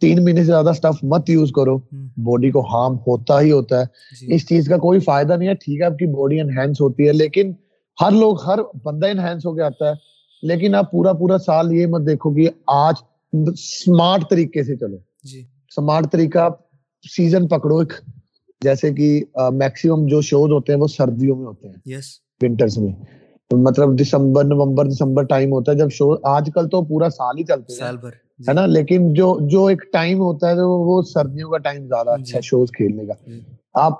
تین مہینے سے زیادہ سٹف مت یوز کرو۔ باڈی کو ہارم ہوتا ہی ہوتا ہے۔ جی۔ اس چیز کا کوئی فائدہ نہیں ہے۔ ٹھیک ہے آپ کی باڈی انہینس ہوتی ہے لیکن ہر لوگ ہر بندہ انہینس ہو کے آتا ہے لیکن آپ پورا پورا سال یہ مت دیکھو کہ آج سمارٹ طریقے سے چلو۔ جی۔ سمارٹ طریقہ آپ سیزن پکڑو ایک جیسے کہ میکسیمم جو شوز ہوتے ہیں وہ سردیوں میں ہوتے ہیں۔ یس ونٹرز میں۔ مطلب دسمبر نومبر دسمبر ٹائم ہوتا ہے جب شو آج کل تو پورا سال ہی چلتے ہیں۔ سال بھر۔ ہے نا؟ لیکن جو جو ایک ٹائم ہوتا ہے وہ سردیوں کا ٹائم زیادہ اچھا ہے جی۔ شوز کھیلنے کا۔ جی۔ آپ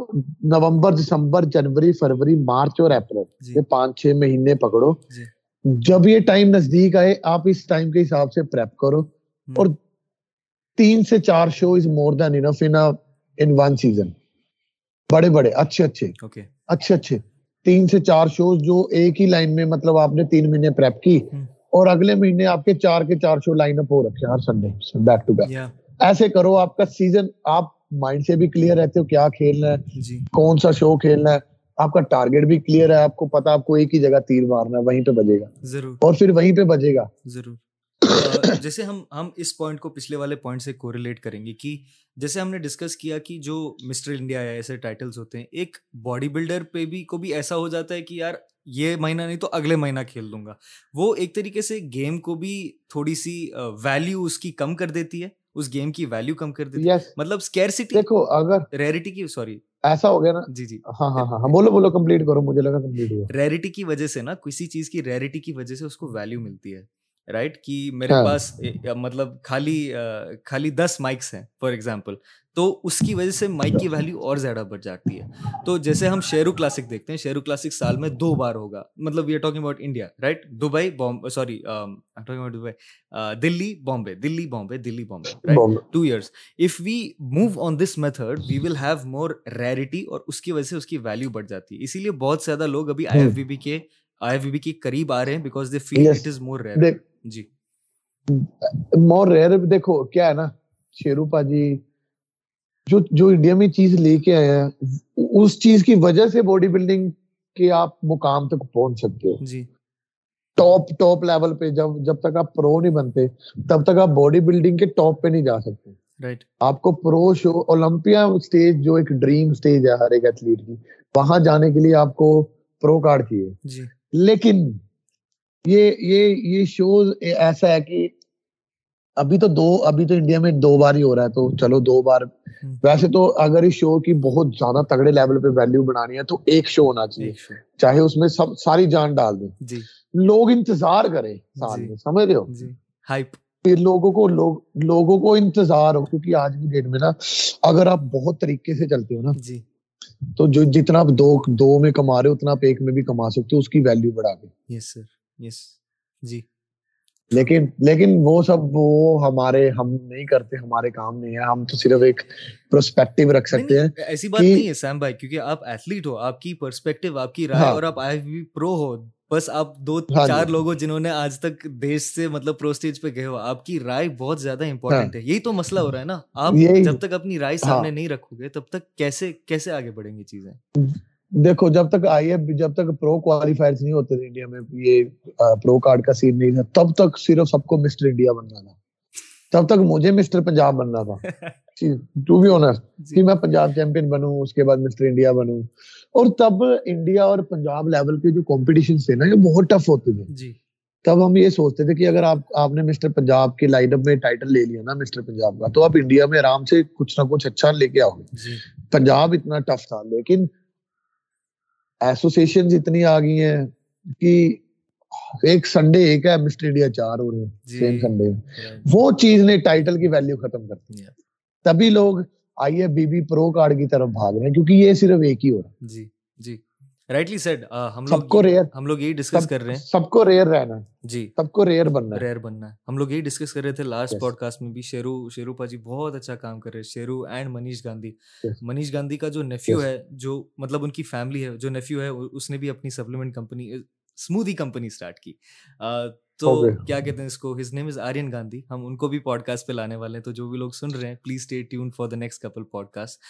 نومبر دسمبر جنوری فروری مارچ اور اپریل جی۔ یہ پانچ چھ مہینے پکڑو۔ جی۔ جب یہ ٹائم نزدیک آئے آپ اس ٹائم کے حساب سے پریپ کرو۔ اور تین سے چار show is more than enough in one season بڑے بڑے اچھے اچھے۔ اچھے اچھے۔ تین سے چار شوز جو ایک ہی لائن میں مطلب آپ نے تین مہینے پریپ کی۔ اور اگلے مہینے آپ کے چار کے چار شو لائن اپ ہو رکھے ہر سنڈے بیک ٹو بیک ایسے کرو آپ کا سیزن آپ مائنڈ سے بھی کلیئر رہتے ہو کیا کھیلنا ہے جی۔ کون سا شو کھیلنا ہے۔ آپ کا ٹارگیٹ بھی کلیئر ہے آپ کو پتا آپ کو ایک ہی جگہ تیر مارنا ہے وہیں پہ بجے گا۔ ضرور۔ اور پھر وہیں پہ بجے گا۔ ضرور۔ جیسے ہم ہم اس پوائنٹ کو پچھلے والے پوائنٹ سے کوریلیٹ کریں گے کہ جیسے ہم نے ڈسکس کیا کہ جو مسٹر انڈیا یا ایسے ٹائٹلس ہوتے ہیں ایک باڈی بلڈر پہ بھی کو بھی ایسا ہو جاتا ہے کہ یار یہ مہینہ نہیں تو اگلے مہینہ کھیل دوں گا۔ وہ ایک طریقے سے گیم کو بھی تھوڑی سی ویلیو اس کی کم کر دیتی ہے۔ اس گیم کی ویلیو کم کر ہے یس مطلب اسکیئرسٹی دیکھو اگر ریئرٹی کی سوری ایسا ہو گیا نا؟ جی جی۔ ہاں ہاں ہاں ہاں، بولو بولو کمپلیٹ کرو مجھے لگا کمپلیٹ ہوا۔ ریئرٹی کی وجہ سے نا کسی چیز کی ریئرٹی کی وجہ سے اس کو ویلیو ملتی ہے۔ رائٹ کہ میرے ہاں۔ پاس مطلب خالی خالی دس مائکس ہیں فار ایگزامپل تو اس کی وجہ سے مائک کی ویلیو اور زیادہ بڑھ جاتی ہے۔ تو جیسے ہم شیرو کلاسک دیکھتے ہیں شیرو کلاسک سال میں دو بار ہوگا۔ مطلب we are talking about India right Dubai sorry Dubai. Delhi Bombay. Delhi Bombay Delhi Bombay right two years if we move on this method we will have more rarity اور اس کی وجہ سے اس کی ویلیو بڑھ جاتی ہے۔ اسی لیے بہت زیادہ لوگ ابھی آئی ایف بی بی کے آئی ایف بی بی کے قریب آ رہے ہیں because they feel. It is more rare G. More rare دیکھو کیا ہے نا شیرو پا جی جو جو انڈیا میں چیز لے کے آئے ہیں اس چیز کی وجہ سے باڈی بلڈنگ کے آپ مقام تک پہنچ سکتے ہو۔ جی۔ ٹاپ ٹاپ لیول پہ جب جب تک آپ پرو نہیں بنتے تب تک آپ باڈی بلڈنگ کے ٹاپ پہ نہیں جا سکتے۔ آپ کو پرو شو اولمپیا اسٹیج جو ایک ڈریم اسٹیج ہے ہر ایک ایتھلیٹ کی وہاں جانے کے لیے آپ کو پرو کارڈ چاہیے۔ جی۔ لیکن یہ یہ یہ شوز ایسا ہے کہ ابھی تو دو ابھی تو انڈیا میں دو بار ہی ہو رہا ہے تو چلو دو بار۔ ویسے تو اگر اس شو کی بہت زیادہ تگڑے لیول پہ ویلیو بنانی ہے تو ایک شو ہونا چاہیے۔ چاہے اس میں سب ساری جان ڈال دیں۔ جی۔ لوگ انتظار کریں سال جی۔ میں سمجھ رہے ہو؟ جی۔ لوگوں کو لوگ لوگوں کو انتظار ہو کیونکہ آج کی ڈیٹ میں نا اگر آپ بہت طریقے سے چلتے ہو نا جی۔ تو جو جتنا آپ دو دو میں کما رہے ہو اتنا آپ ایک میں بھی کما سکتے ہو اس کی ویلیو بڑھا کے۔ یس سر یس جی۔ لیکن لیکن وہ سب وہ ہمارے ہم نہیں کرتے ہمارے کام نہیں ہے۔ ہم تو صرف ایک پرسپیکٹیو رکھ سکتے ہیں ایسی بات نہیں ہے سیم بھائی کیونکہ آپ ایتھلیٹ ہو آپ کی پرسپیکٹیو آپ کی رائے اور آپ آئی وی پرو ہو۔ بس آپ دو چار لوگوں جنہوں نے آج تک دیش سے مطلب پرو اسٹیج پہ گئے ہو آپ کی رائے بہت زیادہ امپورٹنٹ ہے۔ یہی تو مسئلہ ہو رہا ہے نا۔ آپ جب تک اپنی رائے سامنے نہیں رکھو گے تب تک کیسے کیسے آگے بڑھیں گی چیزیں؟ دیکھو جب تک آئی ایف جب تک پرو کوالیفائر نہیں ہوتے تھے انڈیا میں یہ پرو کارڈ کا سین نہیں تھا تب تک صرف سب کو مسٹر انڈیا بننا تھا۔ تب تک مجھے مسٹر پنجاب بننا تھا۔ ٹو بی آنر کہ میں پنجاب چیمپئن بنوں اس کے بعد مسٹر انڈیا بنوں۔ اور تب انڈیا اور پنجاب لیول کے جو کمپٹیشن تھے نا یہ بہت ٹف ہوتے تھے۔ جی۔ تب ہم یہ سوچتے تھے کہ اگر آپ آپ نے مسٹر پنجاب کے لائن اپ میں ٹائٹل لے لیا نا مسٹر پنجاب کا تو آپ انڈیا میں آرام سے کچھ نہ کچھ اچھا لے کے آؤ گے۔ جی۔ پنجاب اتنا ٹف تھا لیکن ایسوسیشن اتنی آ گئی ہیں کہ ایک سنڈے ایک ہے مسٹر انڈیا چار ہو رہے ہیں سیم سنڈے وہ چیز نے ٹائٹل کی ویلیو ختم کر دی۔ تبھی لوگ I A B B pro card کی طرف بھاگ رہے ہیں کیونکہ یہ صرف ایک ہی ہو رہا۔ ہے جی جی۔ رائٹلی سیڈ ہم لوگ کو ریئر ہم لوگ یہی ڈسکس کر رہے ہیں۔ سب کو ریئر رہنا جی۔ سب کو ریئر بننا ریئر بننا ہے۔ ہم لوگ یہی ڈسکس کر رہے تھے لاسٹ پوڈ کاسٹ میں بھی۔ شیرو شیرو پا جی بہت اچھا کام کر رہے ہیں۔ شیرو اینڈ منیش گاندھی۔ منیش گاندھی کا جو نیفیو ہے جو مطلب ان کی فیملی ہے جو نیفیو ہے اس نے بھی اپنی supplement company smoothie company start کی۔ تو کیا کہتے ہیں اس کو؟ His name is Aryan Gandhi ہم ان کو بھی پوڈ کاسٹ پہ لانے والے ہیں تو جو بھی لوگ سن رہے ہیں please stay tune for the next couple podcast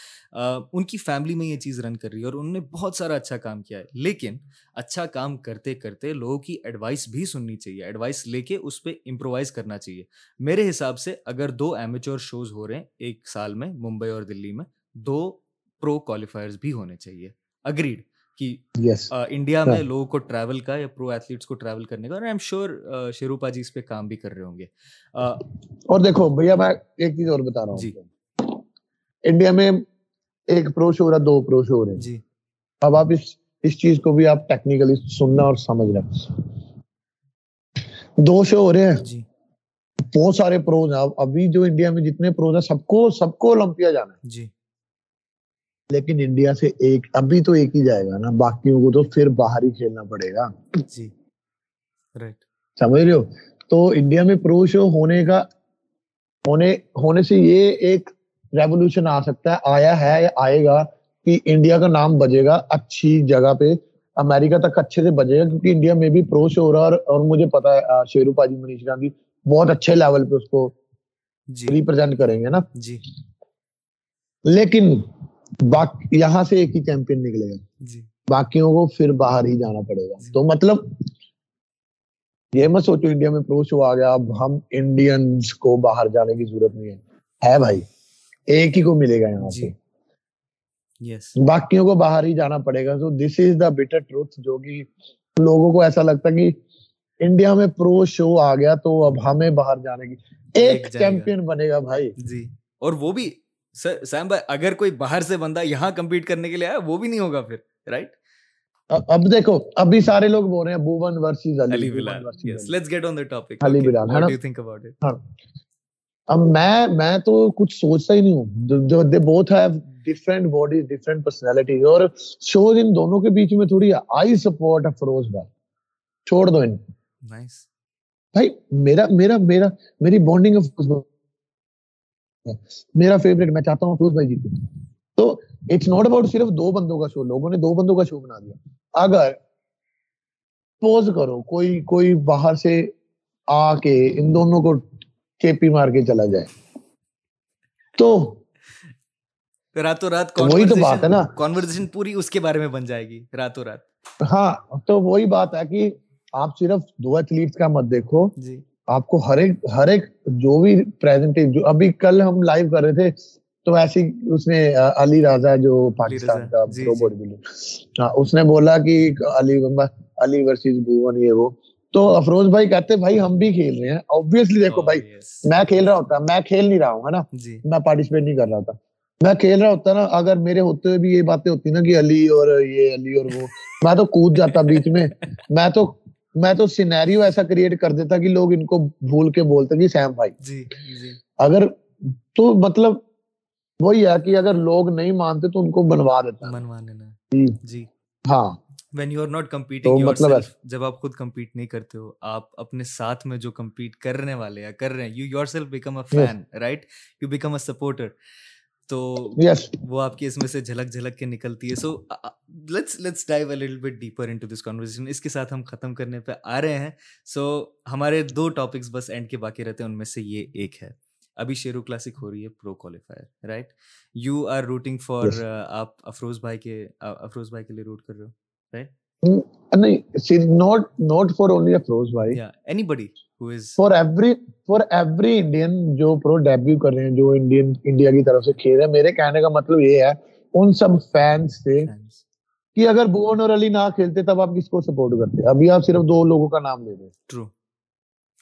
ان کی فیملی میں یہ چیز رن کر رہی ہے اور انہوں نے بہت سارا اچھا کام کیا ہے۔ لیکن اچھا کام کرتے کرتے لوگوں کی ایڈوائس بھی سننی چاہیے۔ ایڈوائس لے کے اس پہ امپرووائز کرنا چاہیے۔ میرے حساب سے اگر دو ایمیچور شوز ہو رہے ہیں ایک سال میں ممبئی اور دلی میں دو پرو کوالیفائرز بھی ہونے چاہیے۔ اگریڈ کہ انڈیا میں لوگوں کو ٹریول کا یا پرو ایتھلیٹس کو ٹریول کرنے کا اور ایم شیور شیروپا جی اس پہ کام بھی کر رہے ہوں گے۔ اور دیکھو بھیا میں ایک چیز اور بتا رہا ہوں جی۔ انڈیا میں ایک پرو شو رہا دو پرو شو ہو رہے ہیں۔ جی۔ اب آپ اس اس چیز کو بھی آپ ٹیکنیکلی سننا اور سمجھ رہے دو شو ہو رہے ہیں۔ جی۔ بہت سارے پروز ہیں۔ ابھی جو انڈیا میں جتنے پروز ہیں سب کو سب کو اولمپیا جانا ہے۔ جی۔ لیکن انڈیا سے ایک ابھی تو ایک ہی جائے گا نا باقیوں کو تو پھر باہر ہی کھیلنا پڑے گا۔ جی۔ سمجھ رہے ہو؟ تو انڈیا میں پرو شو ہونے کا ہونے ہونے سے یہ ایک ریولیوشن آ سکتا ہے آیا ہے یا آئے گا کہ انڈیا کا نام بجے گا اچھی جگہ پہ۔ امریکہ تک اچھے سے بجے گا کیونکہ انڈیا میں بھی پرو شو ہو رہا ہے اور مجھے پتا ہے شیرو پاجی منیش گاندھی بہت اچھے لیول پہ اس کو ریپرزینٹ جی۔ کریں گے نا۔ جی۔ لیکن یہاں سے ایک ہی چیمپئن نکلے گا۔ جی۔ باقیوں کو پھر باہر ہی جانا پڑے گا۔ جی۔ تو مطلب یہ میں سوچو انڈیا میں پرو شو آ گیا اب ہم انڈینس کو باہر جانے کی ضرورت نہیں ہے۔ ہے بھائی ایک ہی کو ملے گا یہاں سے۔ جی۔ باقیوں کو باہر ہی جانا پڑے گا۔ تو دس از دا بیٹر ٹروتھ جو کہ لوگوں کو ایسا لگتا کہ انڈیا میں پرو شو آ گیا تو اب ہمیں باہر جانے کی ایک چیمپئن بنے گا بھائی۔ جی۔ اور وہ بھی سیم بھائی اگر کوئی باہر سے بندہ یہاں کمپیٹ کرنے کے لیے آیا وہ بھی نہیں ہوگا پھر رائٹ اب دیکھو ابھی سارے لوگ بول رہے ہیں Bowen versus Ali Bilal yes let's get on the topic Ali Bilal how do you think about it اب میں میں تو کچھ سوچتا ہی نہیں ہوں۔ They both have different bodies different personalities اور شوز ان دونوں کے بیچ میں تھوڑی آئی سپورٹ افروز بھائی۔ چھوڑ دو ان نائس بھائی میرا میرا میرا میری بانڈنگ میرا فیوریٹ میں چاہتا ہوں بھائی جیتے تو اٹس ناٹ اباؤٹ صرف دو بندوں کا شو لوگوں نے دو بندوں کا شو بنا دیا۔ اگر پوز کرو کوئی کوئی باہر سے آ کے ان دونوں کو چیپی مار کے چلا جائے۔ تو راتوں رات وہی تو بات ہے نا۔ کانورزیشن پوری اس کے بارے میں بن جائے گی راتوں رات۔ ہاں تو وہی بات ہے کہ آپ صرف دو ایتھلیٹس کا مت دیکھو۔ جی۔ آپ کو ہر ایک ہر ایک جو بھی جو ابھی کل ہم لائیو کر رہے تھے تو ایسی اس نے علی راجا جو پاکستان کا جی، جی۔ ہاں اس نے بولا کہ علی علی ورسز بھون یہ وہ۔ تو افروز بھائی کہتے بھائی ہم بھی کھیل رہے ہیں۔ آبویسلی دیکھو بھائی میں کھیل رہا ہوتا میں کھیل نہیں رہا ہوں ہے نا؟ جی۔ میں پارٹیسپیٹ نہیں کر رہا ہوتا۔ میں کھیل رہا ہوتا نا اگر میرے ہوتے ہوئے بھی یہ باتیں ہوتی نا کہ علی اور یہ علی اور وہ میں تو کود جاتا بیچ میں۔ میں تو میں تو سینیریو ایسا کریٹ کر دیتا کہ لوگ ان کو بھول کے بولتے کہ سیم بھائی۔ جی جی۔ اگر تو مطلب وہی ہے کہ اگر لوگ نہیں مانتے تو ان کو بنوا دیتا۔ بنوا دینا جی۔ جی۔ ہاں۔ When you are not competing جب آپ خود کمپیٹ نہیں کرتے ہو آپ اپنے ساتھ میں جو کمپیٹ کرنے والے یا کر رہے ہیں you yourself become a fan right you become a supporter تو وہ آپ کی اس میں سے جھلک جھلک کے نکلتی ہے. So let's let's dive a little bit deeper into this conversation اس کے ساتھ ہم ختم کرنے پہ آ رہے ہیں. سو ہمارے دو ٹاپکس بس اینڈ کے باقی رہتے ہیں. ان میں سے یہ ایک ہے. ابھی شیرو کلاسک ہو رہی ہے pro qualifier right you are rooting for آپ افروز بھائی کے افروز بھائی کے لیے روٹ کر رہے ہو رائٹ نہیں جو کر رہے ہیں جو کی طرف سے کھیل رہے ہیں میرے کہنے کا مطلب یہ ہے ان سب فینس سے کہ اگر بون اور علی نہ کھیلتے تب آپ کس کو سپورٹ کرتے ابھی آپ صرف دو لوگوں کا نام لے ٹرو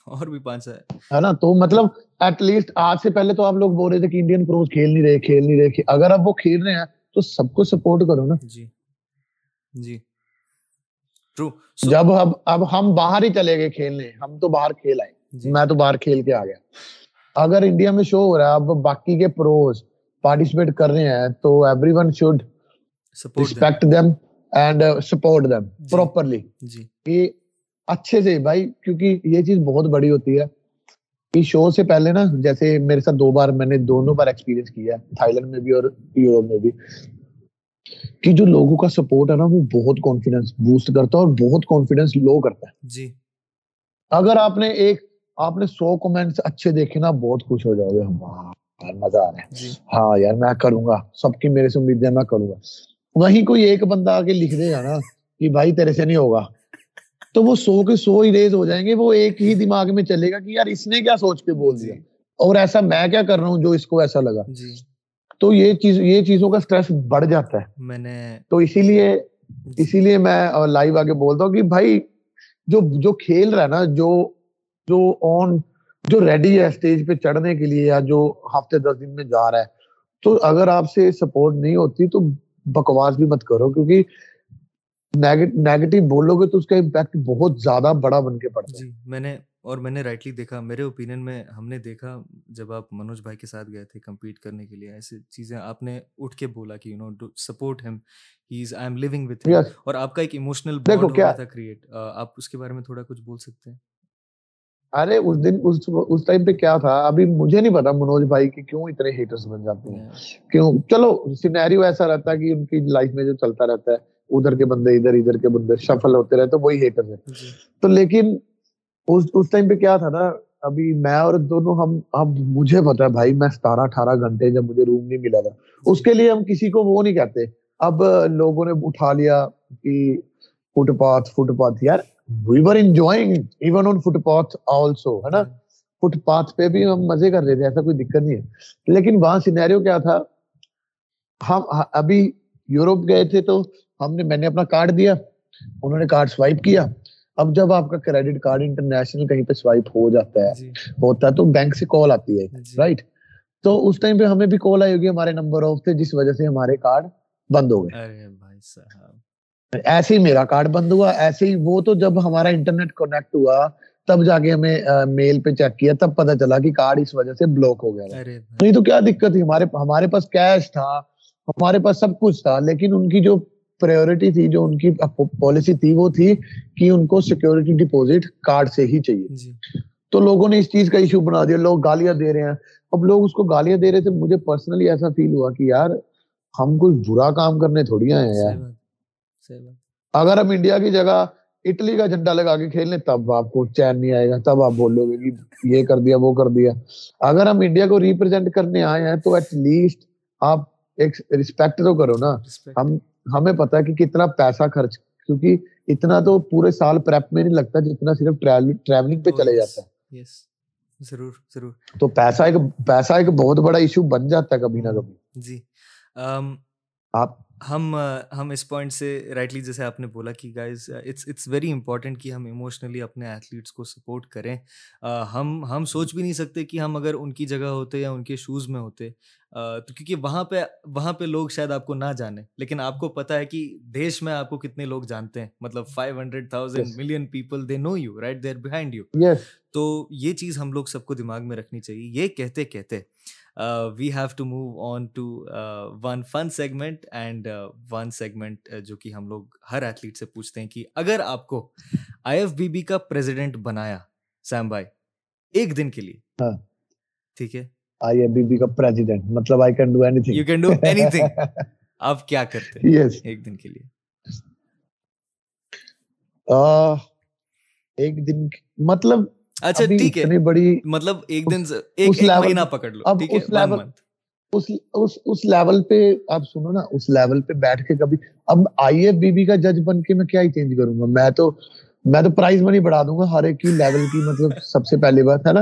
اور بھی پانچ ہے نا تو مطلب ایٹ لیسٹ آج سے پہلے تو آپ لوگ بول رہے تھے کہ انڈین پروز کھیل نہیں رہے کھیل نہیں رہے اگر آپ وہ کھیل رہے ہیں تو سب کو سپورٹ کرو نا جی جی جب اب اب ہم باہر ہی چلے گئے کھیلنے ہم تو باہر کھیل آئے۔ جی۔ میں تو باہر کھیل کے آ گیا۔ اگر انڈیا میں شو ہو رہا ہے اب باقی کے پروز پارٹیسپیٹ کر رہے ہیں تو everyone should respect them and support them properly کہ اچھے سے بھائی کیونکہ یہ چیز بہت بڑی ہوتی ہے۔ کہ شو سے پہلے نا جیسے میرے ساتھ دو بار میں نے دونوں بار ایکسپیرینس کیا ہے تھائی لینڈ میں بھی اور یوروپ میں بھی۔ کہ جو لوگوں کا سپورٹ ہے نا وہ بہت کانفیڈینس بوسٹ کرتا ہے اور بہت کانفیڈینس لو کرتا ہے۔ جی۔ اگر آپ نے ایک آپ نے سو کمنٹس اچھے دیکھے نا بہت خوش ہو جاؤ گے۔ مزہ آ رہا ہے۔ جی۔ ہاں یار میں کروں گا۔ سب کی میرے سے امید ہے میں کروں گا۔ وہیں کوئی ایک بندہ آگے لکھ دے گا نا کہ بھائی تیرے سے نہیں ہوگا۔ تو وہ سو کے سو اریز ہو جائیں گے۔ وہ ایک ہی دماغ میں چلے گا کہ یار اس نے کیا سوچ کے بول دیا۔ اور ایسا میں کیا کر رہا ہوں جو اس کو ایسا لگا۔ جی۔ تو یہ چیز یہ چیزوں کا اسٹریس بڑھ جاتا ہے۔ میں نے تو اسی لیے اسی لیے میں لائیو آگے بولتا ہوں کہ بھائی جو جو کھیل رہا ہے نا جو جو آن جو ریڈی ہے اسٹیج پہ چڑھنے کے لیے یا جو ہفتے دس دن میں جا رہا ہے تو اگر آپ سے سپورٹ نہیں ہوتی تو بکواس بھی مت کرو کیونکہ نیگیٹو بولو گے تو اس کا امپیکٹ بہت زیادہ بڑا بن کے پڑتا ہے۔ جی میں نے اور میں نے رائٹلی دیکھا میرے اوپینین میں ہم نے دیکھا جب آپ منوج بھائی کے ساتھ گئے تھے کمپیٹ کرنے کے لیے ایسی چیزیں آپ نے اٹھ کے بولا کہ یو نو سپورٹ ہم ہی is I am living with اور آپ کا ایک ایموشنل بانڈ ہو گیا تھا کریٹ آپ اس کے بارے میں تھوڑا کچھ بول سکتے ہیں؟ ارے اس دن اس اس ٹائم پہ کیا تھا؟ ابھی مجھے نہیں پتا منوج بھائی کے کیوں اتنے ہیٹرز بن جاتے ہیں؟ کیوں؟ چلو سینیریو ایسا رہتا ہے کہ ان کی لائف میں جو چلتا رہتا ہے ادھر کے بندے ادھر ادھر کے بندے شفل ہوتے رہتے وہی ہیٹر ہے جی۔ تو لیکن اس اس ٹائم پہ کیا تھا نا، ابھی میں اور دونوں ہم اب مجھے پتا ہے بھائی، میں ستارہ اٹھارہ گھنٹے جب مجھے روم نہیں ملا تھا۔ اس کے لیے ہم کسی کو وہ نہیں کہتے۔ اب لوگوں نے اٹھا لیا کہ فٹ پاتھ فٹ پاتھ یار we were enjoying even on footpath also ہے نا؟ فٹ پاتھ پہ بھی ہم مزے کر رہے تھے، ایسا کوئی دقت نہیں ہے۔ لیکن وہاں سینیریو کیا تھا؟ ہم، ابھی یوروپ گئے تھے تو ہم نے، میں نے اپنا کارڈ دیا، انہوں نے کارڈ سوائپ کیا۔ اب جب آپ کا کریڈٹ کارڈ انٹرنیشنل کہیں پہ سوائپ ہو جاتا ہے جی۔ ہوتا ہے تو بینک سے کال آتی ہے رائٹ جی۔ تو اس ٹائم پہ ہمیں بھی کال آئی ہوگی ہمارے نمبر آف تھے جس وجہ سے ہمارے کارڈ بند ہو گئے۔ ایسے ہی میرا کارڈ بند ہوا ایسے ہی وہ تو جب ہمارا انٹرنیٹ کنیکٹ ہوا تب جا کے ہمیں میل پہ چیک کیا تب پتا چلا کہ کارڈ اس وجہ سے بلاک ہو گیا۔ نہیں تو کیا دقت تھی؟ ہمارے ہمارے پاس کیش تھا ہمارے پاس سب کچھ تھا لیکن ان کی جو پریورٹی تھی جو ان کی پالیسی تھی وہ تھی کہ ان کو سیکورٹی ڈپوزٹ کارڈ سے ہی چاہیے۔ تو لوگوں نے اس چیز کا ایشو بنا دیا لوگ گالیاں دے رہے ہیں اب لوگ اس کو گالیاں دے رہے تھے مجھے پرسنلی ایسا فیل ہوا کہ یار ہم کوئی برا کام کرنے تھوڑی آئے ہیں یار اگر ہم انڈیا کی جگہ اٹلی کا جھنڈا لگا کے کھیلنے تب آپ کو چین نہیں آئے گا تب آپ بولو گے کہ یہ کر دیا وہ کر دیا اگر ہم انڈیا کو ریپرزینٹ کرنے آئے ہیں تو ایٹ لیسٹ آپ ایک رسپیکٹ تو کرو نا ہم ہمیں پتا ہے کہ کتنا پیسہ خرچ کیونکہ اتنا تو پورے سال پریپ میں نہیں لگتا جتنا صرف ٹریولنگ پہ چلے جاتا ہے۔ ضرور ضرور۔ تو پیسہ ایک پیسہ ایک بہت بڑا ایشو بن جاتا ہے کبھی نہ کبھی۔ جی۔ آپ ہم ہم اس پوائنٹ سے رائٹلی جیسے آپ نے بولا کہ guys it's it's very important کہ ہم ایموشنلی اپنے ایتھلیٹس کو سپورٹ کریں۔ ہم ہم سوچ بھی نہیں سکتے کہ ہم اگر ان کی جگہ ہوتے یا ان کے شوز میں ہوتے۔ تو کیونکہ وہاں پہ وہاں پہ لوگ شاید آپ کو نہ جانے لیکن آپ کو پتا ہے کہ دیش میں آپ کو کتنے لوگ جانتے ہیں۔ مطلب five hundred thousand million people they know you right there behind you تو یہ چیز ہم لوگ سب کو دماغ میں رکھنی چاہیے۔ یہ کہتے کہتے۔ We have to move on to one fun segment and one segment جو کہ ہم لوگ ہر ایتھلیٹ سے پوچھتے ہیں کہ اگر آپ کو آئی ایف بی بی کا پریزیڈنٹ بنایا سیم بھائی ایک دن کے لیے ہاں۔ ٹھیک ہے؟ آئی ایف بی بی کا پریزیڈنٹ مطلب I can do anything you can do anything آپ کیا کرتے ہیں ایک دن کے لیے؟ ایک دن مطلب اچھا ٹھیک ہے۔ بڑی مطلب ایک دن ایک مہینہ پکڑ لو اس لیول اس لیول پہ آپ سنو نا اس لیول پہ بیٹھ کے کبھی اب آئی ایف بی بی کا جج بن کے میں کیا ہی چینج کروں گا؟ میں تو میں تو پرائز منی بڑھا دوں گا ہر ایک کی لیول کی مطلب سب سے پہلی بات ہے نا؟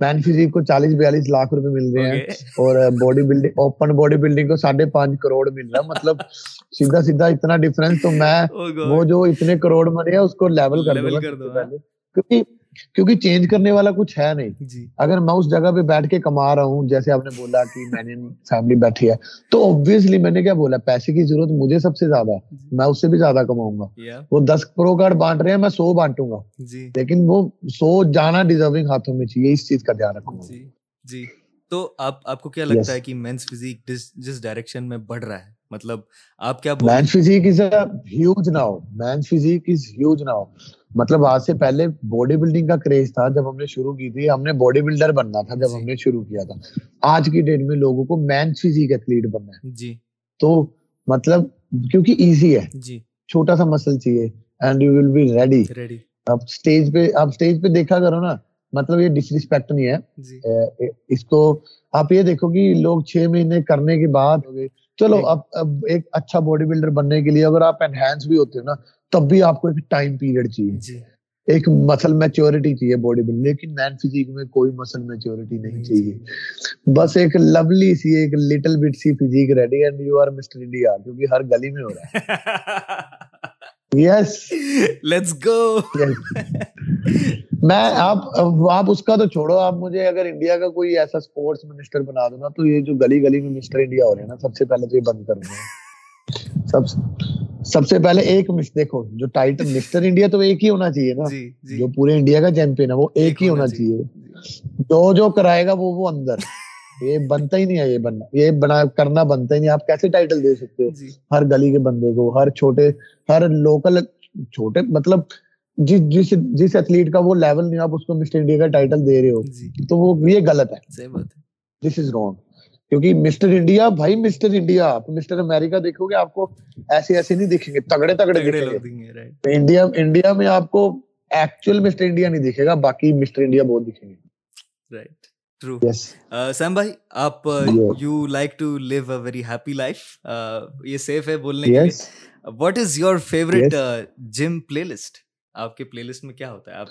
مین فزیک کو چالیس بیالیس لاکھ روپے مل رہے ہیں۔ اور body building open body building کو ساڑھے پانچ کروڑ مل رہا ہے۔ مطلب سیدھا سیدھا اتنا ڈفرنس تو میں oh وہ جو اتنے کروڑ ہیں اس کو لیول کر دوں گا کیونکہ کیونکہ چینج کرنے والا کچھ ہے نہیں۔ جی۔ اگر میں اس جگہ پہ بیٹھ کے کما رہا ہوں جیسے آپ نے بولا کہ میں نے فیملی بیٹھی ہے تو اوبیسلی میں نے کیا بولا پیسے کی ضرورت مجھے سب سے زیادہ ہے۔ جی۔ میں اس سے بھی زیادہ کماؤں گا۔ وہ دس پرو کارڈ بانٹ رہے ہیں میں سو بانٹوں گا۔ جی۔ لیکن وہ سو جانا ڈیزرونگ ہاتھوں میں چاہیے اس چیز کا دھیان رکھوں گا جی۔ تو آپ آپ کو کیا لگتا ہے کہ مینس فزیک جس ڈائریکشن میں بڑھ رہا ہے؟ مطلب آپ کیا men physique is huge now men physique is huge now مطلب آج سے پہلے باڈی بلڈنگ کا کریز تھا جب ہم نے شروع کی تھی ہم نے باڈی بلڈر بننا تھا جب ہم نے شروع کیا تھا۔ آج کی ڈیٹ میں لوگوں کو مین فزیک ایتھلیٹ بننا ہے۔ جی۔ تو مطلب کیونکہ ایزی ہے۔ جی۔ چھوٹا سا مسل چاہیے and you will be ready اب اسٹیج پہ اب اسٹیج پہ دیکھا کرو نا مطلب یہ ڈس ریسپیکٹ نہیں ہے۔ جی۔ اس کو آپ یہ دیکھو کہ لوگ چھ مہینے کرنے کے بعد چلو۔ اب اب ایک اچھا باڈی بلڈر بننے کے لیے اگر آپ انہینس بھی ہوتے ہو نا تب بھی آپ کو ایک ٹائم پیریڈ چاہیے۔ جی۔ ایک مسل میچورٹی چاہیے باڈی بلڈ لیکن مین فزیک میں کوئی مسل میچورٹی نہیں چاہیے۔ بس ایک لولی سی ایک little bit C physique ready and you are mister India کیونکہ ہر گلی میں ہو رہا ہے۔ یس لیٹس گو میں آپ آپ اس کا تو چھوڑو۔ آپ مجھے اگر انڈیا کا کوئی ایسا اسپورٹس منسٹر بنا دو نا تو یہ جو گلی گلی میں مسٹر انڈیا ہو رہے ہیں نا سب سے پہلے تو یہ بند کر دوں سب سب سے پہلے ایک دیکھو جو ٹائٹل مسٹر انڈیا تو ایک ہی ہونا چاہیے نا۔ جی، جی۔ جو پورے انڈیا کا چیمپئن ہے وہ ایک ہی ہونا چاہیے۔ جو جو کرائے گا وہ وہ اندر۔ یہ بنتا ہی نہیں ہے یہ بننا یہ بنا کرنا بنتا ہی نہیں۔ آپ کیسے ٹائٹل دے سکتے ہو؟ جی۔ ہر گلی کے بندے کو ہر چھوٹے ہر لوکل چھوٹے مطلب جس جس جس ایتھلیٹ کا وہ لیول نہیں آپ اس کو مسٹر انڈیا کا ٹائٹل دے رہے ہو۔ تو وہ یہ غلط ہے۔ دس از رانگ کیونکہ مسٹر انڈیا بھائی مسٹر انڈیا آپ مسٹر امیریکا دیکھو گے آپ کو ایسے ایسے نہیں دکھیں گے تگڑے تگڑے دکھیں گے۔ انڈیا انڈیا میں آپ کو ایکچوئل مسٹر انڈیا نہیں دکھے گا باقی مسٹر انڈیا بہت دکھیں گے۔ رائٹ ٹرو سیم بھائی آپ you like to live a very happy life یہ سیف ہے بولنے کے لیے۔ What is your favourite gym playlist آپ کے پلے لسٹ میں کیا ہوتا ہے؟ آپ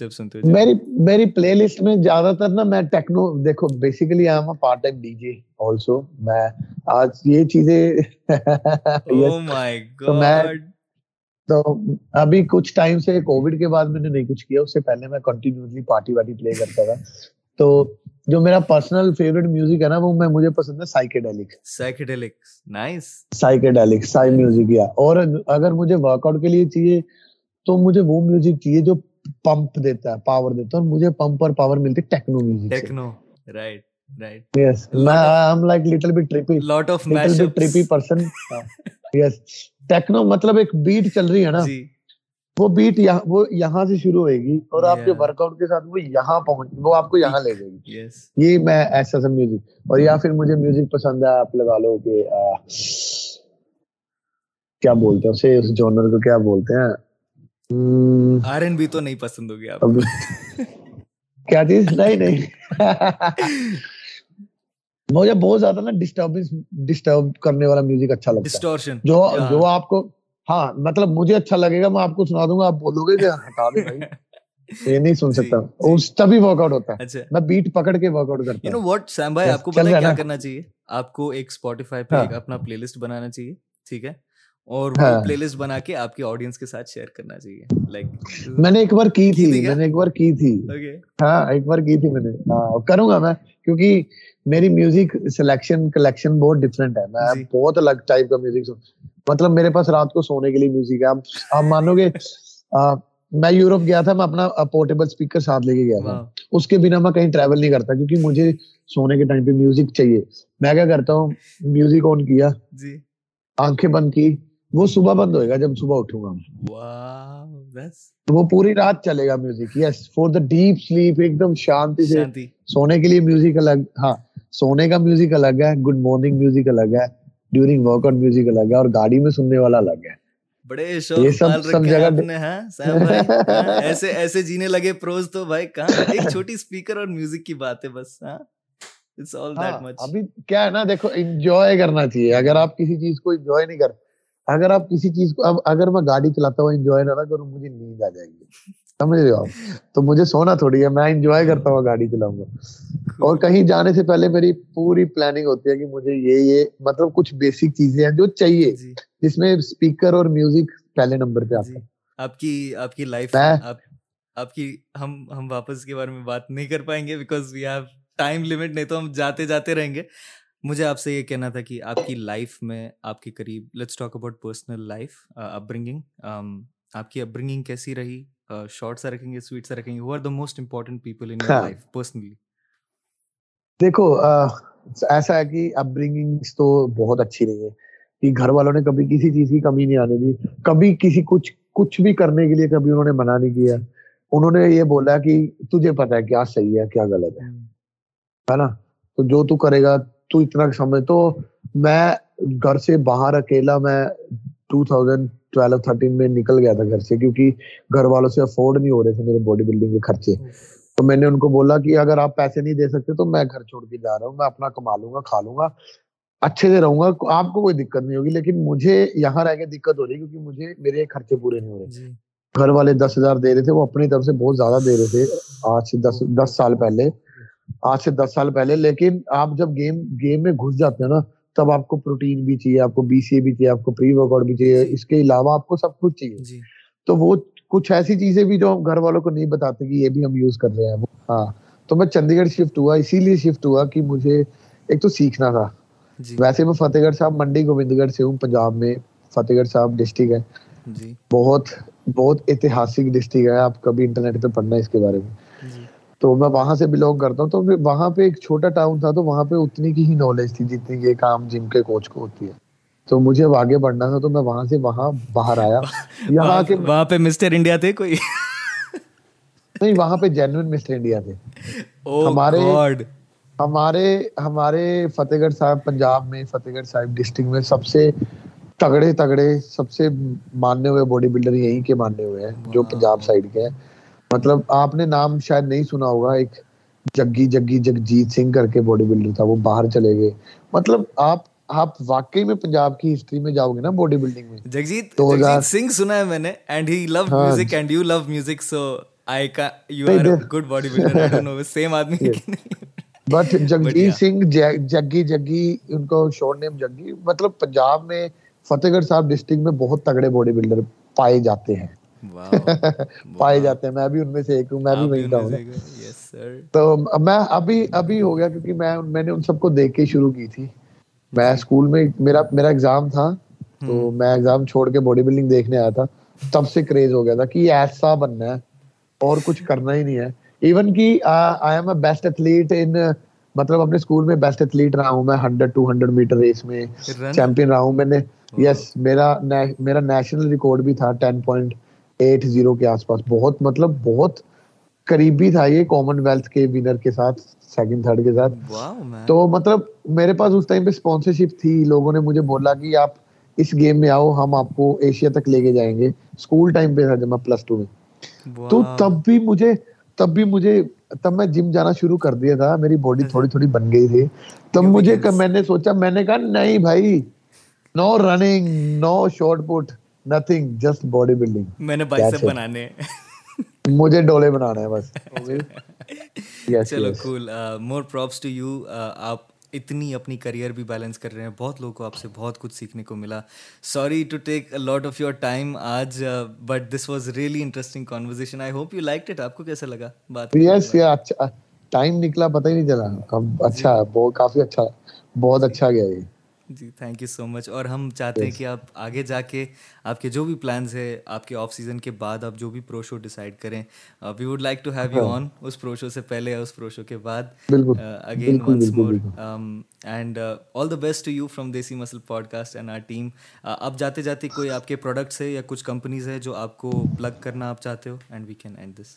جب سنتے ہو میری میری پلے لسٹ میں زیادہ تر نا میں ٹیکنو دیکھو basically I am a part time D J also میں آج یہ چیزیں او مائی گاڈ تو ابھی کچھ ٹائم سے کووڈ کے بعد میں نے نہیں کچھ کیا اس سے پہلے میں کنٹینیوسلی پارٹی واٹی پلے کرتا تھا۔ تو جو میرا پرسنل فیوریٹ میوزک ہے نا وہ میں مجھے پسند ہے psychedelic psychedelic nice psychedelic psy music یا اور اگر مجھے ورک آؤٹ کے لیے چاہیے تو مجھے وہ میوزک چاہیے جو پمپ دیتا ہے پاور دیتا ہے اور مجھے پمپ اور پاور ملتی ہے techno music techno right right yes میں I am like little bit trippy lot of mash up trippy person yes techno مطلب ایک بیٹ چل رہی ہے نا وہ بیٹ وہ یہاں سے شروع ہوئے گی اور آپ کے ورک آؤٹ کے ساتھ وہ یہاں پہنچ وہ آپ کو یہاں لے جائے گی یہ میں ایسا سا میوزک اور یا پھر مجھے میوزک پسند ہے آپ لگا لو کہ کیا بولتے ہیں اسے اس جونر کو کیا بولتے ہیں آر این بی تو نہیں پسند ہوگی آپ کیا چیز؟ نہیں نہیں۔ مجھے بہت زیادہ نا ڈسٹربنس ڈسٹرب کرنے والا میوزک اچھا لگتا ہے۔ جو جو آپ کو ہاں مطلب مجھے اچھا لگے گا میں آپ کو سنا دوں گا آپ بولو گے کہ ہٹا دے بھائی۔ یہ نہیں سن سکتا۔ اس تبھی ورک آؤٹ ہوتا ہے۔ میں بیٹ پکڑ کے ورک آؤٹ کرتا ہوں۔ واٹ سیم بھائی آپ کو پتہ کیا کرنا چاہیے؟ آپ کو ایک اسپوٹیفائی پہ اپنا پلے لسٹ بنانا چاہیے ٹھیک ہے؟ اور وہ پلے لسٹ بنا کے آپ کی آڈینس کے ساتھ شیئر کرنا چاہیے۔ لائک میں نے ایک بار کی تھی میں نے ایک بار کی تھی۔ ہاں ایک بار کی تھی میں نے۔ ہاں کروں گا میں کیونکہ میری میوزک سلیکشن کلیکشن بہت ڈفرینٹ ہے۔ میں جی۔ بہت الگ ٹائپ کا میوزک مطلب میرے پاس رات کو سونے کے لیے میوزک ہے۔ آپ مانو گے میں یورپ گیا تھا میں اپنا پورٹیبل اسپیکر ساتھ لے کے گیا تھا۔ اس کے بنا میں کہیں ٹریول نہیں کرتا کیونکہ مجھے سونے کے ٹائم پہ میوزک چاہیے۔ میں کیا کرتا ہوں؟ میوزک آن کیا۔ جی۔ آنکھیں بند کی۔ وہ صبح بند ہوئے گا جب صبح اٹھوں گا وہ پوری رات چلے گا music yes for the deep sleep ایک دم شانتی سے۔ سونے کے لیے میوزک الگ ہاں سونے کا میوزک الگ ہے گڈ مارننگ میوزک الگ ہے ڈیورنگ ورک آؤٹ میوزک الگ ہے اور گاڑی میں سننے والا الگ ہے۔ بڑے شوق سب جگہ ہاں؟ ایسے ایسے جینے لگے پروز تو بھائی کہاں؟ ایک چھوٹی اسپیکر اور میوزک کی بات ہے بس ہاں۔ ابھی کیا ہے نا دیکھو انجوائے کرنا چاہیے۔ اگر آپ کسی چیز کو انجوائے نہیں کر اگر آپ کسی چیز کو اب اگر میں گاڑی چلاتا ہوں انجوائے نہ کروں مجھے نیند آ جائے گی۔ سمجھ رہے ہو آپ؟ تو مجھے سونا تھوڑی ہے میں انجوائے کرتا ہوں گاڑی چلاؤں گا۔ اور کہیں جانے سے پہلے میری پوری پلاننگ ہوتی ہے کہ مجھے یہ یہ مطلب کچھ بیسک چیزیں ہیں جو چاہیے جی۔ جس میں اسپیکر اور میوزک پہلے نمبر پہ آتا ہے۔ آپ کی آپ کی لائف آپ کی ہم ہم واپس کے بارے میں بات نہیں کر پائیں گے because we have time limit نہیں تو ہم جاتے جاتے رہیں گے۔ مجھے آپ سے یہ کہنا تھا کہ آپ کی لائف میں آپ کے قریب let's talk about personal life upbringing آپ کی اپ برنگنگ کیسی رہی؟ شارٹ سے رکھیں گے سویٹ سے رکھیں گے؟ Who are the most important people in your life personally دیکھو ایسا ہے کہ اپ برنگنگ تو بہت اچھی رہی ہے کہ گھر والوں نے کبھی کسی چیز کی کمی نہیں آنے دی کبھی کسی کچھ کچھ بھی کرنے کے لیے کبھی انہوں نے منع نہیں کیا۔ انہوں نے یہ بولا کہ تجھے پتا ہے کیا صحیح ہے کیا غلط ہے نا؟ تو جو تو کرے گا تو اتنا سمجھ تو میں گھر سے باہر اکیلا میں ٹو تھاؤزینڈ ٹویلو تھرٹین میں نکل گیا تھا گھر سے کیونکہ گھر والوں سے افورڈ نہیں ہو رہے تھے میرے باڈی بلڈنگ کے خرچے۔ تو میں نے ان کو بولا کہ اگر آپ پیسے نہیں دے سکتے تو میں گھر چھوڑ کے جا رہا ہوں میں اپنا کما لوں گا کھا لوں گا اچھے سے رہوں گا آپ کو کوئی دقت نہیں ہوگی۔ لیکن مجھے یہاں رہ کے دقت ہو رہی کیونکہ مجھے میرے خرچے پورے نہیں ہو رہے۔ جی۔ گھر والے دس ہزار دے رہے تھے وہ اپنی طرف سے بہت زیادہ دے رہے تھے۔ آج سے دس دس سال پہلے آج سے دس سال پہلے لیکن آپ جب گیم گیم میں گھس جاتے ہیں نا تب آپ کو پروٹین بھی چاہیے آپ کو بی سی اے بھی چاہیے آپ کو پری ورک آؤٹ بھی چاہیے اس کے علاوہ آپ کو سب کچھ چاہیے جی۔ تو وہ کچھ ایسی چیزیں بھی جو ہم گھر والوں کو نہیں بتاتے کہ یہ بھی ہم یوز کر رہے ہیں ہاں تو میں چنڈی گڑھ شفٹ ہوا اسی لیے شفٹ ہوا کہ مجھے ایک تو سیکھنا تھا جی۔ ویسے میں فتح گڑھ صاحب منڈی گوبند گڑھ سے ہوں پنجاب میں فتح گڑھ صاحب ڈسٹرکٹ ہے جی۔ بہت بہت اتہاسک ڈسٹرکٹ ہے آپ کبھی انٹرنیٹ پہ پڑھنا اس کے بارے میں۔ تو میں وہاں سے بلونگ کرتا ہوں تو وہاں پہ ایک چھوٹا ٹاؤن تھا تو وہاں پہ اتنی کی ہی نالج تھی جتنی یہ کام جم کے کوچ کو ہوتی ہے۔ تو مجھے آگے بڑھنا تھا تو میں وہاں سے وہاں باہر آیا۔ یہاں کے وہاں پہ مسٹر انڈیا تھے کوئی؟ نہیں وہاں پہ جینوئن مسٹر انڈیا تھے۔ ہمارے ہمارے ہمارے فتح گڑھ صاحب پنجاب میں فتح گڑھ صاحب ڈسٹرکٹ میں سب سے تگڑے تگڑے سب سے ماننے ہوئے باڈی بلڈر یہیں کے ماننے ہوئے ہیں جو پنجاب سائڈ کے ہیں۔ مطلب آپ نے نام شاید نہیں سنا ہوگا ایک جگی جگی جگجیت سنگھ کر کے باڈی بلڈر تھا وہ باہر چلے گئے۔ مطلب آپ آپ واقعی میں پنجاب کی ہسٹری میں جاؤ گے نا باڈی بلڈنگ میں؟ جگجیت جگجیت سنگھ سنا ہے میں نے and he love music and you love music so I کا you are good body builder I don't know Sam آدمی بٹ جگجیت سنگھ جگی جگی ان کو شارٹ نیم جگی مطلب پنجاب میں فتح گڑھ صاحب ڈسٹرکٹ میں بہت تگڑے باڈی بلڈر پائے جاتے ہیں پائے جاتے ہیں میں بھی ان میں سے ایک ہوں میں بھی وہیں کا ہوں۔ تو میں ابھی ابھی ہو گیا کیونکہ میں میں نے ان سب کو دیکھ کے شروع کی تھی۔ میں اسکول میں میرا میرا ایگزام تھا تو میں ایگزام چھوڑ کے باڈی بلڈنگ دیکھنے آیا تھا۔ تب سے کریز ہو گیا تھا کہ ایسا بننا ہے اور کچھ کرنا ہی نہیں ہے۔ ایون کی I am a best athlete in مطلب اپنے اسکول میں بیسٹ ایتھلیٹ رہا ہوں میں hundred two hundred meter race میں چیمپئن رہا ہوں میں نے۔ یس میرا میرا نیشنل ریکارڈ بھی تھا ٹین پوائنٹ ایٹ زیرو کے آس پاس بہت مطلب بہت قریبی تھا یہ کامن ویلتھ کے ونر کے ساتھ سیکنڈ تھرڈ کے ساتھ۔ تو مطلب میرے پاس اس ٹائم پہ اسپانسرشپ تھی لوگوں نے مجھے بولا کہ آپ اس گیم میں آؤ ہم آپ کو ایشیا تک لے کے جائیں گے۔ اسکول ٹائم پہ تھا جب میں پلس ٹو میں۔ تو تب بھی مجھے تب بھی مجھے تب میں جم جانا شروع کر دیا تھا۔ میری باڈی تھوڑی تھوڑی بن گئی تھی۔ تب مجھے میں نے سوچا میں نے کہا نہیں بھائی no running no shot put nothing just body building میں نے بائسپ بنانے مجھے ڈولے بنانا ہے بس. چلو cool more props to you آپ اتنی اپنی کریئر بھی بیلنس کر رہے ہیں. بہت لوگوں کو آپ سے بہت کچھ سیکھنے کو ملا. Sorry to take lot of your time آج but this was really interesting conversation I hope you like it آپ کو کیسا لگا بات یس اچھا ٹائم نکلا پتہ ہی نہیں چلا. اب اچھا بہت کافی اچھا بہت اچھا گیا یہ. جی تھینک یو سو مچ اور ہم چاہتے ہیں کہ آپ آگے جا کے آپ کے جو بھی پلانس ہے آپ کے آف سیزن کے بعد آپ جو بھی پرو شو ڈیسائڈ کریں we would like to have you on us pro show سے پہلے اس پرو شو کے بعد. Again once more and all the best to you from Desi muscle podcast and our team اب جاتے جاتے کوئی آپ کے پروڈکٹس ہے یا کچھ کمپنیز ہے جو آپ کو پلگ کرنا آپ چاہتے ہو؟ And we can and this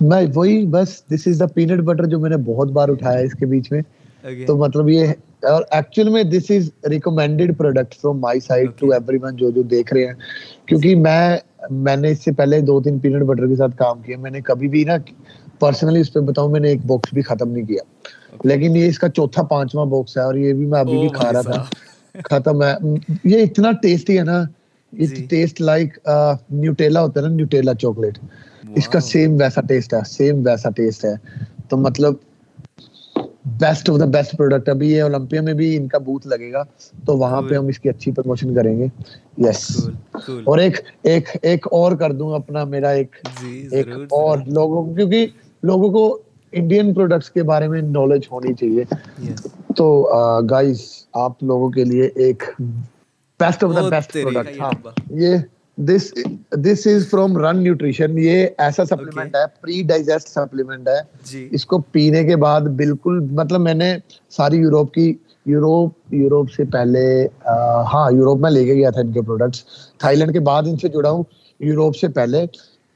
میں وہی بس دس از دا پینٹ بٹر جو میں نے بہت بار اٹھایا اس کے بیچ میں۔ تو مطلب یہ اور ایکچوئل میں this is recommended product from my side to everyone جو جو دیکھ رہے ہیں۔ کیونکہ میں میں نے اس سے پہلے دو تین پینٹ بٹر کے ساتھ کام کیا۔ میں نے کبھی بھی نا پرسنلی اس پہ بتاؤں میں نے ایک باکس بھی ختم نہیں کیا۔ لیکن یہ اس کا چوتھا پانچواں باکس ہے اور یہ بھی میں ابھی بھی کھا رہا تھا۔ ختم ہے۔ یہ اتنا ٹیسٹی ہے نا۔ ٹیسٹ لائک نیوٹیلا ہوتا ہے نا نیوٹیلا چاکلیٹ اس کا سیم ویسا ٹیسٹ ہے سیم ویسا ٹیسٹ ہے۔ تو مطلب best of the best product ابھی یہ اولمپیا میں بھی ان کا بوتھ لگے گا تو وہاں پہ ہم اس کی اچھی پروموشن کریں گے۔ یس اور ایک ایک ایک اور کر دوں اپنا میرا ایک جی، ایک اور لوگوں کیونکہ لوگوں کو انڈین پروڈکٹس کے بارے میں نالج ہونی چاہیے۔ تو گائز آپ لوگوں کے لیے ایک best of the best product ہاں۔ یہ دس دس از فرام رن نیوٹریشن یہ ایسا سپلیمنٹ ہے پری ڈائجسٹ سپلیمنٹ ہے۔ جی۔ اس کو پینے کے بعد بالکل مطلب میں نے ساری یوروپ کی یوروپ یوروپ سے پہلے ہاں یوروپ میں لے کے گیا تھا ان کے پروڈکٹس تھائی لینڈ کے بعد ان سے جڑا ہوں یوروپ سے پہلے۔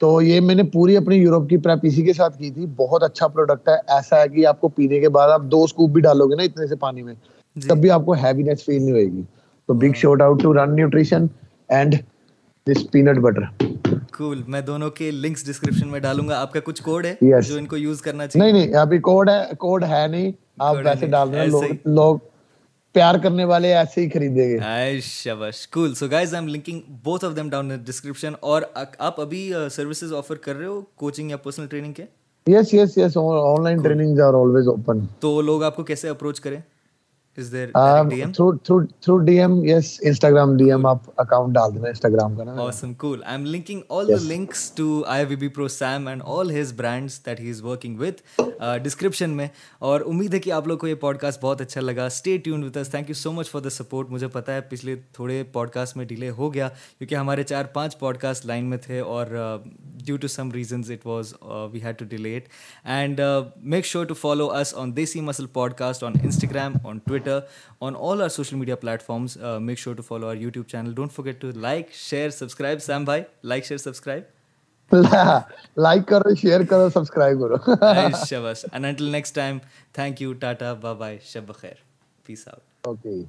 تو یہ میں نے پوری اپنی یوروپ کی پریپ اسی کے ساتھ کی تھی۔ بہت اچھا پروڈکٹ ہے۔ ایسا ہے کہ آپ کو پینے کے بعد آپ دو اسکوپ بھی ڈالو گے نا اتنے سے پانی میں۔ جی۔ تب بھی آپ کو ہیوینس فیل نہیں ہوئے گی۔ تو big shoutout to run nutrition and this peanut butter cool میں دونوں کے لنکس ڈسکرپشن میں ڈالوں گا. آپ کا کچھ کوڈ ہے جو ان کو یوز کرنا چاہیے؟ نہیں نہیں ابھی کوڈ ہے کوڈ ہے نہیں. آپ ویسے ڈال دیں لوگ لوگ پیار کرنے والے ایسے ہی خریدیں گے۔ شاباش cool so guys I am linking both of them down description اور آپ ابھی سروسز آفر کر رہے ہو؟ کوچنگ یا پرسنل ٹریننگ کے yes yes yes online trainings are always open تو لوگ آپ کو کیسے اپروچ کریں؟ Is there um, DM? Through, through, through DM, yes. Instagram DM, cool. aap account dal dena Instagram ka. Na. Awesome, cool. I'm linking all yes. the links to IVB Pro Sam and all his brands that he is working with description uh, میں اور امید ہے کہ آپ لوگ کو یہ pod cost بہت اچھا لگا stay tuned with us thank you so much for the support مجھے پتا ہے پچھلے تھوڑے پوڈ کاسٹ میں ڈیلے ہو گیا کیونکہ ہمارے چار پانچ پوڈ کاسٹ لائن میں تھے اور due to some reasons it was we had to delete and make sure to follow us on Desi muscle podcast on Instagram on Twitter Twitter on all our social media platforms make sure to follow our YouTube channel don't forget to like share subscribe Sam بھائی like share subscribe like کرو share کرو subscribe کرو شبس and until next time thank you tata bye bye شب خیر پیس out okay